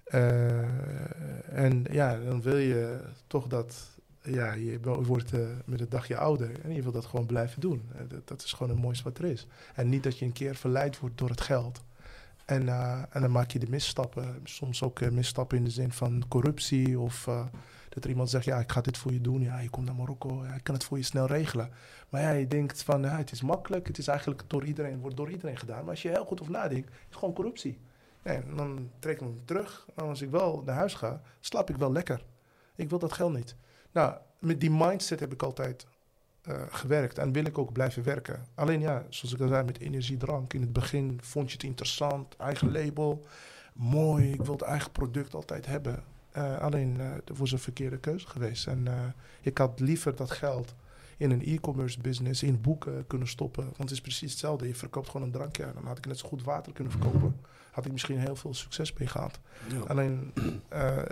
Eh, en ja, dan wil je toch dat... Ja, je wo- wordt eh, met het dagje ouder en je wil dat gewoon blijven doen. Eh, dat, dat is gewoon het mooiste wat er is. En niet dat je een keer verleid wordt door het geld. En, eh, en dan maak je de misstappen. Soms ook eh, misstappen in de zin van corruptie of... eh, dat er iemand zegt, ja, ik ga dit voor je doen. Ja, je komt naar Marokko, ja, ik kan het voor je snel regelen. Maar ja, je denkt van, het is makkelijk. Het is eigenlijk door iedereen, wordt door iedereen gedaan. Maar als je heel goed over nadenkt, is het gewoon corruptie. En dan trek ik me terug. En als ik wel naar huis ga, slaap ik wel lekker. Ik wil dat geld niet. Nou, met die mindset heb ik altijd eh, gewerkt. En wil ik ook blijven werken. Alleen ja, zoals ik al zei, met energiedrank. In het begin vond je het interessant. Eigen label. Mooi. Ik wil eigen product altijd hebben. Eh, alleen, uh, dat was een verkeerde keuze geweest. En uh, ik had liever dat geld in een e-commerce business, in boeken kunnen stoppen. Want het is precies hetzelfde. Je verkoopt gewoon een drankje. Dan had ik net zo goed water kunnen verkopen. Had ik misschien heel veel succes mee gehad. Ja. Alleen,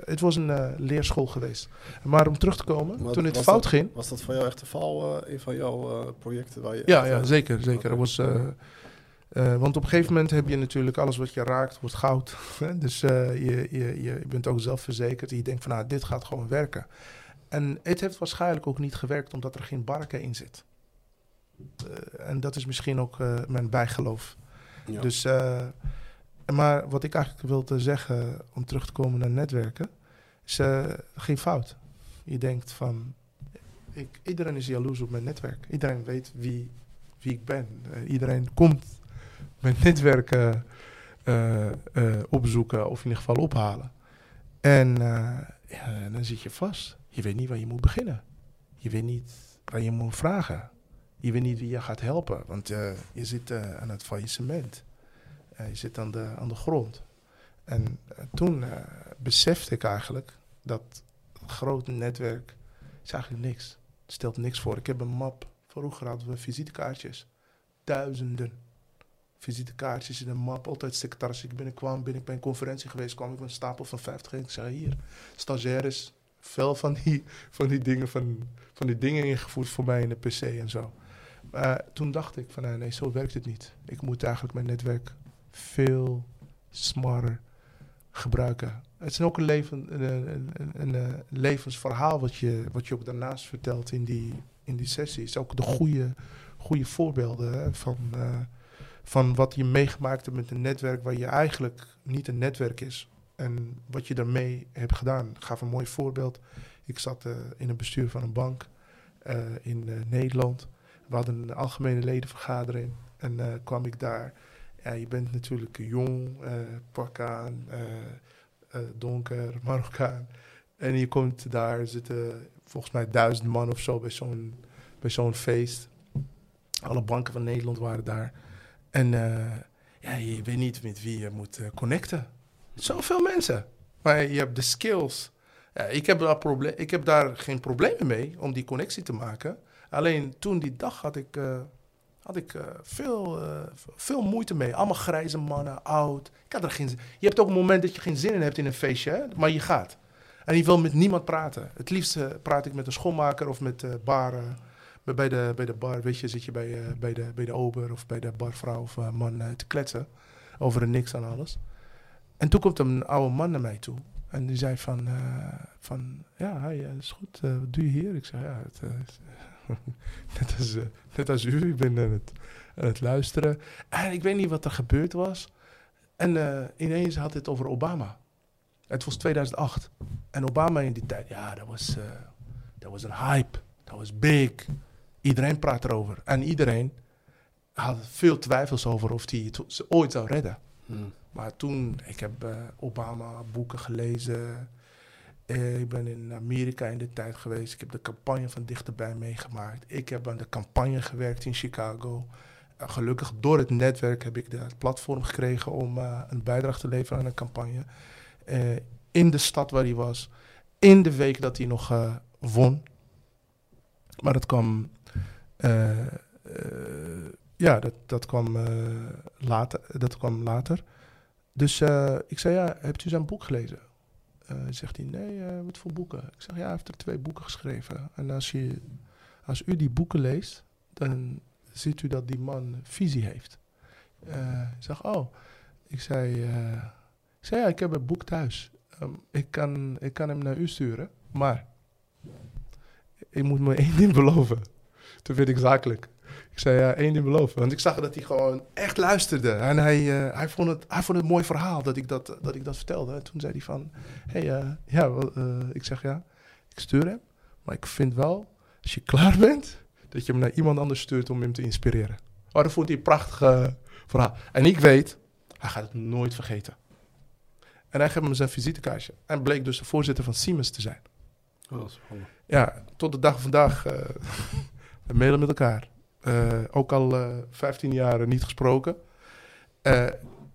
het was een leerschool geweest. Maar om terug te komen, Maar toen het fout dat- ging... Was dat voor jou echt de val, eh, een van jouw eh, projecten waar je... Ja, ja eh, zeker. zeker. Er was, eh, eh, want op een gegeven moment heb je natuurlijk alles wat je raakt, wordt goud. dus eh, je, je, je bent ook zelfverzekerd. Je denkt van, nou, dit gaat gewoon werken. En het heeft waarschijnlijk ook niet gewerkt omdat er geen barke in zit. Eh, en dat is misschien ook eh, mijn bijgeloof. ja. Dus, eh, maar wat ik eigenlijk wilde zeggen om terug te komen naar netwerken, is eh, geen fout. Je denkt van, iedereen is jaloers op mijn netwerk. Iedereen weet wie, wie ik ben. Eh, iedereen komt mijn netwerk eh, opzoeken of in ieder geval ophalen. En ja, dan zit je vast. Je weet niet waar je moet beginnen. Je weet niet waar je moet vragen. Je weet niet wie je gaat helpen, want je zit aan het faillissement. Eh, je zit aan de, aan de grond. En eh, toen eh, besefte ik eigenlijk dat een groot netwerk is eigenlijk niks. Het stelt niks voor. Ik heb een map. Vroeger hadden we visitekaartjes. Duizenden visitekaartjes in een map. Altijd secretaris. Ik binnenkwam, ben ik bij een conferentie geweest, kwam ik met een stapel van 50 in. Ik zei hier, stagiaires, veel van die, van die dingen, van, van die dingen ingevoerd voor mij in de PC en zo. Maar toen dacht ik van, nee, zo werkt het niet. Ik moet eigenlijk mijn netwerk veel smarter gebruiken. Het is ook een, leven, een, een, een, eh, levensverhaal wat je, wat je ook daarnaast vertelt in die, in die sessies. Ook de goede, goede voorbeelden van, eh, van wat je meegemaakt hebt met een netwerk waar je eigenlijk niet een netwerk is. En wat je daarmee hebt gedaan. Ik gaf een mooi voorbeeld. Ik zat eh, in een bestuur van een bank in Nederland. We hadden een algemene ledenvergadering. En kwam ik daar. Ja, je bent natuurlijk jong, eh pak aan, eh, eh, donker, Marokkaan. En je komt daar zitten volgens mij duizend man of zo bij zo'n, bij zo'n feest. Alle banken van Nederland waren daar. En ja, je weet niet met wie je moet connecten. Zoveel mensen. Maar je hebt de skills. Ja, ik, heb daar ik heb daar geen problemen mee om die connectie te maken. Alleen toen die dag had ik, had ik eh, veel, eh, veel moeite mee. Allemaal grijze mannen, oud. Ik had er geen zin. Je hebt ook een moment dat je geen zin in hebt in een feestje, maar je gaat. En je wil met niemand praten. Het liefst eh, praat ik met een schoonmaker of met de bar. bij- de, bij de bar, weet je, zit je bij, bij, de, bij de ober of bij de barvrouw of man te kletsen. Over niks aan alles. En toen komt een oude man naar mij toe. En die zei van, van ja, hi, eh, is goed. wat doe je hier? Ik zei, ja, het, net, als, eh, net als u, ik ben aan het, aan het luisteren. En ik weet niet wat er gebeurd was. En eh, ineens had het over Obama. Het was 2008. En Obama in die tijd, ja, dat was, eh, dat was een hype. Dat was big. Iedereen praat erover. En iedereen had veel twijfels over of hij het ooit zou redden. Hmm. Maar toen, ik heb Obama boeken gelezen. Eh, ik ben in Amerika in de tijd geweest. Ik heb de campagne van dichterbij meegemaakt. Ik heb aan de campagne gewerkt in Chicago. Eh, gelukkig door het netwerk heb ik de platform gekregen om eh, een bijdrage te leveren aan een campagne. In de stad waar hij was. In de week dat hij nog won. Maar dat kwam. ja, dat, dat, kwam, later, dat kwam later. Dus ik zei, ja, hebt u zijn boek gelezen? Eh, zegt hij, nee, eh, wat voor boeken? Ik zeg, ja, hij heeft er twee boeken geschreven. En als, je, als u die boeken leest, dan ziet u dat die man visie heeft. Eh, ik zeg, oh. Ik zei, ik zei, ja, ik heb een boek thuis. Ehm, ik, kan, ik kan hem naar u sturen, maar ik moet me één ding beloven. Toen werd ik zakelijk. Ik zei, ja, één ding beloven. Want ik zag dat hij gewoon echt luisterde. En hij, eh, hij, vond, het, hij vond het een mooi verhaal dat ik dat, dat, ik dat vertelde. En toen zei hij van, hé, hey, eh, ja, wel, eh, ik zeg ja, ik stuur hem. Maar ik vind wel, als je klaar bent, dat je hem naar iemand anders stuurt om hem te inspireren. Oh, dat vond hij een prachtig verhaal. En ik weet, hij gaat het nooit vergeten. En hij geeft me zijn visitekaartje. En bleek dus de voorzitter van Siemens te zijn. Oh, dat is spannend. Ja, tot de dag van vandaag. eh we mailen met elkaar. Eh, ook al eh 15 jaar niet gesproken. Eh,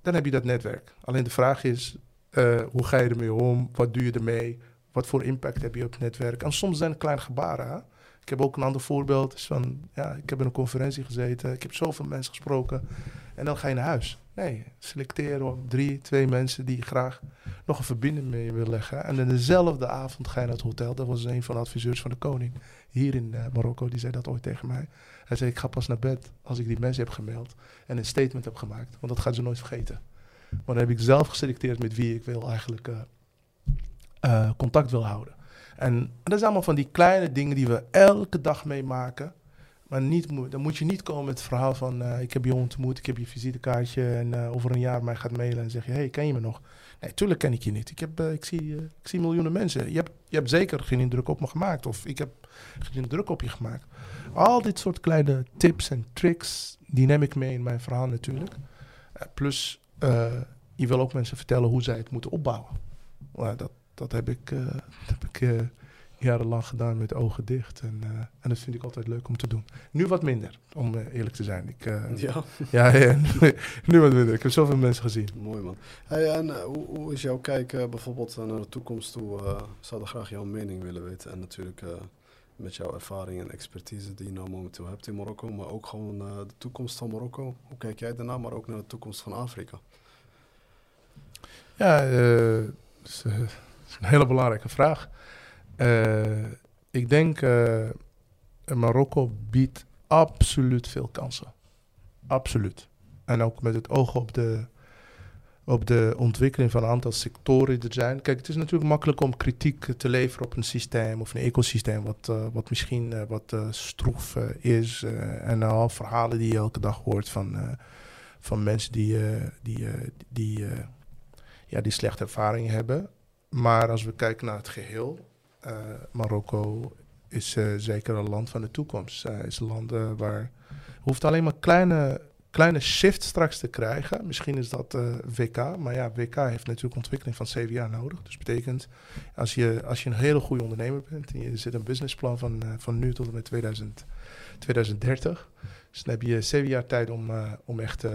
dan heb je dat netwerk. Alleen de vraag is, Eh, hoe ga je ermee om? Wat doe je ermee? Wat voor impact heb je op het netwerk? En soms zijn het kleine gebaren. Ik heb ook een ander voorbeeld. Is van, ja, ik heb in een conferentie gezeten. Ik heb zoveel mensen gesproken. En dan ga je naar huis. Nee, selecteren op drie, twee mensen die graag nog een verbinding mee willen leggen. En in dezelfde avond ga je naar het hotel. Dat was een van de adviseurs van de koning hier in Marokko. Die zei dat ooit tegen mij. Hij zei, ik ga pas naar bed als ik die mensen heb gemeld. En een statement heb gemaakt. Want dat gaan ze nooit vergeten. Maar dan heb ik zelf geselecteerd met wie ik wil eigenlijk uh, uh, contact wil houden. En, dat zijn allemaal van die kleine dingen die we elke dag meemaken. Maar niet, dan moet je niet komen met het verhaal van... Uh, ik heb je ontmoet, ik heb je visitekaartje... en over een jaar mij gaat mailen en zeg je... hey, ken je me nog? Nee, tuurlijk ken ik je niet. Ik, heb, ik, zie, ik zie miljoenen mensen. Je hebt, je hebt zeker geen indruk op me gemaakt. Of ik heb geen indruk op je gemaakt. Al dit soort kleine tips en tricks... die neem ik mee in mijn verhaal natuurlijk. plus, je wil ook mensen vertellen hoe zij het moeten opbouwen. dat, dat heb ik, uh, dat heb ik uh, jarenlang gedaan met ogen dicht. En, en dat vind ik altijd leuk om te doen. Nu wat minder, om eerlijk te zijn. Ik, ja. Ja, ja nu, nu, wat minder. Ik heb zoveel mensen gezien. Mooi man. Hey, en hoe, hoe, is jouw kijk bijvoorbeeld naar de toekomst toe? We zouden graag jouw mening willen weten. En natuurlijk met jouw ervaring en expertise die je nou momenteel hebt in Marokko. Maar ook gewoon de toekomst van Marokko. Hoe kijk jij daarna, maar ook naar de toekomst van Afrika? Ja, dus, dat is een hele belangrijke vraag. Uh, ik denk uh, Marokko biedt absoluut veel kansen. Absoluut. En ook met het oog op de, op de ontwikkeling van een aantal sectoren er zijn. Kijk, het is natuurlijk makkelijk om kritiek te leveren op een systeem of een ecosysteem wat, uh, wat misschien wat stroef is. en al verhalen die je elke dag hoort van, van mensen die, die, die, ja, die slechte ervaringen hebben. Maar als we kijken naar het geheel, Marokko is zeker een land van de toekomst. Het is een land waar hoeft alleen maar kleine, kleine shift straks te krijgen. Misschien is dat WK, maar ja, WK heeft natuurlijk ontwikkeling van jaar nodig. Dus betekent, als je, als je een hele goede ondernemer bent en je zit een businessplan van, van nu tot en met 2000, 2030, dus dan heb je zeven jaar tijd om, om echt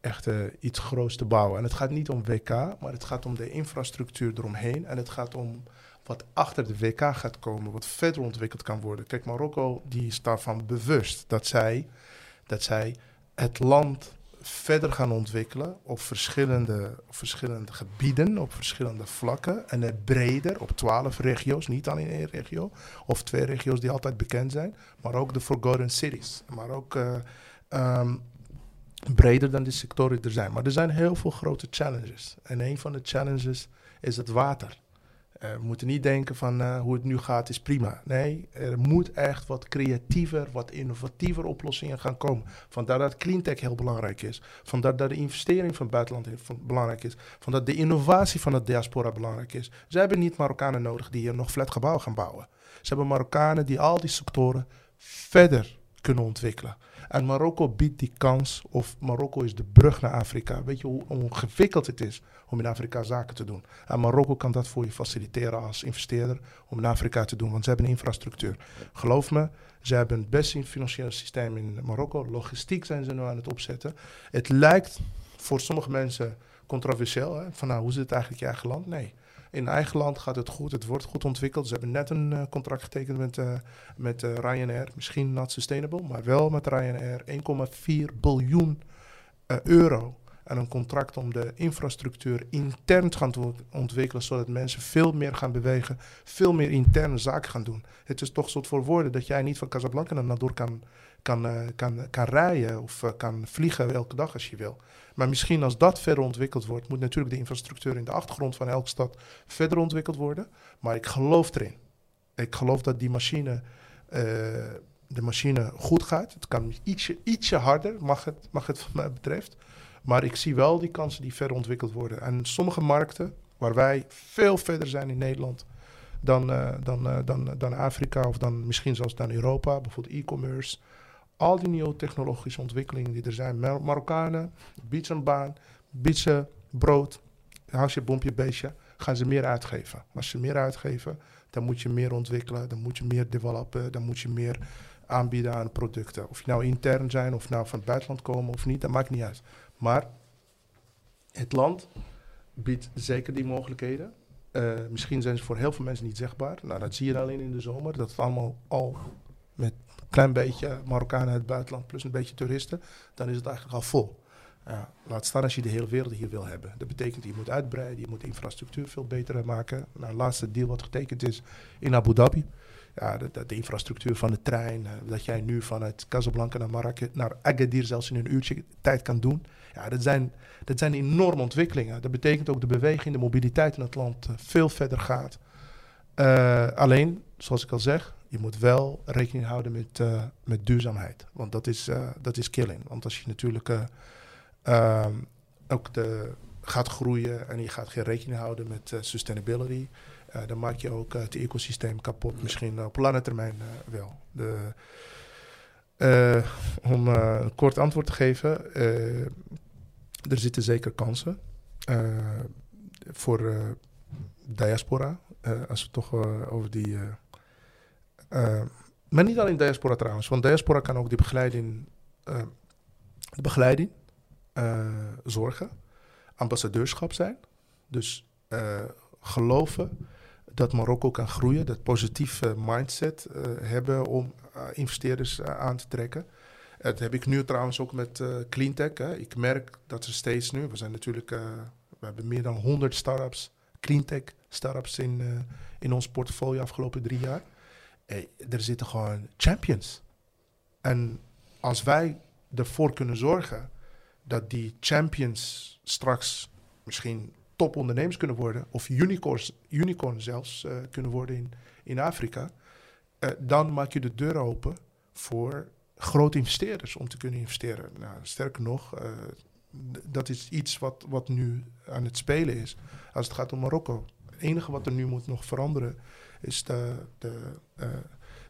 echt iets groots te bouwen. En het gaat niet om WK, maar het gaat om de infrastructuur eromheen. En het gaat om wat achter de WK gaat komen, wat verder ontwikkeld kan worden. Kijk, Marokko die is daarvan bewust dat zij, dat zij het land verder gaan ontwikkelen op verschillende, verschillende gebieden, op verschillende vlakken. En het breder op twaalf regio's, niet alleen één regio, of twee regio's die altijd bekend zijn, maar ook de Forgotten Cities. Maar ook uh, um, breder dan die sectoren er zijn. Maar er zijn heel veel grote challenges. En een van de challenges is het water. Uh, we moeten niet denken van uh, hoe het nu gaat is prima. Nee, er moet echt wat creatiever, wat innovatiever oplossingen gaan komen. Vandaar dat cleantech heel belangrijk is. Vandaar dat de investering van het buitenland belangrijk is. Vandaar dat de innovatie van de diaspora belangrijk is. Ze hebben niet Marokkanen nodig die hier nog flat gebouwen gaan bouwen. Ze hebben Marokkanen die al die sectoren verder kunnen ontwikkelen. En Marokko biedt die kans, of Marokko is de brug naar Afrika. Weet je hoe ingewikkeld het is om in Afrika zaken te doen? En Marokko kan dat voor je faciliteren als investeerder om in Afrika te doen, want ze hebben infrastructuur. Geloof me, ze hebben het beste financiële systeem in Marokko. Logistiek zijn ze nu aan het opzetten. Het lijkt voor sommige mensen controversieel, hè? van nou, hoe zit het eigenlijk je eigen land? Nee. In eigen land gaat het goed, het wordt goed ontwikkeld. Ze hebben net een uh, contract getekend met, uh, met uh, Ryanair. Misschien not sustainable, maar wel met Ryanair. 1,4 biljoen euro. En een contract om de infrastructuur intern te gaan ontwikkelen, zodat mensen veel meer gaan bewegen, veel meer interne zaken gaan doen. Het is toch soort voor woorden dat jij niet van Casablanca naar Nador kan, kan, kan, kan rijden of kan vliegen elke dag als je wil. Maar misschien als dat verder ontwikkeld wordt, moet natuurlijk de infrastructuur in de achtergrond van elke stad verder ontwikkeld worden. Maar ik geloof erin. Ik geloof dat die machine, uh, de machine goed gaat. Het kan ietsje, ietsje harder, mag het, mag het wat mij betreft. Maar ik zie wel die kansen die verder ontwikkeld worden. En sommige markten, waar wij veel verder zijn in Nederland dan, dan, dan, dan Afrika of dan misschien zelfs dan Europa, bijvoorbeeld e-commerce al die nieuwe technologische ontwikkelingen die er zijn. Mar Marokkanen, bieden een baan, bieden brood, huisje, bompje, beestje, gaan ze meer uitgeven. Als ze meer uitgeven, dan moet je meer ontwikkelen, dan moet je meer developen, dan moet je meer aanbieden aan producten. Of je nou intern zijn of nou van het buitenland komen of niet, dat maakt niet uit. Maar het land biedt zeker die mogelijkheden. Uh, misschien zijn ze voor heel veel mensen niet zegbaar. Nou, dat zie je alleen in de zomer. Dat het allemaal al met een klein beetje Marokkanen uit het buitenland plus een beetje toeristen, dan is het eigenlijk al vol. Laat staan als je de hele wereld hier wil hebben. Dat betekent je moet uitbreiden, je moet de infrastructuur veel beter maken. Nou, het laatste deal wat getekend is in Abu Dhabi. Ja, de, de, infrastructuur van de trein, uh, dat jij nu vanuit Casablanca naar Marrakech, naar Agadir zelfs in een uurtje tijd kan doen. Ja, dat zijn, dat zijn enorme ontwikkelingen. Dat betekent ook de beweging, de mobiliteit in het land uh, veel verder gaat. Uh, alleen, zoals ik al zeg, je moet wel rekening houden met, met duurzaamheid. Want dat is, dat is killing. Want als je natuurlijk Ehm, ook de, gaat groeien en je gaat geen rekening houden met sustainability, dan maak je ook het ecosysteem kapot. Misschien op lange termijn wel. De, om een kort antwoord te geven, er zitten zeker kansen voor diaspora. als we toch over die. Maar niet alleen diaspora trouwens, want diaspora kan ook die begeleiding. de begeleiding uh, zorgen, ambassadeurschap zijn. Dus uh, geloven dat Marokko kan groeien, dat positieve mindset uh, hebben om investeerders aan te trekken. Dat heb ik nu trouwens ook met cleantech. Hè. Ik merk dat er steeds nu, we zijn natuurlijk, we hebben meer dan 100 startups, cleantech startups in, in ons portfolio afgelopen drie jaar. Er zitten gewoon champions. En als wij ervoor kunnen zorgen dat die champions straks misschien topondernemers kunnen worden, of unicorns, unicorn zelfs uh, kunnen worden in, in Afrika, uh, dan maak je de deur open voor grote investeerders om te kunnen investeren. Nou, sterker nog, dat is iets wat, wat nu aan het spelen is als het gaat om Marokko. Het enige wat er nu moet nog veranderen is de, de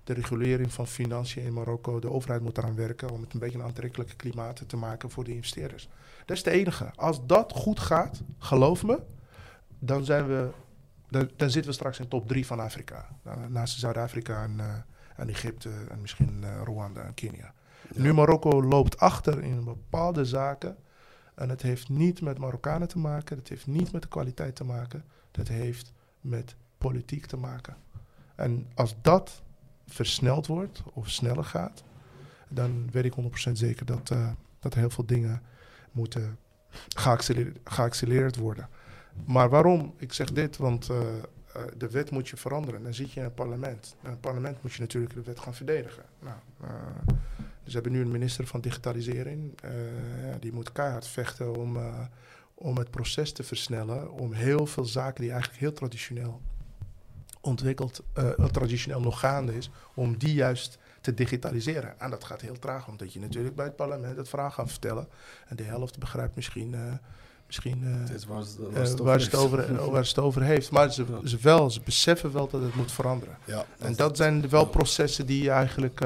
de regulering van financiën in Marokko. De overheid moet eraan werken om het een beetje een aantrekkelijke klimaat te maken voor de investeerders. Dat is de enige. Als dat goed gaat, geloof me, dan, zijn we, dan, dan zitten we straks in top 3 van Afrika. Naast Zuid-Afrika en, uh, en, Egypte en misschien uh, Rwanda en Kenia. Nu Marokko loopt achter in bepaalde zaken. En het heeft niet met Marokkanen te maken, het heeft niet met de kwaliteit te maken, dat heeft met politiek te maken. En als dat versneld wordt of sneller gaat, dan weet ik 100% zeker dat, uh, dat heel veel dingen moeten geaccelereerd, worden. Maar waarom? Ik zeg dit, want uh, uh, de wet moet je veranderen. Dan zit je in het parlement. En het parlement moet je natuurlijk de wet gaan verdedigen. Nou, dus we hebben nu een minister van digitalisering. Die moet keihard vechten om, om het proces te versnellen. Om heel veel zaken die eigenlijk heel traditioneel ontwikkeld, uh, traditioneel nog gaande is, om die juist te digitaliseren. En dat gaat heel traag, omdat je natuurlijk bij het parlement het vraag gaat vertellen. En de helft begrijpt misschien, uh, misschien uh, waar, het, waar, het over, waar het over heeft. Maar ze, ze, wel, ze beseffen wel dat het moet veranderen. Ja, en dat zijn wel processen die eigenlijk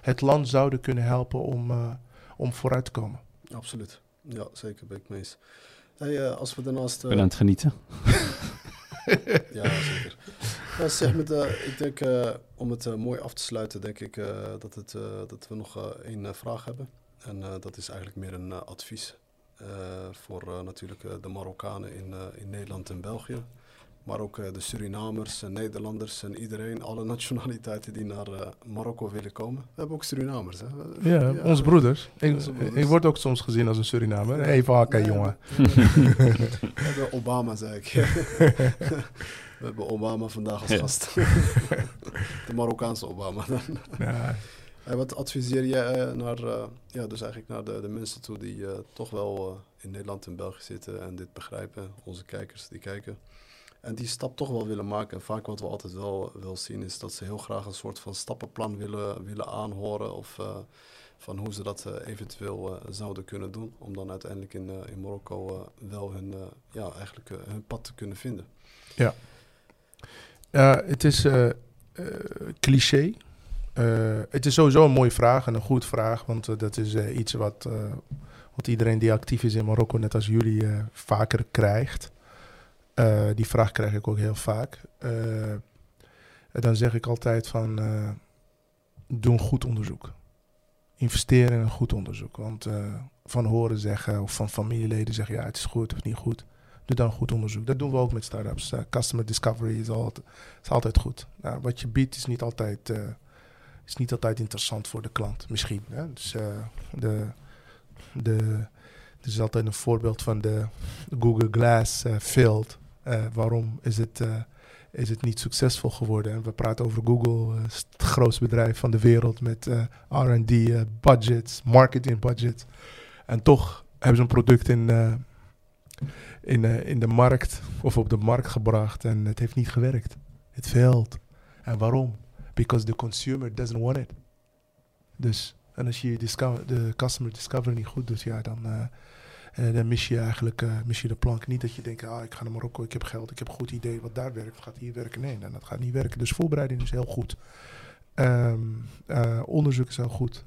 het land zouden kunnen helpen om, om vooruit te komen. Absoluut. Ja, zeker ben ik mee eens. Hey, als we daarnaast... Ik ben aan het genieten. ja, zeker. Ja, zeg met, uh, ik denk, uh, om het uh, mooi af te sluiten, denk ik dat, het, dat we nog één vraag hebben. En dat is eigenlijk meer een advies voor natuurlijk de Marokkanen in, in Nederland en België. Maar ook de Surinamers en Nederlanders en iedereen, alle nationaliteiten die naar Marokko willen komen. We hebben ook Surinamers, hè? Ja, ja onze broeders. Ik, broeders. ik, word ook soms gezien als een Surinamer. Even hakken, ja, jongen. Obama, zei ik. We hebben Obama vandaag als gast. de Marokkaanse Obama dan. Ja. En wat adviseer jij uh, naar, uh, ja, dus eigenlijk naar de, de mensen toe die uh, toch wel in Nederland en België zitten en dit begrijpen, onze kijkers die kijken. En die stap toch wel willen maken. En vaak wat we altijd wel, wel zien is dat ze heel graag een soort van stappenplan willen, willen aanhoren. Of van hoe ze dat eventueel zouden kunnen doen. Om dan uiteindelijk in, in Marokko wel hun, ja, eigenlijk, hun pad te kunnen vinden. Ja. Ja, het is uh, cliché. Uh, het is sowieso een mooie vraag en een goed vraag, want dat is iets wat, wat iedereen die actief is in Marokko, net als jullie, vaker krijgt. die vraag krijg ik ook heel vaak. dan zeg ik altijd van, doe een goed onderzoek. Investeer in een goed onderzoek. Want van horen zeggen of van familieleden zeggen, ja, het is goed of niet goed, doe dan goed onderzoek. Dat doen we ook met startups. Uh, customer discovery is, altijd, is altijd goed. Nou, wat je biedt is niet altijd, uh, is niet altijd interessant voor de klant, misschien. Hè? Dus uh, de, de, er is altijd een voorbeeld van de Google Glass field. waarom is het is het niet succesvol geworden. En we praten over Google, het grootste bedrijf van de wereld met RD uh, budgets, marketing budgets. En toch hebben ze een product in, in, in de markt of op de markt gebracht en het heeft niet gewerkt. Het failed. En waarom? Because the consumer doesn't want it. Dus, en als je de customer discovery niet goed doet, ja, dan uh, dan mis je eigenlijk mis je de plank. Niet dat je denkt, ah, ik ga naar Marokko, ik heb geld, ik heb een goed idee wat daar werkt, gaat hier werken. Nee, dat gaat niet werken. Dus voorbereiding is heel goed. Uh, onderzoek is heel goed.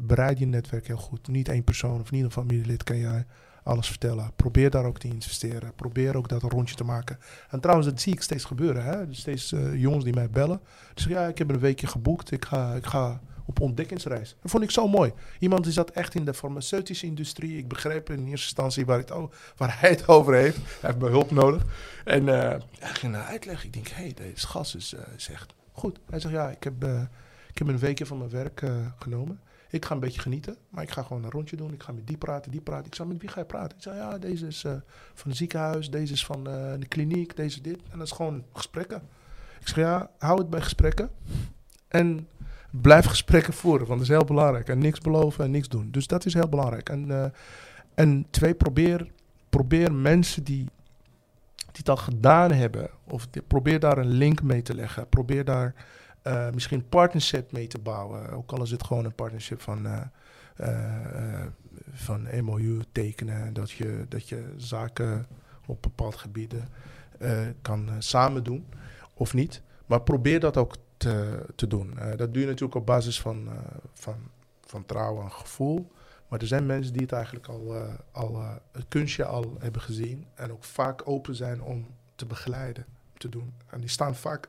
bereid je netwerk heel goed. Niet één persoon of niet een familielid kan jij alles vertellen. Probeer daar ook te investeren. Probeer ook dat een rondje te maken. En trouwens, dat zie ik steeds gebeuren. Hè? Dus steeds jongens die mij bellen. Zeggen, ja, ik heb een weekje geboekt. Ik ga, ik ga op ontdekkingsreis. Dat vond ik zo mooi. Iemand die zat echt in de farmaceutische industrie. Ik begreep in eerste instantie waar, het, waar hij het over heeft. Hij heeft mijn hulp nodig. En hij ging naar uitleggen. Ik denk, hé, hey, deze gas is, uh, echt goed. Hij zegt, ja, ik heb, ik heb een weekje van mijn werk genomen. Ik ga een beetje genieten, maar ik ga gewoon een rondje doen. Ik ga met die praten, die praten. Ik zei, met wie ga je praten? Ik zei, ja, deze is van het ziekenhuis, deze is van de kliniek, deze dit. En dat is gewoon gesprekken. Ik zeg, ja, hou het bij gesprekken. En blijf gesprekken voeren, want dat is heel belangrijk. En niks beloven en niks doen. Dus dat is heel belangrijk. En, uh, en twee, probeer, probeer mensen die, die het al gedaan hebben, of probeer daar een link mee te leggen. Probeer daar uh, misschien partnership mee te bouwen. Ook al is het gewoon een partnership van, uh, van MOU tekenen. Dat je, dat je zaken op bepaalde gebieden kan samen doen of niet. Maar probeer dat ook te, te doen. Uh, dat doe je natuurlijk op basis van, uh, van, van trouw en gevoel. Maar er zijn mensen die het eigenlijk al, uh, al het kunstje al hebben gezien. En ook vaak open zijn om te begeleiden, te doen. En die staan vaak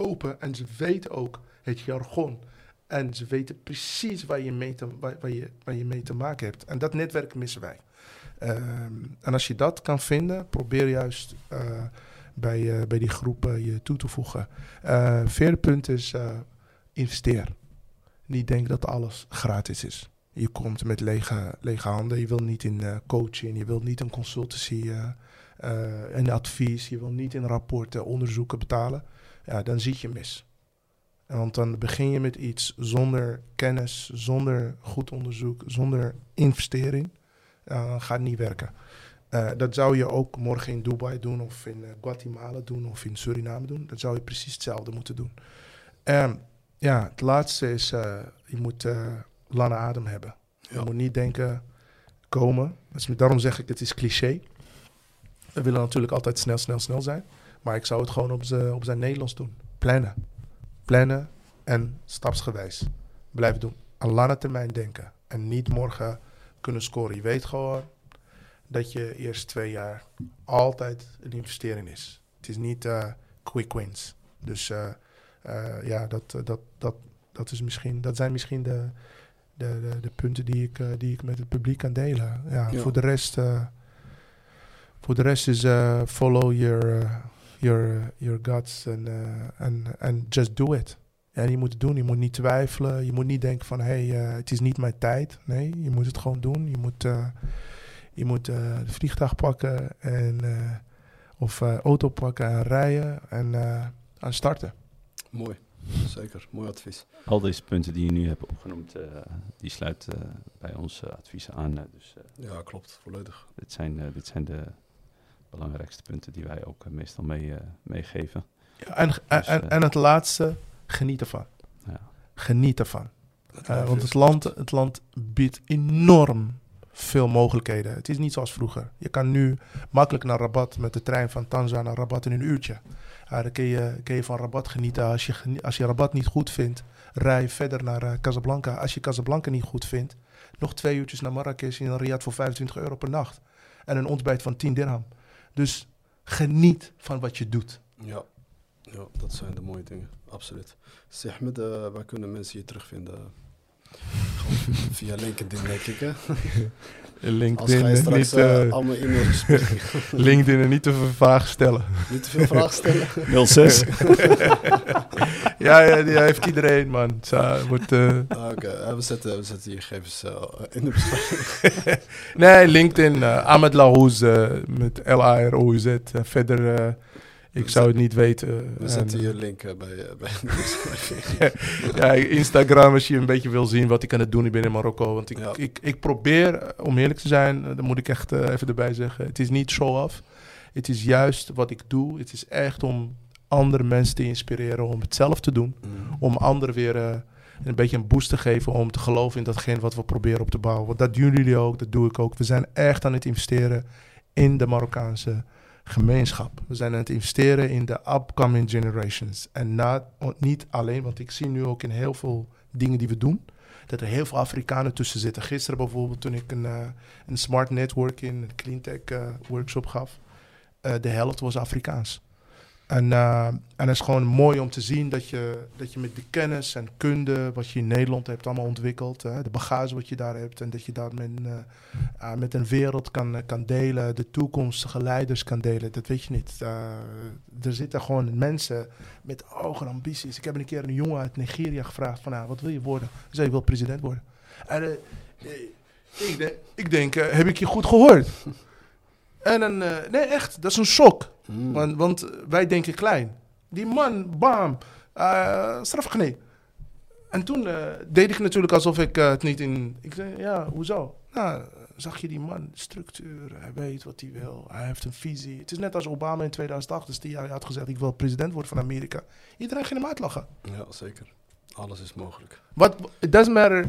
open en ze weten ook het jargon. En ze weten precies waar je mee te, waar, waar je, waar je mee te maken hebt. En dat netwerk missen wij. Um, en als je dat kan vinden, probeer juist bij, uh, bij die groepen je toe te voegen. Uh, vierde punt is investeer. Niet denk dat alles gratis is. Je komt met lege, lege handen. Je wil niet in coaching, je wilt niet in consultancy en advies. Je wil niet in rapporten, onderzoeken betalen. Ja, dan zit je mis. Want dan begin je met iets zonder kennis, zonder goed onderzoek, zonder investering. dan gaat niet werken. Uh, dat zou je ook morgen in Dubai doen, of in uh, Guatemala doen, of in Suriname doen. Dat zou je precies hetzelfde moeten doen. Um, ja, het laatste is, uh, je moet lange adem hebben. Ja. Je moet niet denken, komen. Dus daarom zeg ik, het is cliché. We willen natuurlijk altijd snel, snel, snel zijn. Maar ik zou het gewoon op, op zijn Nederlands doen. Plannen. Plannen en stapsgewijs blijven doen. Aan lange termijn denken. En niet morgen kunnen scoren. Je weet gewoon, dat je eerst twee jaar altijd een investering is. Het is niet uh, quick wins. Dus uh, uh, ja, dat, dat, dat, dat, is misschien, dat zijn misschien de, de, de, de punten die ik, die ik met het publiek kan delen. Ja, ja. Voor de rest, voor de rest is follow your, your, your guts and, and, and just do it. Ja, je moet het doen, je moet niet twijfelen. Je moet niet denken van, hé, hey, het is niet mijn tijd. Nee, je moet het gewoon doen. Je moet je moet uh, de vliegtuig pakken en, uh, of uh, auto pakken en rijden en aan starten. Mooi, zeker. Mooi advies. Al deze punten die je nu hebt opgenoemd, die sluiten bij onze adviezen aan. dus, ja, klopt, volledig. Dit zijn, dit zijn de belangrijkste punten die wij ook meestal mee, meegeven. Ja, en, dus, en, en het laatste, geniet ervan. Ja. Geniet ervan. want het land, het land biedt enorm veel mogelijkheden. Het is niet zoals vroeger. Je kan nu makkelijk naar Rabat met de trein van Tanza naar Rabat in een uurtje. Ja, dan kun je, kun je van Rabat genieten. Als je, als je Rabat niet goed vindt, rij verder naar uh, Casablanca. Als je Casablanca niet goed vindt, nog twee uurtjes naar Marrakesh in een riad voor 25 euro per nacht. En een ontbijt van 10 dirham. Dus geniet van wat je doet. Ja, ja dat zijn de mooie dingen. Absoluut. Zeg me, de, waar kunnen mensen je terugvinden? via LinkedIn, denk ik, hè? Als LinkedIn, eh, straks niet, eh, eh, al mijn e-mails. LinkedIn niet te veel vragen stellen. Niet te veel vragen stellen. 06. ja, ja, die heeft iedereen, man. Zo, wordt, eh, Ah, Oké, eh, we, zetten, we zetten je gegevens in de beschrijving. Nee, LinkedIn, Ahmed Lahouz met L-A-R-O-U-Z. Verder, ik zou het niet weten. We En, zetten je link eh, bij, eh, bij ja, Instagram, als je een beetje wil zien wat ik aan het doen ben in Marokko. Want ik, Ja. ik, ik probeer, eh, om eerlijk te zijn, eh, dat moet ik echt eh, even erbij zeggen. Het is niet show-off. Het is juist wat ik doe. Het is echt om andere mensen te inspireren om het zelf te doen. Mm. Om anderen weer eh, een beetje een boost te geven om te geloven in datgene wat we proberen op te bouwen. Want dat doen jullie ook, dat doe ik ook. We zijn echt aan het investeren in de Marokkaanse gemeenschap. We zijn aan het investeren in de upcoming generations. En niet alleen, want ik zie nu ook in heel veel dingen die we doen, dat er heel veel Afrikanen tussen zitten. Gisteren bijvoorbeeld, toen ik een, eh, een smart networking, een cleantech eh, workshop gaf, eh, de helft was Afrikaans. En, eh, en het is gewoon mooi om te zien dat je, dat je met de kennis en kunde wat je in Nederland hebt allemaal ontwikkeld, hè, de bagage wat je daar hebt en dat je dat met, eh, ah, met een wereld kan, eh, kan delen, de toekomstige leiders kan delen, dat weet je niet. Eh, er zitten gewoon mensen met hoge ambities. Ik heb een keer een jongen uit Nigeria gevraagd van, ah, wat wil je worden? Hij zei, ik wil president worden. En, eh, eh, ik, denk, ik denk eh, heb ik je goed gehoord? En dan, eh, nee echt, dat is een shock. Mm. Want, want wij denken klein. Die man, bam, uh, strafgene. En toen eh, deed ik natuurlijk alsof ik eh, het niet in... Ik zei, ja, hoezo? Nou, zag je die man, structuur, hij weet wat hij wil, hij heeft een visie. Het is net als Obama in 2008, dus die had gezegd, ik wil president worden van Amerika. Iedereen ging hem uitlachen. Ja, zeker. Alles is mogelijk. Wat, it doesn't matter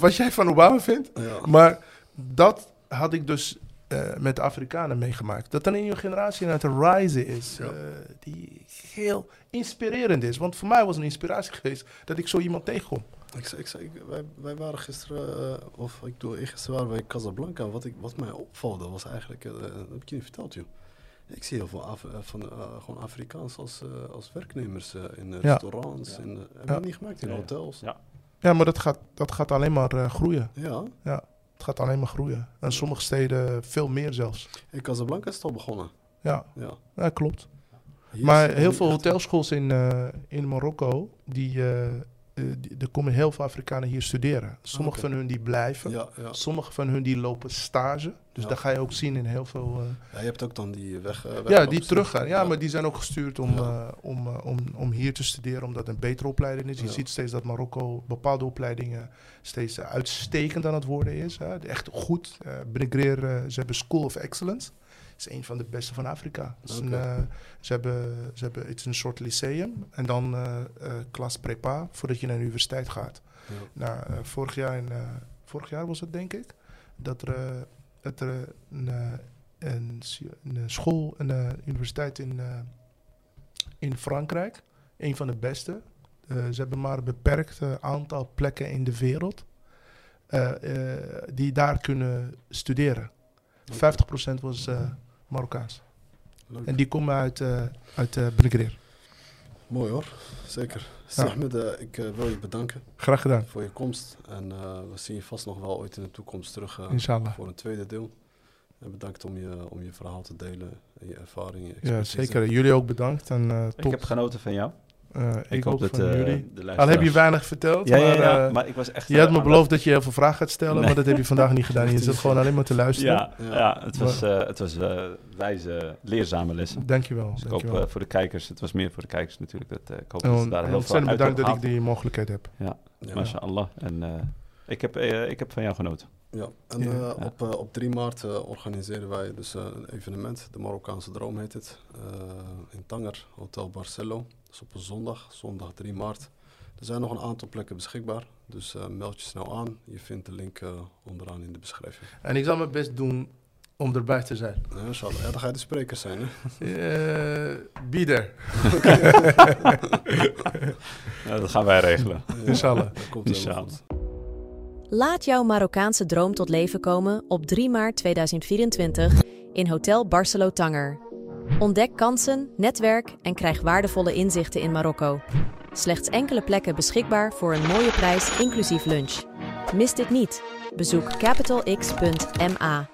wat jij van Obama vindt, Ja. maar dat had ik dus eh, met de Afrikanen meegemaakt. Dat er een nieuwe generatie aan het rise is. Ja. eh, die heel inspirerend is. Want voor mij was een inspiratie geweest dat ik zo iemand tegenkom. Ik, zei- ik, zei- ik- wij, wij waren gisteren, eh, of ik doe gisteren waren wij in Casablanca. Wat, ik, wat mij opvalde was eigenlijk, eh, dat heb ik je niet verteld joh. Ik zie heel veel Af- van, eh, gewoon Afrikaans als, eh, als werknemers eh, in Ja. restaurants. In, hebben we Ja. niet gemaakt in Ja, ja. hotels. Ja. Ja, maar dat gaat, dat gaat alleen maar eh, groeien. Ja, Het gaat alleen maar groeien. En sommige steden veel meer zelfs. in Casablanca is het al begonnen. Ja, Ja. ja klopt. Hier Maar heel veel hotelschools in, eh, in Marokko, die, eh, eh, die, er komen heel veel Afrikanen hier studeren. Sommige Oké. van hun die blijven. Ja, ja. Sommige van hun die lopen stage. Dus Ja. dat ga je ook zien in heel veel... eh, ja, je hebt ook dan die weg. eh, ja, die teruggaan. Ja, maar die zijn ook gestuurd om, eh, om, om, om hier te studeren, omdat het een betere opleiding is. Je ziet steeds dat Marokko bepaalde opleidingen steeds uitstekend aan het worden is. Hè. Echt goed. Eh, ze hebben School of Excellence. Is een van de beste van Afrika. Een, ze hebben, ze hebben, het is een soort lyceum. En dan eh eh, klas prepa, voordat je naar de universiteit gaat. Ja. Nou, vorig, jaar in, vorig jaar was het denk ik, dat er, dat er een, eh, een, school, een eh, universiteit in, eh, in Frankrijk, een van de beste. Ze hebben maar een beperkt aantal plekken in de wereld die daar kunnen studeren. 50% was Marokkaans. Leuk. En die komen uit, eh uit Benegreer. Mooi hoor, zeker. Ja. Ahmed, eh, ik eh, wil je bedanken Graag gedaan, voor je komst. En eh, we zien je vast nog wel ooit in de toekomst terug eh, inshallah. voor een tweede deel. En bedankt om je, om je verhaal te delen en je ervaring. Je Ja, expertise. zeker. Jullie ook bedankt. En, eh, Ik heb genoten van jou. Eh, ik, hoop dat van eh, jullie. de Al heb je weinig verteld, Ja, ja, maar, ja, eh, maar ik was echt... je had me beloofd dat je heel veel vragen gaat stellen, Nee. maar dat heb je vandaag niet gedaan. Je zit gewoon alleen maar te luisteren. Ja, Ja. ja. het was, eh, het was eh, wijze, leerzame lessen. Dankjewel. Dus ik hoop dankjewel. voor de kijkers, het was meer voor de kijkers natuurlijk, dat, ik hoop En dat ze daar heel veel ontzettend uit bedankt dat ik die mogelijkheid heb. Ja. Mashallah. En eh, ik, heb, ik heb van jou genoten. Ja, en eh. Op, op 3 maart eh, organiseren wij dus een evenement. De Marokkaanse Droom heet het. eh, in Tanger, Hotel Barcelo. Dat is op een zondag, zondag 3 maart. Er zijn nog een aantal plekken beschikbaar. Dus eh, meld je snel aan. Je vindt de link eh, onderaan in de beschrijving. En ik zal mijn best doen om erbij te zijn. Ja, inshallah. ja, dan ga je de spreker zijn. Hè? Eh be there. Ja, dat gaan wij regelen. Ja, Inshallah. dat komt Inshallah. goed. Laat jouw Marokkaanse droom tot leven komen op 3 maart 2024 in Hotel Barcelo Tanger. Ontdek kansen, netwerk en krijg waardevolle inzichten in Marokko. Slechts enkele plekken beschikbaar voor een mooie prijs inclusief lunch. Mis dit niet. Bezoek capitalx.ma.